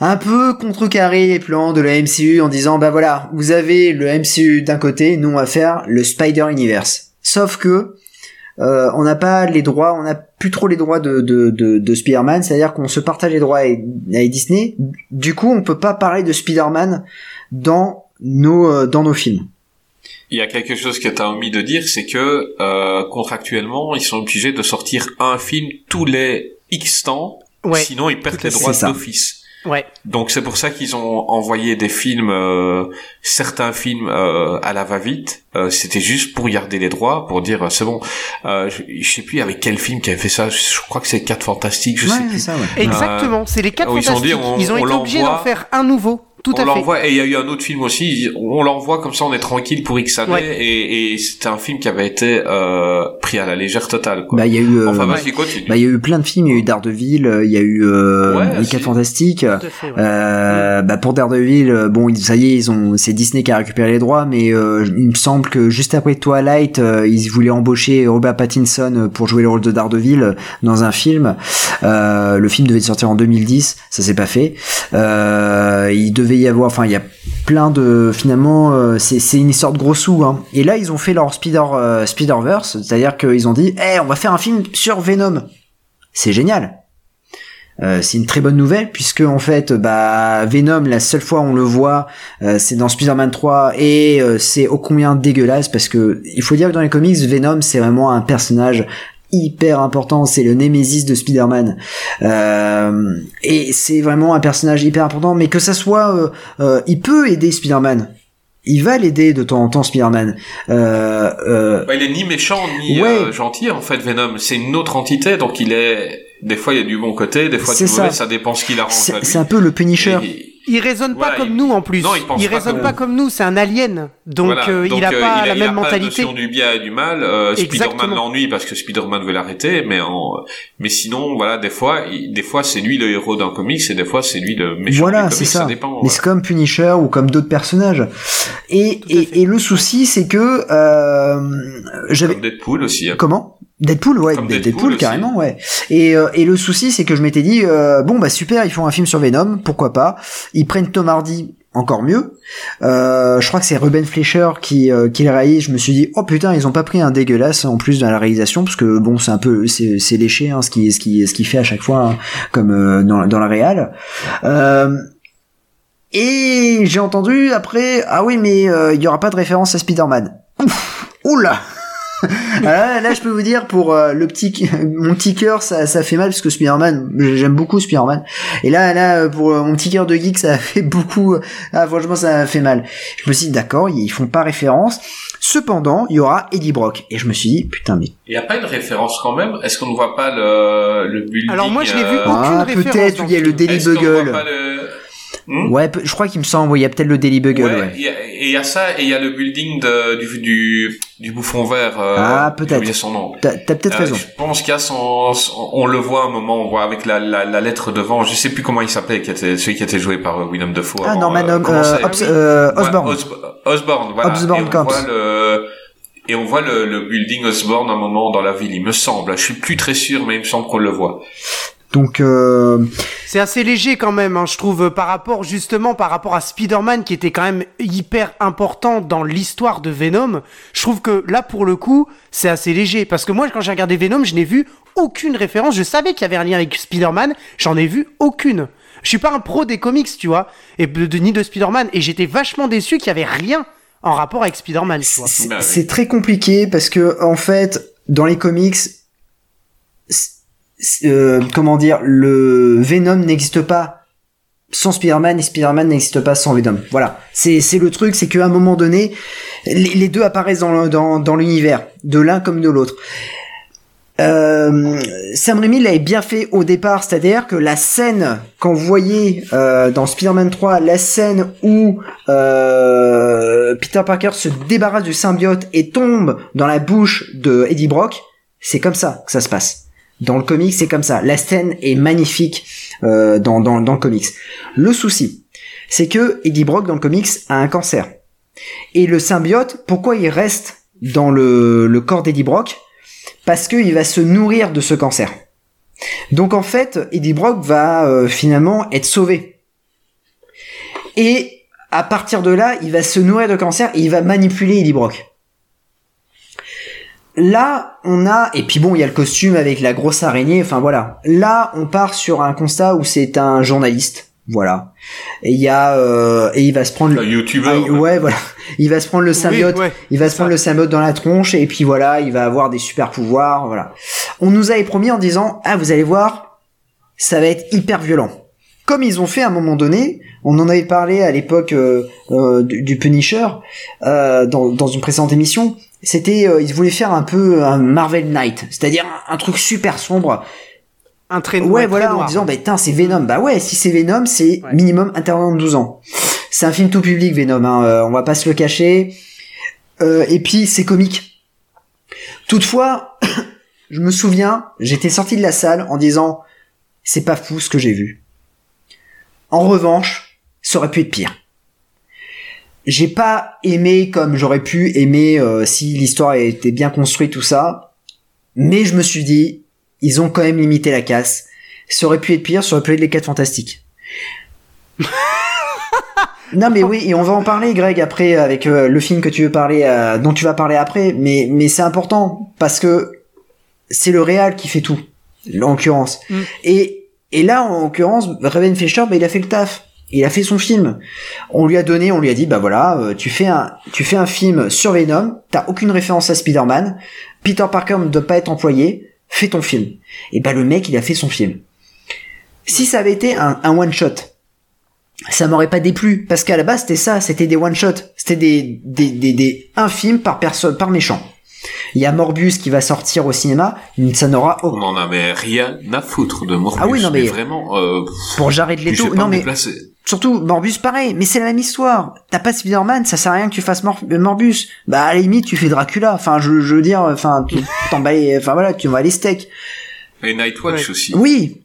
un peu contrecarrer les plans de la MCU en disant bah voilà, vous avez le MCU d'un côté, nous on va faire le Spider Universe. Sauf que euh, on n'a pas les droits, on n'a plus trop les droits de, de, de, de Spider-Man, c'est-à-dire qu'on se partage les droits avec, Disney. Du coup, on peut pas parler de Spider-Man dans nos euh, dans nos films. Il y a quelque chose que tu as omis de dire, c'est que euh, contractuellement, ils sont obligés de sortir un film tous les X temps, Ouais, sinon ils perdent les droits d'office. Ouais. Donc c'est pour ça qu'ils ont envoyé des films, euh, certains films euh, à la va-vite. Euh, C'était juste pour garder les droits, pour dire euh, c'est bon. Euh, je, je sais plus avec quel film qui avait fait ça. Je, crois que c'est Quatre Fantastiques. Je sais plus. ça, ouais. Exactement, c'est les quatre où ils ont dit, fantastiques. on- Ils ont on été obligés d'en faire un nouveau. Tout on l'envoie et il y a eu un autre film aussi. On l'envoie comme ça, on est tranquille pour X années. Ouais. Et, et c'était un film qui avait été euh, pris à la légère totale. Quoi. Bah il y a eu euh, enfin, bah il y a eu plein de films, il y a eu Daredevil, euh, il y a eu euh, Ouais, Les. Quatre Fantastiques. Fait. Euh, bah pour Daredevil, euh, bon, ça y est, ils ont, c'est Disney qui a récupéré les droits, mais euh, il me semble que juste après Twilight, euh, ils voulaient embaucher Robert Pattinson pour jouer le rôle de Daredevil dans un film. Euh, le film devait sortir en 2010, ça s'est pas fait. Euh, il devait avoir, enfin, il y a plein de, finalement, euh, c'est une histoire de gros sous. Hein. Et là, ils ont fait leur Spider euh, Spider-Verse, c'est-à-dire qu'ils ont dit, eh, on va faire un film sur Venom. C'est génial. Euh, c'est une très bonne nouvelle puisque en fait bah Venom la seule fois on le voit c'est dans Spider-Man 3 et c'est ô combien dégueulasse parce que il faut dire que dans les comics Venom c'est vraiment un personnage hyper important c'est le némésis de Spider-Man Euh, et c'est vraiment un personnage hyper important mais que ça soit euh, euh, il peut aider Spider-Man il va l'aider de temps en temps Spider-Man euh, euh, Bah, il est ni méchant ni Ouais. gentil en fait Venom. C'est une autre entité, donc il est. Des fois il y a du bon côté, des fois du C'est ça. mauvais. Ça dépend ce qu'il arrange c'est un peu le Punisher Et- Il raisonne pas Voilà, comme il- nous en plus. Non, il pense pas raisonne comme pas nous. comme nous. C'est un alien, donc Voilà. euh, Donc, il a euh, pas la il a même pas mentalité. notion du bien et du mal. Euh, Spider-Man l'ennuie parce que Spider-Man veut l'arrêter, mais en... mais sinon voilà des fois il- des fois c'est lui le héros d'un comics et des fois c'est lui le méchant Voilà, c'est ça. dépend. Mais voilà. c'est comme Punisher ou comme d'autres personnages. Et, et, et le souci, c'est que euh, j'avais Comme Deadpool aussi. hein. comment? Deadpool, ouais, Deadpool, carrément, ouais. Et, euh, et le souci, c'est que je m'étais dit, euh, bon bah super, ils font un film sur Venom, pourquoi pas. Ils prennent Tom Hardy, encore mieux. Euh, je crois que c'est Ruben Fleischer qui, qui le réalise. Je me suis dit, oh putain, ils ont pas pris un dégueulasse en plus dans la réalisation, parce que bon, c'est un peu, c'est, c'est léché, hein, ce qui, ce qui, ce qui fait à chaque fois, hein, comme dans, dans la réal. Et j'ai entendu après, ah oui, mais il y aura pas de référence à Spider-Man. Ouf, oula. Là, là, je peux vous dire pour euh, le petit, mon petit cœur, ça, ça fait mal parce que Spider-Man, j'aime beaucoup Spider-Man. Et là, là, pour euh, mon petit cœur de geek, ça a fait beaucoup. Ah, franchement, ça a fait mal. Je me suis dit, d'accord, ils font pas référence. Cependant, il y aura Eddie Brock. Et je me suis dit, putain, mais. Il n'y a pas une référence quand même? Est-ce qu'on ne voit pas le, le building Alors moi, je l'ai vu euh, aucune Ah, référence peut-être, il y a le. Daily Bugle. Hmm? Ouais, je crois qu'il me semble, il y a peut-être le Daily Bugle, Ouais, ouais. il y a- et il y a ça, et il y a le building de, du, du, du bouffon vert. euh, Ah, peut-être. son nom. T'as peut-être Euh, raison. Je pense qu'il y a son, son- on le voit un moment, on voit avec la, la, la lettre devant, je sais plus comment il s'appelait, qui était, celui qui était joué par euh, William Dafoe. Ah, avant, Norman euh, euh, c'est Hobbs- euh, Ouais, Osborn. Osb- Osborn, voilà. Et on voit le, et on voit le, le building Osborn un moment dans la ville, il me semble. Je suis plus très sûr, mais il me semble qu'on le voit. Donc, euh, C'est assez léger quand même, hein, je trouve, euh, par rapport justement par rapport à Spider-Man qui était quand même hyper important dans l'histoire de Venom. Je trouve que là, pour le coup, c'est assez léger parce que moi, quand j'ai regardé Venom, je n'ai vu aucune référence. Je savais qu'il y avait un lien avec Spider-Man, j'en ai vu aucune. Je suis pas un pro des comics, tu vois, et de, de- ni de Spider-Man, et j'étais vachement déçu qu'il y avait rien en rapport avec Spider-Man, tu vois. c'est Bah c'est très compliqué parce que, en fait, dans les comics, euh, comment dire, le Venom n'existe pas sans Spider-Man et Spider-Man n'existe pas sans Venom. Voilà. C'est, c'est le truc, c'est qu'à un moment donné, les, deux apparaissent dans, l'univers, de l'un comme de l'autre. Euh, Sam Raimi l'avait bien fait au départ, c'est-à-dire que la scène, vous voyez euh, dans Spider-Man 3, la scène où euh, Peter Parker se débarrasse du symbiote et tombe dans la bouche de Eddie Brock, c'est comme ça que ça se passe. Dans le comics, c'est comme ça. La scène est magnifique euh, dans, dans, le comics. Le souci, c'est que Eddie Brock dans le comics a un cancer. Et le symbiote, pourquoi il reste dans le, le corps d'Eddie Brock? Parce qu'il va se nourrir de ce cancer. Donc en fait, Eddie Brock va euh, finalement être sauvé. Et à partir de là, il va se nourrir de cancer et il va manipuler Eddie Brock. Là, on a et puis bon, il y a le costume avec la grosse araignée. Enfin voilà. Là, on part sur un constat où c'est un journaliste. Voilà. Et il y a euh, et il va se prendre Le YouTuber. ah, ouais, voilà. Il va se prendre le symbiote, Oui, ouais, il va se prendre ça. le symbiote dans la tronche et puis voilà, il va avoir des super pouvoirs, voilà. On nous avait promis en disant "Ah, vous allez voir, ça va être hyper violent." Comme ils ont fait à un moment donné, on en avait parlé à l'époque euh, euh, du, du Punisher euh, dans, dans une précédente émission. C'était, euh, ils voulaient faire un peu un Marvel Knight, c'est-à-dire un, un truc super sombre. Un trait Ouais, très voilà, en disant, bah, putain, c'est Venom. Bah ouais, si c'est Venom, c'est Ouais. minimum intérieur de 12 ans. C'est un film tout public, Venom, hein, euh, on va pas se le cacher. Euh, et puis, c'est comique. Toutefois, je me souviens, j'étais sorti de la salle en disant, c'est pas fou ce que j'ai vu. En revanche, ça aurait pu être pire. J'ai pas aimé comme j'aurais pu aimer euh, si l'histoire était bien construite, tout ça. Mais je me suis dit, ils ont quand même limité la casse. Ça aurait pu être pire, ça aurait pu être les 4 fantastiques. non mais oui, et on va en parler Greg après avec euh, le film que tu veux parler euh, dont tu vas parler après, mais mais c'est important parce que c'est le réal qui fait tout en l'occurrence. Mm. Et et là en l'occurrence Raven Fisher bah, il a fait le taf. Il a fait son film. On lui a donné, on lui a dit, bah voilà, euh, tu fais un, tu fais un film sur Venom, t'as aucune référence à Spider-Man, Peter Parker ne doit pas être employé, fais ton film. Et bah le mec, il a fait son film. Si ça avait été un, un one shot, ça m'aurait pas déplu parce qu'à la base c'était ça, c'était des one shot, c'était des, des, des, des un film par personne, par méchant. Il y a Morbius qui va sortir au cinéma, ça n'aura On en avait rien à foutre de Morbius. Ah oui, non, mais- vraiment, euh, pour Jared Leto. Non mais déplacer. Surtout Morbius pareil, mais c'est la même histoire. T'as pas Spider-Man, ça sert à rien que tu fasses Mor- Morbius. Bah à la limite tu fais Dracula. Enfin je, je veux dire, enfin tu t'en enfin voilà, tu vas les steaks. Et Nightwatch Ouais. aussi. Oui,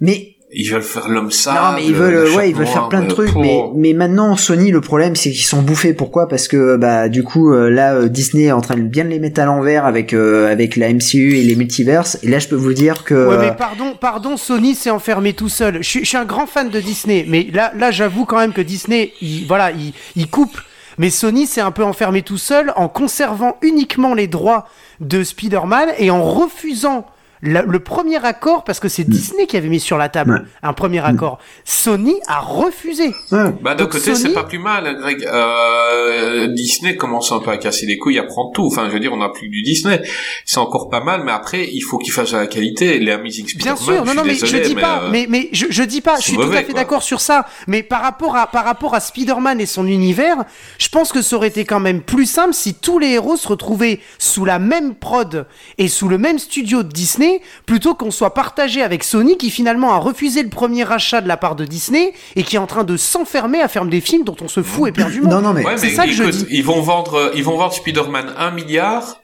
mais Ils veulent faire l'homme sale. non, mais ils le veulent, ouais, ils veulent faire plein de mais trucs, pour- mais, mais maintenant, Sony, le problème, c'est qu'ils sont bouffés. Pourquoi? Parce que, bah, du coup, euh, là, euh, Disney est en train de bien les mettre à l'envers avec, euh, avec la MCU et les multiverses. Et là, je peux vous dire que, Ouais, mais pardon, pardon, Sony s'est enfermé tout seul. Je, suis- je suis un grand fan de Disney, mais là, là, j'avoue quand même que Disney, il, voilà, il, il coupe. Mais Sony s'est un peu enfermé tout seul en conservant uniquement les droits de Spider-Man et en refusant la- le premier accord, parce que c'est Disney qui avait mis sur la table Ouais. un premier accord, Sony a refusé. Ouais. Bah d'un côté Sony- c'est pas plus mal, Greg. Euh, Disney commence un peu à casser les couilles, à prendre tout. Enfin, je veux dire, on n'a plus que du Disney. C'est encore pas mal, mais après, il faut qu'il fasse de la qualité. Les Amazing Bien Spider-Man, sûr, non, je non, mais je désolé, dis pas, euh, mais, mais je, je dis pas, je suis tout à fait d'accord sur ça. Mais par rapport à, par rapport à Spider-Man et son univers, je pense que ça aurait été quand même plus simple si tous les héros se retrouvaient sous la même prod et sous le même studio de Disney, plutôt qu'on soit partagé avec Sony qui finalement a refusé le premier rachat de la part de Disney et qui est en train de s'enfermer à faire des films dont on se fout éperdument. Non, non, mais Ouais, C'est ça que je écoute, dis. ils vont vendre, ils vont vendre Spider-Man 1 milliard.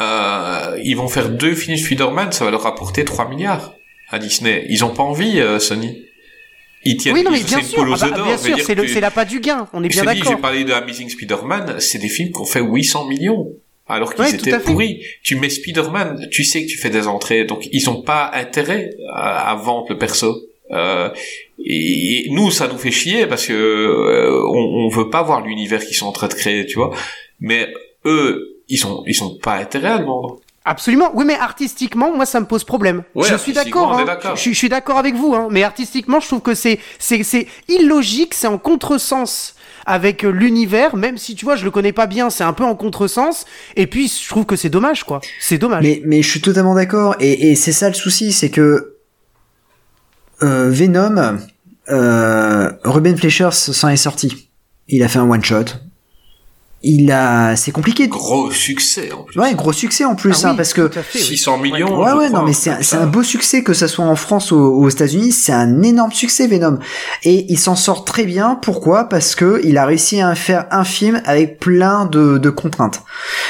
Euh, ils vont faire deux films Spider-Man, ça va leur rapporter 3 milliards à Disney. Ils ont pas envie, euh, Sony. Ils tiennent, Oui, non, mais bien sûr, ah bah, bien Je sûr, c'est l'appât du gain, on est Je bien dis, j'ai d'accord. parlé de Amazing Spider-Man, c'est des films qui ont fait 800 millions. Alors qu'ils Ouais, étaient pourris. Tu mets Spider-Man, tu sais que tu fais des entrées, donc ils ont pas intérêt à, à vendre le perso. Euh, et, et nous, ça nous fait chier parce que euh, on, on veut pas voir l'univers qu'ils sont en train de créer, tu vois. Mais eux, ils ont ils ont pas intérêt à le vendre. Absolument. Oui, mais artistiquement, moi, ça me pose problème. Ouais, je suis d'accord. hein. je suis d'accord avec vous. Hein. Mais artistiquement, je trouve que c'est c'est c'est illogique, c'est en contresens avec euh, l'univers. Même si tu vois, je le connais pas bien, c'est un peu en contresens. Et puis, je trouve que c'est dommage, quoi. C'est dommage. Mais, je suis totalement d'accord. Et, et c'est ça le souci, c'est que euh, Venom, euh, Ruben Fleischer s'en est sorti. Il a fait un one shot. Il a, c'est compliqué. Gros succès en plus. Ouais, gros succès en plus, Ah hein, oui, parce que fait, oui. 600 millions. Ouais, ouais, crois, non, mais c'est un, un beau succès que ça soit en France ou aux États-Unis, c'est un énorme succès Venom. Et il s'en sort très bien. Pourquoi? Parce que il a réussi à faire un film avec plein de, de contraintes.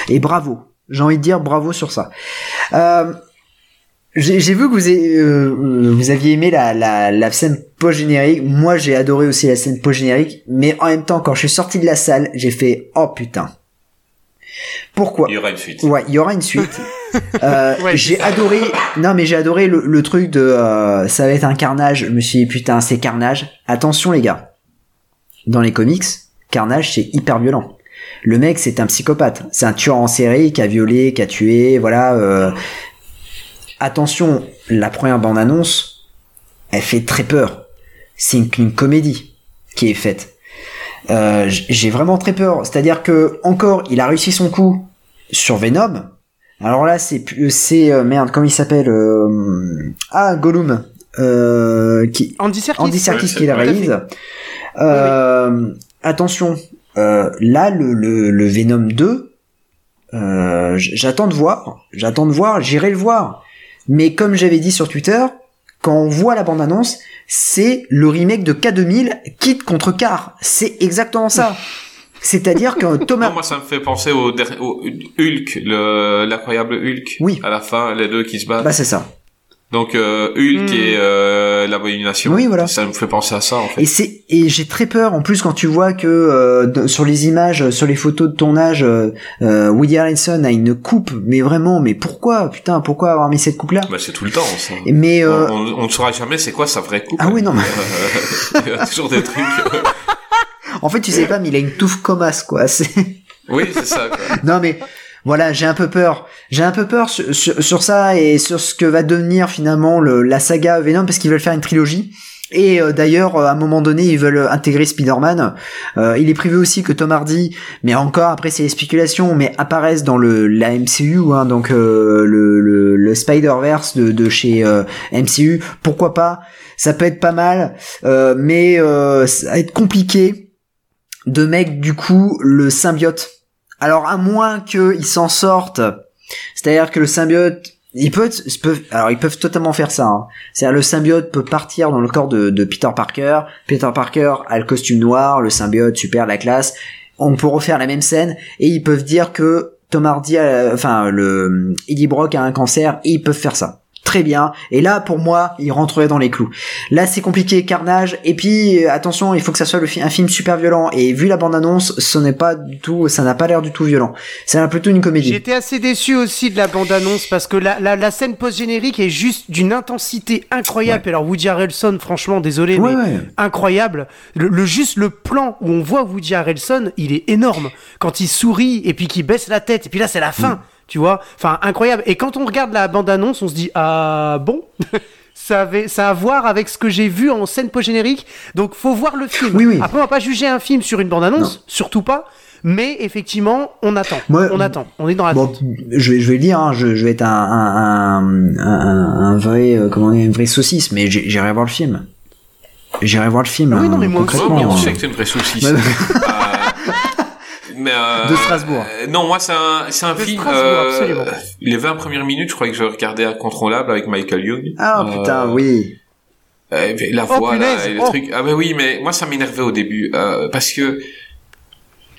Et bravo. J'ai envie de dire bravo sur ça. Euh, j'ai j'ai vu que vous, avez- euh, vous aviez aimé la, la, la scène post-générique. Moi, j'ai adoré aussi la scène post-générique. Mais en même temps, quand je suis sorti de la salle, j'ai fait « Oh putain !» Pourquoi? Il y aura une suite. Ouais, il y aura une suite. Euh, Ouais, j'ai adoré. Non, mais j'ai adoré le, le truc de. euh, ça va être un carnage. Je me suis dit putain, c'est carnage. Attention les gars. Dans les comics, carnage c'est hyper violent. Le mec c'est un psychopathe. C'est un tueur en série qui a violé, qui a tué. Voilà. euh. Attention, la première bande annonce, elle fait très peur. C'est une, une comédie qui est faite. Euh, j'ai vraiment très peur. C'est-à-dire que encore, il a réussi son coup sur Venom. Alors là, c'est c'est euh, merde, comment il s'appelle euh, Ah, Gollum, euh, qui Andy Serkis. Andy Serkis qui la réalise. Attention, euh, là le, le, le Venom 2, euh, j- j'attends de voir, j'attends de voir, j'irai le voir. Mais comme j'avais dit sur Twitter, quand on voit la bande-annonce, c'est le remake de K2000 Kid contre Car. C'est exactement ça. C'est-à-dire que Thomas... Non, moi, ça me fait penser au, au Hulk, le- l'incroyable Hulk. Oui. À la fin, les deux qui se battent. Bah c'est ça. Donc, euh, Hulk Hmm. et euh, l'abomination. Oui, voilà. Ça me fait penser à ça, en fait. Et c'est et j'ai très peur en plus quand tu vois que euh, sur les images, euh, sur les photos de tournage, euh, euh, Woody Harrelson a une coupe, mais vraiment, mais pourquoi, putain, pourquoi avoir mis cette coupe là Bah, c'est tout le temps, ça. Mais euh, on, ne saura jamais c'est quoi sa vraie coupe. Ah oui, non, mais- Il y a toujours des trucs. en fait, tu sais pas, mais il a une touffe comme as quoi. C'est Oui, c'est ça, quoi. non mais voilà, j'ai un peu peur. J'ai un peu peur sur, ça et sur ce que va devenir finalement le, la saga Venom parce qu'ils veulent faire une trilogie. Et euh, d'ailleurs, euh, à un moment donné, ils veulent intégrer Spider-Man. Euh, il est prévu aussi que Tom Hardy, mais encore après c'est les spéculations, mais apparaissent dans le la MCU, hein, donc le, le, Spider-Verse de, de chez MCU. Pourquoi pas? Ça peut être pas mal, mais ça va être compliqué de mettre du coup le symbiote. Alors à moins qu'ils s'en sortent, c'est-à-dire que le symbiote, ils peuvent, ils peuvent, alors ils peuvent totalement faire ça. hein. C'est-à-dire le symbiote peut partir dans le corps de, Peter Parker. Peter Parker a le costume noir, le symbiote super la classe. On peut refaire la même scène et ils peuvent dire que Tom Hardy, enfin le Eddie Brock a un cancer et ils peuvent faire ça. Très bien. Et là, pour moi, il rentrerait dans les clous. Là, c'est compliqué, carnage. Et puis, euh, attention, il faut que ça soit le fi- un film super violent. Et vu la bande-annonce, ce n'est pas du tout, ça n'a pas l'air du tout violent. C'est un- plutôt une comédie. J'étais assez déçu aussi de la bande-annonce parce que la, la, la scène post-générique est juste d'une intensité incroyable. Et alors Woody Harrelson, franchement, désolé, Ouais, mais ouais. incroyable. Le, le- juste le plan où on voit Woody Harrelson, il est énorme. Quand il sourit et puis qu'il baisse la tête et puis là c'est la fin. Tu vois Enfin, incroyable. Et quand on regarde la bande-annonce, on se dit Ah bon? Ça, avait, ça a à voir avec ce que j'ai vu en scène post-générique. Donc, faut voir le film. Oui, oui. Après, on va pas juger un film sur une bande-annonce, surtout pas. Mais effectivement, on attend. Moi- on attend. On est dans la Bon, je vais, je vais le dire, hein, je, je vais être un, un, un, un, un vrai, euh, comment dire, une vraie saucisse, mais j'irai voir le film. J'irai voir le film. Oui, hein, non, mais moi aussi, concrètement, Ouais, mais on hein. sait que t'es une vraie saucisse. Euh, mais euh, De Strasbourg. euh, non, moi c'est un, c'est un De film. Strasbourg, euh, absolument. les 20 premières minutes, je crois que je regardais Incontrôlable avec Michael Young. Ah Euh, putain, oui. euh, la Oh, voix, là, et le oh. truc. Ah ben oui, mais moi ça m'énervait au début euh, parce que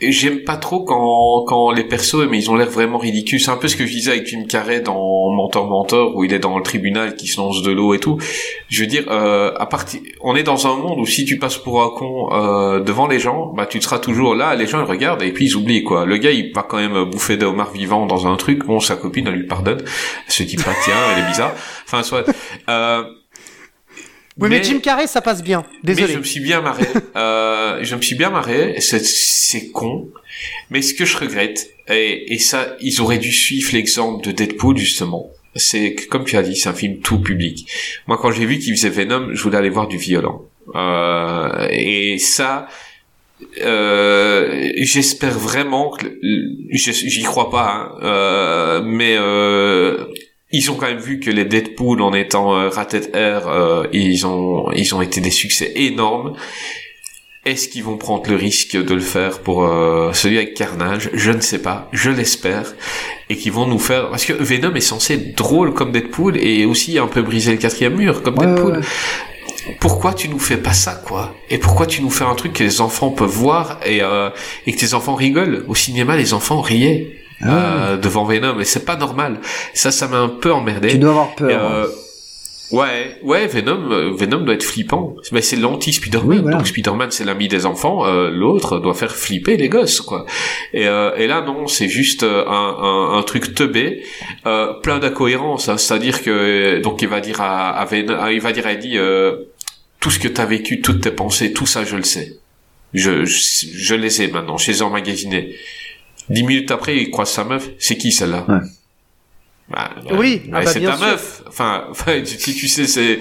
j'aime pas trop quand quand les persos, mais ils ont l'air vraiment ridicules. C'est un peu ce que je disais avec Jim Carrey dans Mentor Mentor où il est dans le tribunal qui se lance de l'eau et tout. Je veux dire, euh, à partir, on est dans un monde où si tu passes pour un con euh, devant les gens, bah tu seras toujours là. Les gens regardent et puis ils oublient quoi. Le gars il va quand même bouffer des homards vivants dans un truc. Bon, sa copine elle lui pardonne. Elle se dit pas tiens, elle est bizarre. Enfin soit. Euh, Oui, mais, Jim Carrey, ça passe bien. Désolé. mais je me suis bien marré. euh, je me suis bien marré. C'est, c'est con. Mais ce que je regrette, et, et ça, ils auraient dû suivre l'exemple de Deadpool, justement. C'est que, comme tu as dit, c'est un film tout public. Moi, quand j'ai vu qu'il faisait Venom, je voulais aller voir du violent. Euh, et ça, euh, j'espère vraiment que, j'y crois pas, hein, euh, mais euh, ils ont quand même vu que les Deadpool, en étant euh, rated R, euh, ils ont ils ont été des succès énormes. Est-ce qu'ils vont prendre le risque de le faire pour euh, celui avec Carnage? Je ne sais pas. Je l'espère. Et qu'ils vont nous faire... Parce que Venom est censé être drôle comme Deadpool et aussi un peu briser le quatrième mur comme Ouais, Deadpool. ouais, ouais. Pourquoi tu nous fais pas ça, quoi? Et pourquoi tu nous fais un truc que les enfants peuvent voir et, euh, et que tes enfants rigolent? Au cinéma, les enfants riaient euh, devant Venom et c'est pas normal. Ça, ça m'a un peu emmerdé. Tu dois avoir peur. Et, euh, ouais, ouais, Venom, euh, Venom doit être flippant. Mais c'est l'anti-Spider-Man. Oui, voilà. Donc Spider-Man, c'est l'ami des enfants. euh, L'autre doit faire flipper les gosses, quoi. Et, euh, et là, non, c'est juste un, un, un truc teubé, euh, plein d'incohérences. hein. C'est-à-dire que donc il va dire à, à Venom, ah, il va dire à Eddie, tout ce que t'as vécu, toutes tes pensées, tout ça, je le sais. Je, je, je les ai maintenant. Je les ai emmagasinés. Dix minutes après, il croise sa meuf. C'est qui celle-là Ouais. Bah, Oui, bah, ah bah, c'est ta sûr. meuf. Enfin, enfin, si tu sais ses,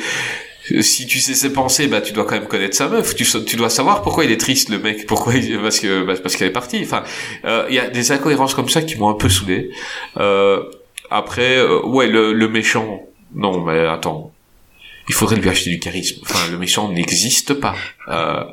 si tu sais ses pensées, bah tu dois quand même connaître sa meuf. Tu, tu dois savoir pourquoi il est triste le mec, pourquoi il- parce que bah, parce qu'elle est partie. Enfin, euh, il y a des incohérences comme ça qui m'ont un peu saoulé. Euh, après, euh, ouais, le, le méchant. Non, mais attends. Il faudrait lui acheter du charisme. Enfin, le méchant n'existe pas. Euh,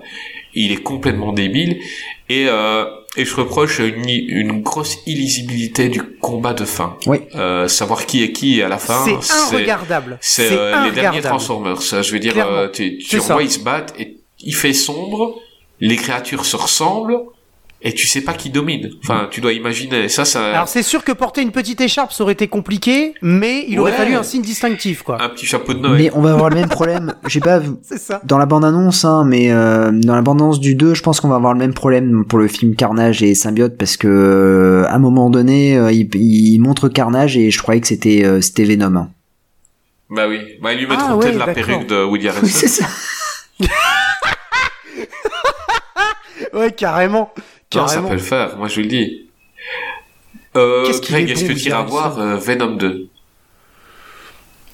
il est complètement débile et euh, et je reproche une, une grosse illisibilité du combat de fin. Oui. Euh, savoir qui est qui à la fin. C'est inregardable. C'est euh, les derniers. Transformers. Je veux dire, euh, tu, tu vois, ils se battent et il fait sombre, les créatures se ressemblent et tu sais pas qui domine. Enfin, tu dois imaginer. Ça, ça, Alors c'est sûr que porter une petite écharpe ça aurait été compliqué, mais il aurait fallu un signe distinctif quoi. un petit chapeau de Noël. Mais on va avoir le même problème. J'ai pas vu C'est ça. dans la bande-annonce, hein, mais euh, dans la bande-annonce du 2, je pense qu'on va avoir le même problème pour le film Carnage et Symbiote parce que euh, à un moment donné, euh, il, il montre Carnage et je croyais que c'était euh, c'était Venom. hein. Bah oui. Bah, ils lui mettront Ah peut-être ouais, la d'accord. perruque de Woody Oui, Harrelson. c'est ça. Ouais, carrément. Non, ça Carrément. peut le faire. Moi, je le dis. Euh, Qu'est-ce qu'il Greg, est est-ce bon, que tu iras voir euh, Venom 2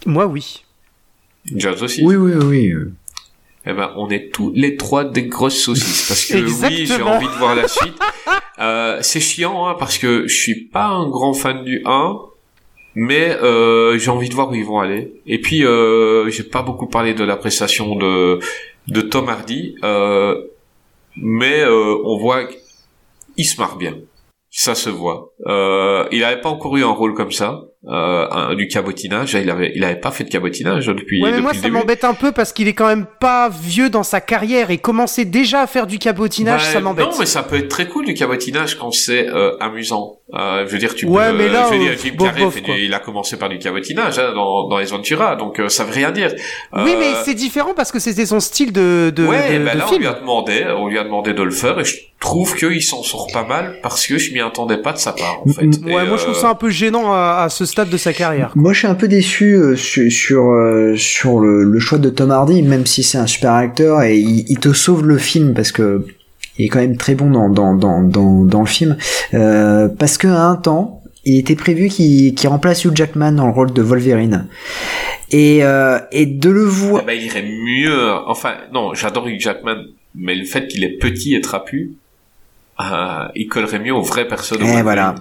Moi oui. Jazz aussi? Oui, oui, oui. Eh ben, on est tous les trois des grosses saucisses. Parce que oui, j'ai envie de voir la suite. Euh, c'est chiant, hein, parce que je suis pas un grand fan du 1, mais euh, j'ai envie de voir où ils vont aller. Et puis, euh, j'ai pas beaucoup parlé de la prestation de, de Tom Hardy, euh, mais euh, on voit qu'il se marre bien. Ça se voit. Euh, il avait pas encore eu un rôle comme ça, euh, un- du cabotinage. Il avait, il avait pas fait de cabotinage depuis, Ouais, mais depuis moi ça m'embête un peu parce qu'il est quand même pas vieux dans sa carrière et commencer déjà à faire du cabotinage, Bah, ça m'embête. Non, mais ça peut être très cool du cabotinage quand c'est euh, amusant. Euh, je veux dire, tu Ouais, peux. mais là, je veux dire, euh, Jim bof, Carrey, bof, fait du- il a commencé par du cabotinage hein, dans, dans les Ventura, donc euh, ça veut rien dire. Oui, Euh, mais c'est différent parce que c'était son style de, de, ouais, de, ben de là on film. lui a demandé, on lui a demandé de le faire et je trouve qu'il s'en sort pas mal parce que je m'y attendais pas de sa part en fait. Et, Ouais, moi je trouve euh, ça un peu gênant à, à ce stade de sa carrière. Moi, je suis un peu déçu euh, sur sur, euh, sur le, le choix de Tom Hardy, même si c'est un super acteur et il, il te sauve le film parce que il est quand même très bon dans dans dans dans, dans le film. Euh, parce que à un temps, il était prévu qu'il remplace Hugh Jackman dans le rôle de Wolverine. Et, euh, et de le voir. Ah bah, il irait mieux. Enfin, non, j'adore Hugh Jackman, mais le fait qu'il est petit et trapu, euh, il collerait mieux au vrai personnage. Et voilà.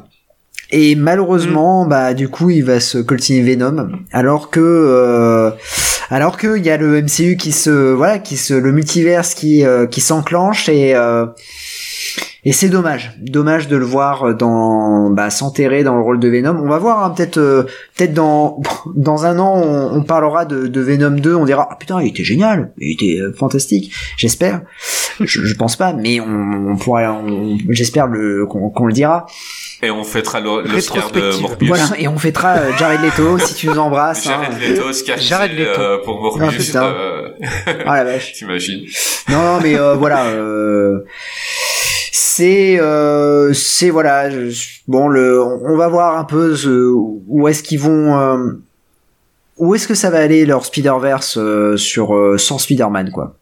Et malheureusement, bah du coup, il va se coltiner Venom, alors que euh, alors que il y a le MCU qui se voilà, qui se le multiverse qui euh, qui s'enclenche et euh, et c'est dommage, dommage de le voir dans bah, s'enterrer dans le rôle de Venom. On va voir hein, peut-être euh, peut-être dans dans un an on, on parlera de, de, Venom 2, on dira ah putain il était génial, il était euh, fantastique. J'espère, je, je, pense pas, mais on, on pourra, j'espère le qu'on qu'on le dira. Et on fêtera l'Oscar de Morbius. Voilà, et on fêtera euh, Jared Leto si tu nous embrasses. Jared hein. Leto, Oscar Jared Leto. Euh, pour Morbius. Ah, euh... ah la vache. T'imagines Non, non, mais euh, voilà. Euh, c'est euh, c'est voilà bon le on va voir un peu ce, où est-ce qu'ils vont euh, où est-ce que ça va aller leur Spider-Verse euh, sur euh, sans Spider-Man quoi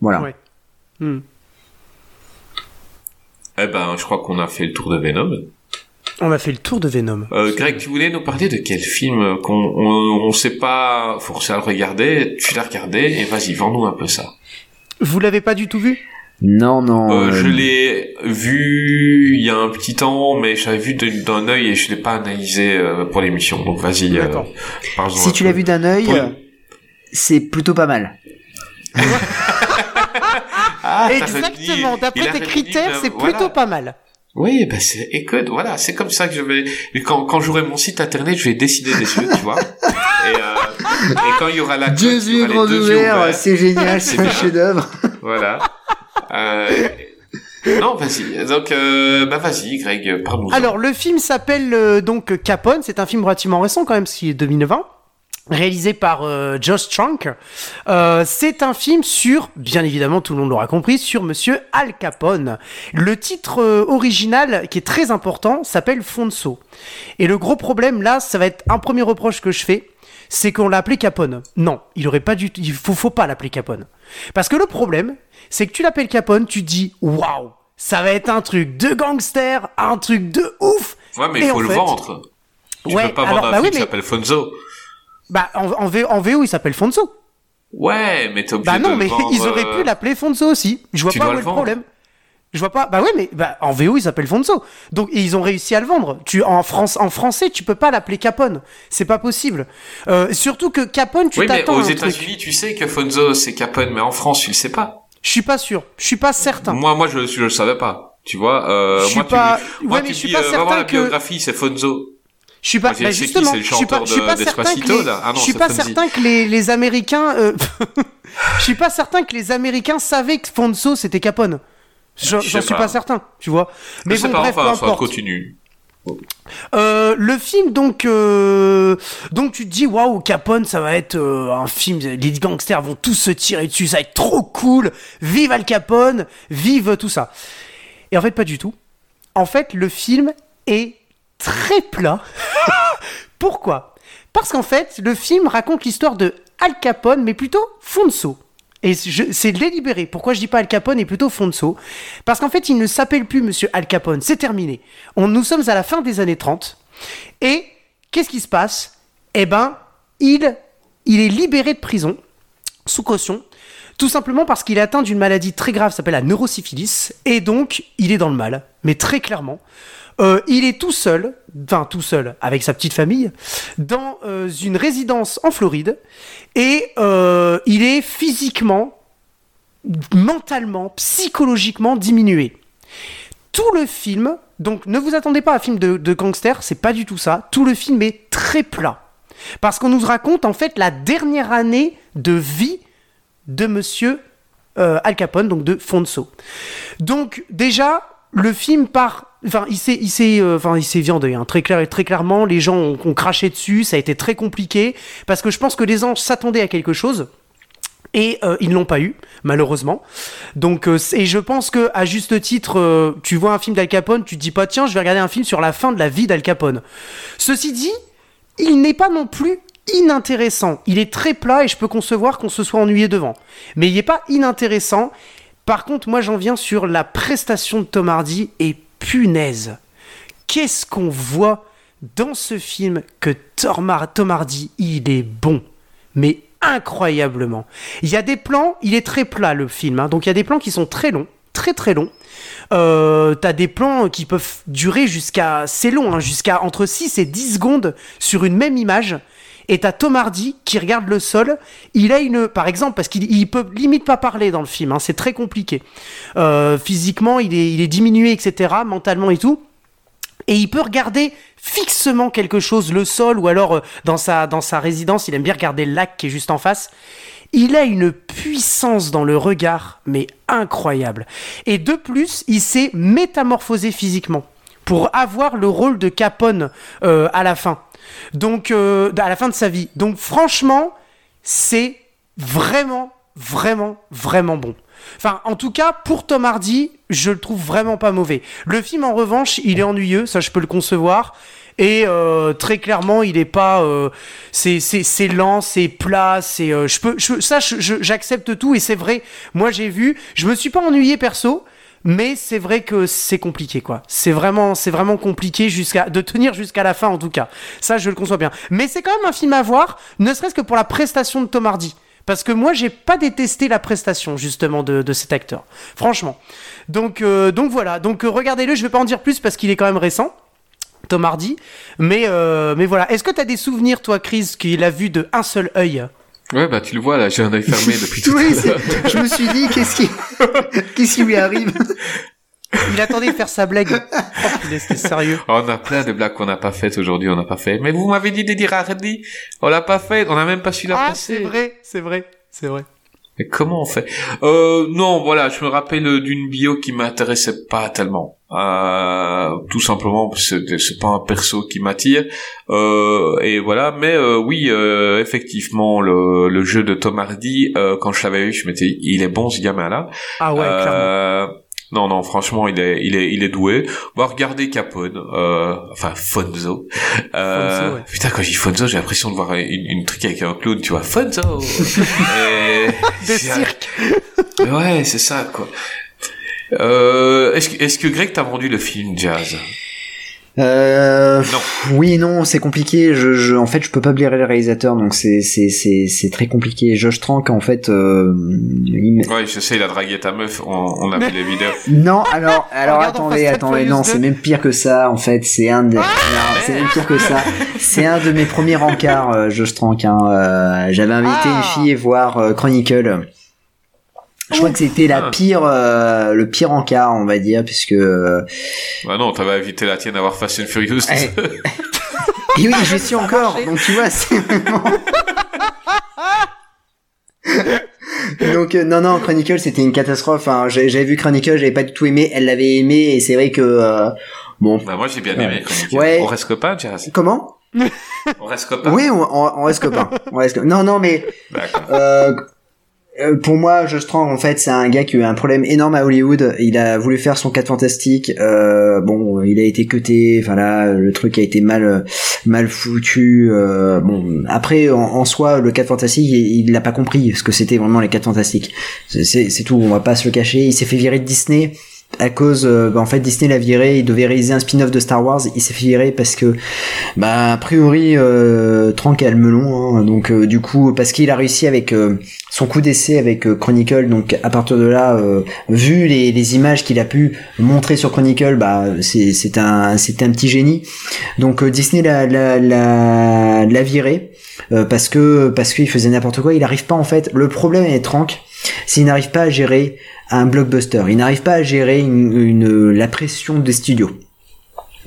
voilà Ouais. Hmm. Eh ben, je crois qu'on a fait le tour de Venom. On a fait le tour de Venom. Euh, Greg, tu voulais nous parler de quel film qu'on on, on sait pas forcé à le regarder Tu l'as regardé et vas-y, vends-nous un peu ça. Vous l'avez pas du tout vu? Non, non. Euh, euh, Je l'ai vu il y a un petit temps, mais j'avais vu de- d'un œil et je l'ai pas analysé pour l'émission. Donc vas-y. D'accord. si tu l'as vu d'un œil, Pour- c'est plutôt pas mal. Ah, Exactement, d'après tes critères, euh, c'est voilà. plutôt pas mal. Oui, bah c'est écoute, voilà, c'est comme ça que je vais. Quand quand j'aurai mon site internet, je vais décider des yeux, tu vois. Et, euh, et quand il y aura la il y yeux grands ouverts, c'est génial, C'est un chef-d'œuvre. Voilà. Euh, non, vas-y. Donc, euh, bah vas-y, Greg, parle-nous. Alors, le film s'appelle euh, donc Capone. C'est un film relativement récent quand même, c'est 2020. Réalisé par euh, Josh Trank. Euh, c'est un film sur, bien évidemment, tout le monde l'aura compris, sur Monsieur Al Capone. Le titre euh, original, qui est très important, s'appelle Fonso. Et le gros problème là, ça va être un premier reproche que je fais, c'est qu'on l'a appelé Capone. Non, il aurait pas dû, il faut, faut pas l'appeler Capone. Parce que le problème, c'est que tu l'appelles Capone, tu te dis, waouh, ça va être un truc de gangster, un truc de ouf. Ouais, mais il faut le fait- vendre. Tu Ouais, peux pas alors, vendre un bah film oui, qui mais- s'appelle Fonzo. Bah, en, en, V- en VO, il s'appelle Fonso. Ouais, mais t'es obligé Bah non, de mais vendre, ils auraient euh, pu l'appeler Fonso aussi. Je vois tu pas où le est le vendre. problème. Je vois pas. Bah ouais, mais bah, en VO, il s'appelle Fonso. Donc et ils ont réussi à le vendre. Tu en France, en français, tu peux pas l'appeler Capone. C'est pas possible. Euh, surtout que Capone, tu Oui, mais t'attends aux à un truc. États-Unis, tu sais que Fonzo c'est Capone, mais en France, tu le sais pas. Je suis pas sûr. Je suis pas certain. Moi, moi, je, je le savais pas. Tu vois, euh, Je suis moi, pas- tu, moi, ouais, mais tu je suis pas euh, certain la que- biographie, c'est Fonzo. Je suis pas. Bah qui, justement, je suis pas. chanteur Je suis de- pas certain que les. là. Ah non, je suis c'est pas Fonzie. certain que les, les Américains. euh, je suis pas certain que les Américains savaient que Fonso c'était Capone. J'en suis pas. pas certain, tu vois. Mais bon, pas, bref, enfin, peu soit importe. continue. Euh, le film donc euh, donc tu te dis waouh Capone ça va être euh, un film les gangsters vont tous se tirer dessus ça va être trop cool vive Al Capone vive tout ça et en fait pas du tout en fait le film est très plat pourquoi? Parce qu'en fait le film raconte l'histoire de Al Capone mais plutôt Fonso et c'est délibéré. Pourquoi je dis pas Al Capone et plutôt Fonso? Parce qu'en fait, il ne s'appelle plus Monsieur Al Capone. C'est terminé. Nous sommes à la fin des années 30. Et qu'est-ce qui se passe? Eh ben, il, il est libéré de prison sous caution. Tout simplement parce qu'il est atteint d'une maladie très grave, s'appelle la neurosyphilis, et donc il est dans le mal, mais très clairement. Euh, il est tout seul, enfin tout seul, avec sa petite famille, dans euh, une résidence en Floride, et euh, il est physiquement, mentalement, psychologiquement diminué. Tout le film, donc ne vous attendez pas à un film de, de gangster, c'est pas du tout ça. Tout le film est très plat. Parce qu'on nous raconte en fait la dernière année de vie de monsieur Al Capone, donc de Fonso. Donc déjà, le film part... Enfin, il s'est, il s'est, euh, il s'est viandé, hein, très clair, très clairement. Les gens ont, craché dessus, ça a été très compliqué parce que je pense que les gens s'attendaient à quelque chose et euh, ils l'ont pas eu malheureusement. Donc euh, et je pense que à juste titre, tu vois un film d'Al Capone, tu te dis pas tiens je vais regarder un film sur la fin de la vie d'Al Capone. Ceci dit, il n'est pas non plus inintéressant. Il est très plat et je peux concevoir qu'on se soit ennuyé devant. Mais il n'est pas inintéressant. Par contre, moi j'en viens sur la prestation de Tom Hardy et punaise. Qu'est-ce qu'on voit dans ce film que Tom Hardy, il est bon. Mais incroyablement. Il y a des plans, il est très plat le film, hein. donc il y a des plans qui sont très longs, très très longs. Euh, T'as des plans qui peuvent durer jusqu'à, c'est long, hein, jusqu'à entre 6 et 10 secondes sur une même image. Et t'as Tom Hardy qui regarde le sol. Il a une, par exemple, parce qu'il il peut limite pas parler dans le film. Hein, c'est très compliqué. Euh, physiquement, il est, il est diminué, etc. Mentalement et tout. Et il peut regarder fixement quelque chose, le sol, ou alors euh, dans sa, dans sa résidence, il aime bien regarder le lac qui est juste en face. Il a une puissance dans le regard, mais incroyable. Et de plus, il s'est métamorphosé physiquement pour avoir le rôle de Capone euh, à la fin. Donc, euh, à la fin de sa vie. Donc, franchement, c'est vraiment, vraiment, vraiment bon. Enfin, en tout cas, pour Tom Hardy, je le trouve vraiment pas mauvais. Le film, en revanche, il est ennuyeux, ça je peux le concevoir. Et euh, très clairement, il est pas. Euh, c'est lent, c'est plat, c'est. Ça, j'accepte tout et c'est vrai. Moi, j'ai vu. Je me suis pas ennuyé perso. Mais c'est vrai que c'est compliqué, quoi. C'est vraiment, c'est compliqué jusqu'à de tenir jusqu'à la fin, en tout cas. Ça, je le conçois bien. Mais c'est quand même un film à voir, ne serait-ce que pour la prestation de Tom Hardy. Parce que moi, j'ai pas détesté la prestation justement de, cet acteur, franchement. Donc, euh, voilà. Donc euh, regardez-le. Je vais pas en dire plus parce qu'il est quand même récent. Tom Hardy, mais euh, mais voilà. Est-ce que tu as des souvenirs, toi, Chris, qu'il a vu de un seul œil? Ouais, bah tu le vois là, j'ai un œil fermé depuis tout oui, à l'heure. Je me suis dit, qu'est-ce qui, qu'est-ce qui lui arrive Il attendait de faire sa blague. Oh, il est sérieux. on a plein de blagues qu'on n'a pas faites aujourd'hui, on n'a pas fait. Mais vous m'avez dit de dire Hardy, on l'a pas fait, on n'a même pas su la Ah, passer. c'est vrai, c'est vrai, c'est vrai. Mais comment on fait? Euh, Non, voilà, je me rappelle d'une bio qui m'intéressait pas tellement. Euh, tout simplement, c'est c'est pas un perso qui m'attire. Euh, et voilà, mais euh, oui, euh, effectivement, le, le jeu de Tom Hardy, euh, quand je l'avais vu, je m'étais, il est bon ce gamin-là. Ah ouais, clairement. Non, non, franchement, il est, il est, il est doué. On va regarder Capone, euh, enfin Fonzo. Euh, Fonzo, ouais. Putain, quand je dis Fonzo, j'ai l'impression de voir une, une truc avec un clown, tu vois, Fonzo. Et- De cirque. Ouais, c'est ça, quoi. Euh, est-ce que, est-ce que Greg t'a vendu le film Jazz? Euh, Non. oui non, c'est compliqué. Je, je, en fait, je peux pas blairer le réalisateur, donc c'est c'est c'est c'est très compliqué. Josh Trank, en fait, euh, il Ouais, je sais, il a dragué ta meuf, on, on a vu les vidéos. non, alors alors Regarde attendez, attendez, non, 2. c'est même pire que ça. En fait, c'est un de, non, c'est même pire que ça. C'est un de mes premiers rencarts, euh, Josh Trank. Hein. Euh, J'avais invité Ah. une fille voir euh, Chronicle. Je crois que c'était la Ah. pire, euh, le pire encart, on va dire, puisque euh, Bah non, t'avais invité la tienne à voir Fast and Furious. Eh. Et oui, je suis encore. Donc tu vois, c'est vraiment. Donc euh, non non Chronicle c'était une catastrophe. Hein. J'avais vu Chronicle, j'avais pas du tout aimé. Elle l'avait aimé et c'est vrai que euh, bon. Bah moi j'ai bien aimé. Chronicle. Ouais. On reste copains, Jazz. Comment? On reste copains. Oui, on, reste copains. On reste Non non mais D'accord. euh, euh, pour moi, Josh en fait, c'est un gars qui a eu un problème énorme à Hollywood. Il a voulu faire son 4 fantastique. Euh, bon, il a été cuté. Enfin là, le truc a été mal mal foutu. Euh, bon, après, en, en soi, le 4 fantastique, il l'a pas compris ce que c'était vraiment les 4 fantastiques. C'est tout. On va pas se le cacher. Il s'est fait virer de Disney. À cause, euh, bah, en fait, Disney l'a viré. Il devait réaliser un spin-off de Star Wars. Il s'est fait virer parce que, bah, a priori, euh, Trank a le melon. hein. donc, euh, du coup, parce qu'il a réussi avec euh, son coup d'essai avec euh, Chronicle. Donc, à partir de là, vu les, les images qu'il a pu montrer sur Chronicle, bah, c'est un c'est un petit génie. Donc, Disney l'a l'a l'a viré parce que parce qu'il faisait n'importe quoi. Il arrive pas en fait. Le problème avec Trank, s'il n'arrive pas à gérer un blockbuster, il n'arrive pas à gérer une, une- la pression des studios.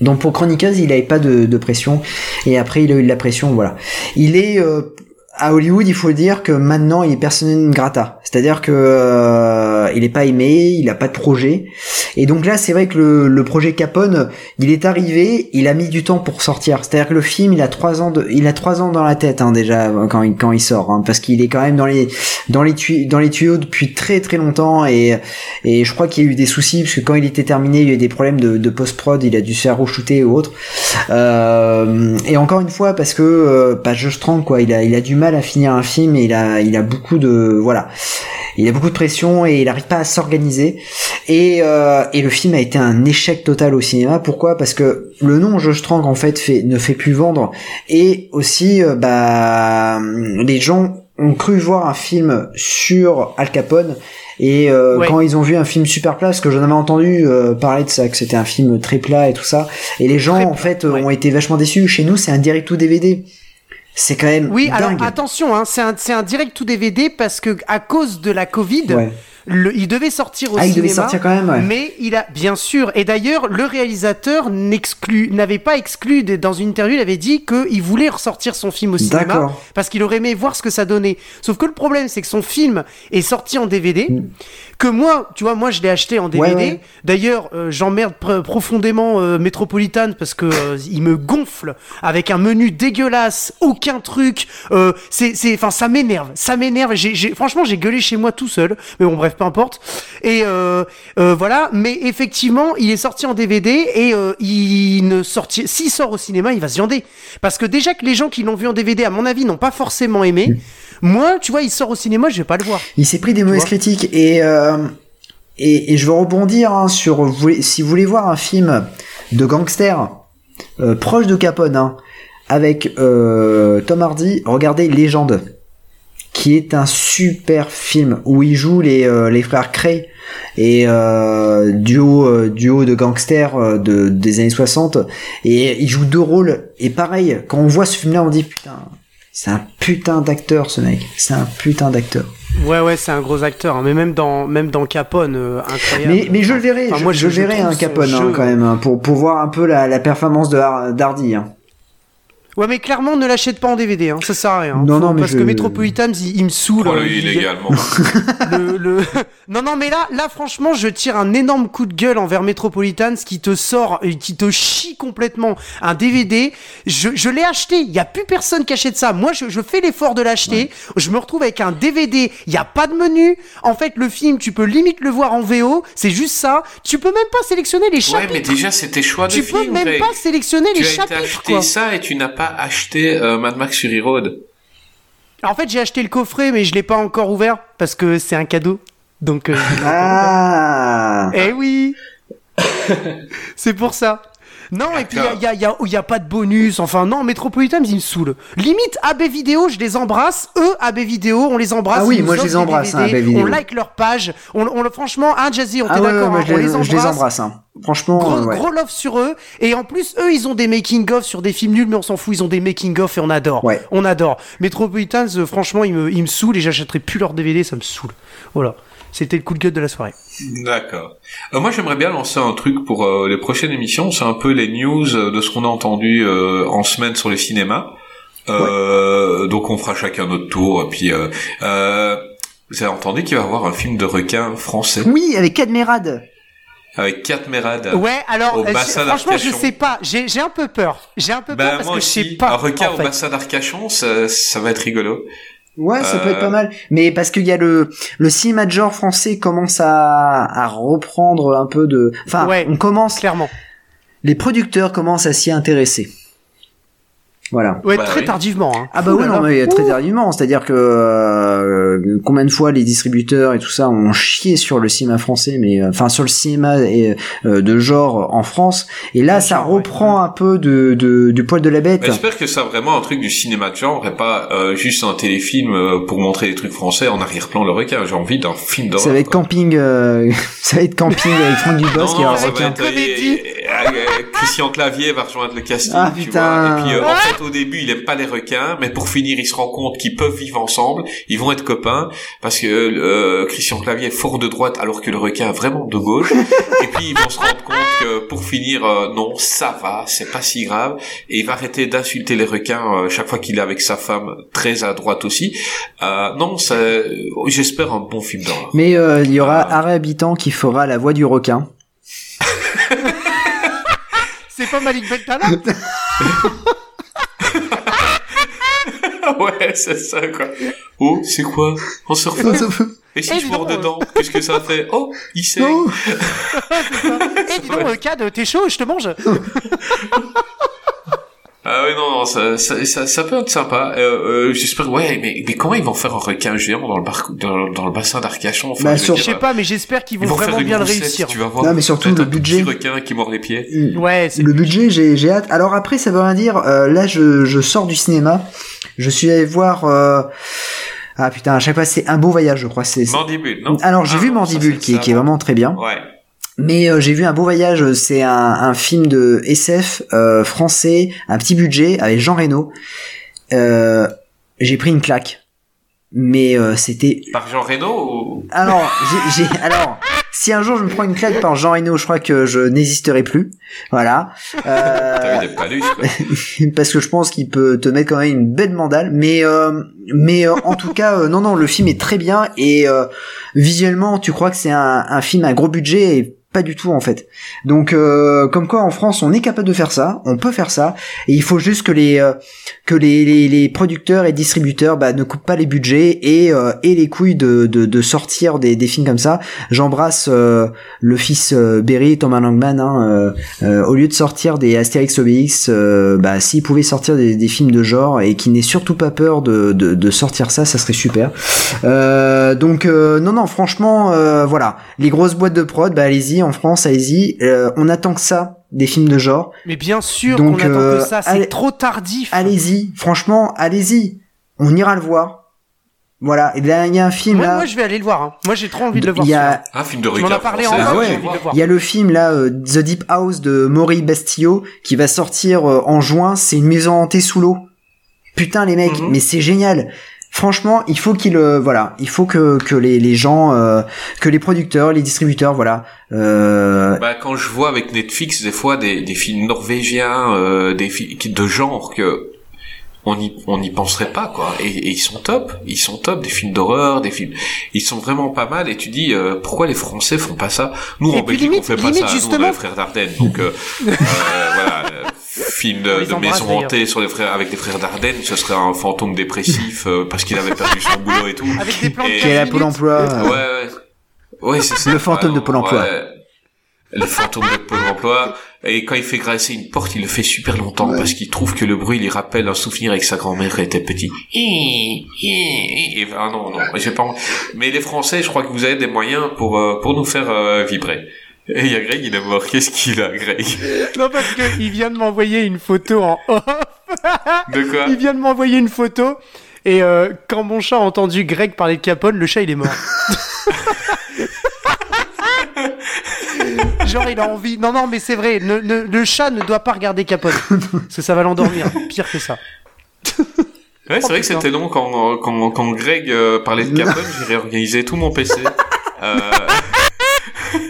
Donc pour Chronicles, il n'avait pas de, pression et après il a eu de la pression, voilà. Il est euh, à Hollywood, il faut dire que maintenant il est persona grata, c'est-à-dire que euh, il est pas aimé, il a pas de projet. Et donc là, c'est vrai que le, le projet Capone, il est arrivé, il a mis du temps pour sortir. C'est-à-dire que le film, il a trois ans de, il a trois ans dans la tête hein, déjà quand il quand il sort, hein, parce qu'il est quand même dans les dans les tuyaux dans les tuyaux depuis très très longtemps et et je crois qu'il y a eu des soucis parce que quand il était terminé, il y a eu des problèmes de, de post prod, il a dû se faire re-shooter ou autre. Euh, et encore une fois parce que euh, pas Josh Trank quoi, il a il a du mal à finir un film et il a il a beaucoup de voilà. il a beaucoup de pression et il n'arrive pas à s'organiser. Et, euh, et le film a été un échec total au cinéma. Pourquoi? Parce que le nom Josh Trank en fait fait, ne fait plus vendre. Et aussi, euh, bah, les gens ont cru voir un film sur Al Capone. Et euh, Ouais. quand ils ont vu un film super plat, parce que j'en avais entendu euh, parler de ça, que c'était un film très plat et tout ça, et les gens Très en fait ouais. ont été vachement déçus. Chez nous, c'est un direct to DVD. C'est quand même Oui, alors attention, hein, c'est un, c'est un direct to DVD parce que à cause de la Covid, Ouais. Le- il devait sortir au Ah, il cinéma. devait sortir quand même, ouais. Mais il a, bien sûr, et d'ailleurs, le réalisateur n'avait pas exclu, dans une interview, il avait dit qu'il voulait ressortir son film au cinéma D'accord. parce qu'il aurait aimé voir ce que ça donnait. Sauf que le problème, c'est que son film est sorti en DVD, que moi, tu vois, moi je l'ai acheté en DVD. Mm. Ouais, ouais. D'ailleurs, euh, j'emmerde pr- profondément euh, Metropolitan parce que euh, il me gonfle avec un menu dégueulasse, aucun truc. Euh, c'est, c'est, enfin, ça m'énerve, ça m'énerve. Franchement, j'ai gueulé chez moi tout seul. Mais bon, bref, peu importe. Et euh, euh, voilà. Mais effectivement, il est sorti en DVD et euh, il ne sortit. S'il sort au cinéma, il va se viander. Parce que déjà que les gens qui l'ont vu en DVD, à mon avis, n'ont pas forcément aimé. Moi, tu vois, il sort au cinéma, je vais pas le voir. Il s'est pris des mauvaises critiques et, et et je veux rebondir hein, sur vous si vous voulez voir un film de gangster euh, proche de Capone hein, avec euh, Tom Hardy, regardez Légende qui est un super film où il joue les euh, les frères Cray et euh, duo euh, duo de gangsters euh, de des années 60 et il joue deux rôles et pareil quand on voit ce film là on dit putain c'est un putain d'acteur ce mec c'est un putain d'acteur Ouais, ouais, c'est un gros acteur, hein, mais même dans, même dans Capone, euh, incroyable. Mais, mais je le verrai, Enfin, je, moi, je, verrai un Capone hein, quand même, hein, pour, pour voir un peu la, la performance de Har- d'Hardy. Hein. Ouais, mais clairement, ne l'achète pas en DVD, hein, ça sert à rien. Non, Faut- non, mais parce je- que Metropolitans, il, il me saoule. Il- illégalement. le, le- Non, non, mais là, là, franchement, je tire un énorme coup de gueule envers Metropolitans qui te sort, et qui te chie complètement un DVD. Je, je l'ai acheté. Il y a plus personne qui achète ça. Moi, je, je fais l'effort de l'acheter. Je me retrouve avec un DVD. Il y a pas de menu. En fait, le film, tu peux limite le voir en VO. C'est juste ça. Tu peux même pas sélectionner les Ouais, chapitres. mais déjà, c'était choix de tu peux même Greg. pas sélectionner Tu les as été chapitres, acheté quoi. ça et tu n'as pas acheté euh, Mad Max Fury Road. En fait, j'ai acheté le coffret, mais je l'ai pas encore ouvert parce que c'est un cadeau. Donc, euh, Ah eh oui, c'est pour ça. Non, et puis il y a, y, a, y, a, y a pas de bonus. Enfin, non, Metropolitan, ils me saoulent. Limite, AB Vidéo, je les embrasse. Eux, AB Vidéo, on les embrasse. Ah oui, moi, je les embrasse, hein, AB Vidéo. On like leur page. On, on, franchement, hein, Jazzy, on Ah t'est ouais, ouais, d'accord. moi, hein, je, on les, les embrasse. je les embrasse. Hein. Franchement, Gros, euh, ouais. gros love sur eux. Et en plus, eux, ils ont des making-of sur des films nuls, mais on s'en fout. Ils ont des making-of et on adore. Ouais. On adore. Metropolitans, euh, franchement, ils me, ils me saoulent et j'achèterai plus leurs DVD, ça me saoule. Voilà. C'était le coup de gueule de la soirée. D'accord. Euh, moi, j'aimerais bien lancer un truc pour euh, les prochaines émissions. C'est un peu les news de ce qu'on a entendu euh, en semaine sur les cinémas. Euh, Donc, on fera chacun notre tour. Et puis, euh, euh, vous avez entendu qu'il va y avoir un film de requin français? Oui, avec Cadmerade. Avec Kat Merad. Ouais, alors, Au euh, bassin franchement, je sais pas. J'ai j'ai un peu peur. J'ai un peu peur Ben, parce moi que je aussi, sais pas. un requin en au fait. bassin d'Arcachon, ça, ça va être rigolo. Ouais, ça peut Euh, être pas mal. Mais parce qu'il y a le le cinéma de genre français commence à, à reprendre un peu de. Enfin, Ouais. on commence. Clairement. Les producteurs commencent à s'y intéresser. Voilà. Ouais, Bah très oui. tardivement. Hein. Ah bah oui, là non, mais très tardivement. C'est-à-dire que euh, combien de fois les distributeurs et tout ça ont chié sur le cinéma français, mais euh, enfin sur le cinéma et, euh, de genre en France. Et là, ça ouais. reprend un peu de, de du poil de la bête. J'espère que c'est vraiment un truc du cinéma de genre et pas euh, juste un téléfilm euh, pour montrer des trucs français en arrière-plan le requin. J'ai envie d'un film d'horreur. Ça va être camping, euh, ça va être camping avec Franck Dubos Non, qui a un ça requin. être, Comédie. Christian Clavier va rejoindre le casting, Ah, tu putain. vois. Et puis, euh, en fait, au début, il aime pas les requins, mais pour finir, il se rend compte qu'ils peuvent vivre ensemble, ils vont être copains, parce que euh, Christian Clavier est fort de droite, alors que le requin est vraiment de gauche. et puis, ils vont se rendre compte que pour finir, euh, non, ça va, c'est pas si grave, et il va arrêter d'insulter les requins euh, chaque fois qu'il est avec sa femme, très à droite aussi. Euh, non, ça, j'espère un bon film d'horreur. Mais euh, il y aura Ah. Arrêt Habitant qui fera la voix du requin. C'est pas Malik Bentala? Ouais, c'est ça, quoi. Oh, c'est quoi? On se refait Et si je mords dedans, qu'est-ce que ça fait? Oh, il. Oh. Eh, dis donc, euh, Cad, t'es chaud, je te mange Ah oui, non, non, ça, ça, ça, ça peut être sympa. Euh, euh, J'espère, ouais, mais, mais comment ils vont faire un requin géant dans le, bar, dans, dans le bassin d'Arcachon enfin, Bah, je sur- dire, Je sais pas, mais j'espère qu'ils vont, vraiment bien le réussir. Tu vas voir. Non, mais surtout, le budget. petit requin qui mord les pieds. Ouais, c'est Le budget, j'ai j'ai hâte. Alors après, ça veut rien dire. Euh, là, je, je sors du cinéma. Je suis allé voir. euh, Ah putain, à chaque fois, c'est un beau voyage, je crois. C'est. c'est- Mandibule, non Alors j'ai Ah, vu Mandibule, qui, est- ça, qui est vraiment très bien. Ouais. Mais euh, j'ai vu un beau voyage. C'est un, un film de SF euh, français, un petit budget avec Jean Reno. Euh, j'ai pris une claque. Mais euh, c'était Par Jean Reno ou... alors, j'ai, alors, si un jour je me prends une claque par Jean Reno, je crois que je n'existerai plus. Voilà. Euh, T'as vu des palus, quoi. parce que je pense qu'il peut te mettre quand même une belle mandale. Mais, euh, mais euh, en tout cas, non, non, le film est très bien et euh, visuellement, tu crois que c'est un, un film à gros budget et pas du tout en fait. Donc, euh, comme quoi en France, on est capable de faire ça, on peut faire ça, et il faut juste que les euh, que les, les, producteurs et distributeurs bah, ne coupent pas les budgets et euh, et les couilles de, de, sortir des, des films comme ça. J'embrasse euh, le fils Berry, Thomas Langman. Hein, au lieu de sortir des Astérix Obélix, bah, s'il pouvait sortir des, des films de genre et qui n'ait surtout pas peur de, de, de sortir ça, ça serait super. Donc non non franchement voilà les grosses boîtes de prod bah allez-y en France allez-y Euh, on attend que ça des films de genre Mais bien sûr qu'on attend euh, que ça, c'est allez- trop tardif. allez-y franchement allez-y on ira le voir voilà et là il y a un film Moi, là moi, je vais aller le voir. hein. Moi, j'ai trop envie de le voir. il y a Un film de as parlé en français. Ah off, ouais. j'ai envie de le voir. Il y a le film là, euh, The Deep House de Maury Bastillo, qui va sortir euh, en juin. C'est une maison hantée sous l'eau. Putain les mecs, Mhm. mais c'est génial. Franchement, il faut qu'il, euh, voilà, il faut que que les les gens, euh, que les producteurs, les distributeurs, voilà. Euh, Bah, quand je vois avec Netflix des fois des, des films norvégiens, euh, des films de genre que on n'y on n'y penserait pas quoi. Et, et ils sont top, ils sont top. Des films d'horreur, des films, ils sont vraiment pas mal. Et tu dis euh, pourquoi les Français font pas ça? Nous Et en Belgique limite- on fait pas limite, ça. Nous on a justement- les frères Dardenne, donc euh, euh, voilà. Euh, Film de, de maison hantée sur les frères avec les frères Dardenne, ce serait un fantôme dépressif euh, parce qu'il avait perdu son boulot et tout. Avec des plans de Et- qui est 15 à Pôle. Emploi. Ouais, ouais. Ouais, c'est ça. Le fantôme de Pôle emploi. Ouais. Le fantôme de Pôle emploi. Et quand il fait graisser une porte, il le fait super longtemps parce qu'il trouve que le bruit lui rappelle un souvenir avec sa grand-mère quand il était petit. Et, et- ah non, non, j'ai pas. Mais les Français, je crois que vous avez des moyens pour, euh, pour nous faire euh, vibrer. Et il y a Greg, il est mort. Qu'est-ce qu'il a, Greg Non, parce que il vient de m'envoyer une photo en off. De quoi Il vient de m'envoyer une photo. Et euh, quand mon chat a entendu Greg parler de Capone, le chat il est mort. Genre il a envie. Non non mais c'est vrai. ne- ne- le chat ne doit pas regarder Capone parce que ça va l'endormir. Pire que ça. Ouais, c'est vrai que c'était long quand, quand, quand Greg euh, parlait de Capone, j'ai réorganisé tout mon PC. Euh,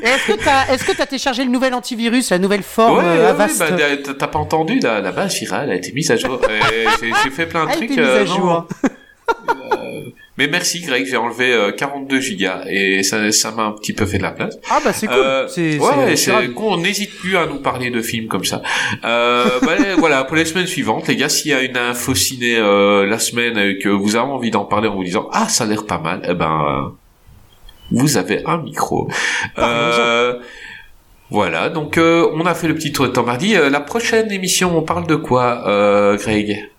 Est-ce que t'as est-ce que t'as téléchargé le nouvel antivirus, la nouvelle forme Ouais, euh, Avast ouais, bah, t'as- pas entendu, la, la base virale a été mise à jour. J'ai fait plein de a trucs. été mise euh, à jour. Mais merci Greg, j'ai enlevé euh, 42 gigas et ça ça m'a un petit peu fait de la place. Ah bah c'est cool. Euh, c'est ouais, c'est- qu'on n'hésite plus à nous parler de films comme ça. Euh, bah, voilà, pour les semaines suivantes, les gars, s'il y a une info ciné euh, la semaine et que vous avez envie d'en parler en vous disant ah ça a l'air pas mal, eh ben euh, vous avez un micro. Euh, voilà, donc euh, on a fait le petit tour de temps mardi. Euh, la prochaine émission, on parle de quoi, euh, Greg?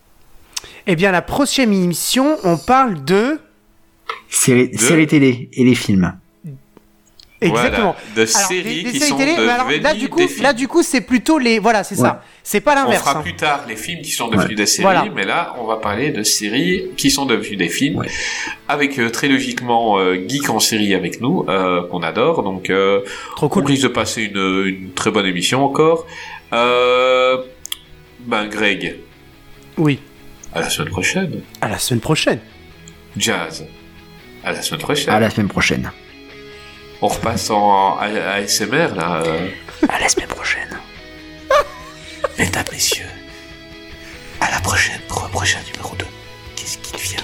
Eh bien la prochaine émission, on parle de De- séries télé et les films. Exactement. Voilà, de Alors, séries des- des qui séries sont télé, mais alors, là devenues du coup, des films. là du coup, c'est plutôt les voilà, c'est Ouais. ça. C'est pas On l'inverse. fera hein. plus tard les films qui sont devenus des séries, Voilà. mais là, on va parler de séries qui sont devenues des films, Ouais. avec euh, très logiquement euh, Geek en série avec nous, euh, qu'on adore. Donc, euh, Trop on cool. risque de passer une, une très bonne émission encore. Euh, ben, Greg, Oui. à la semaine prochaine. À la semaine prochaine. Jazz, à la semaine prochaine. À la semaine prochaine. On repasse en ASMR, là. euh. À la semaine prochaine. Mesdames, messieurs, à la prochaine, pour un prochain numéro 2. Qu'est-ce qu'il vient.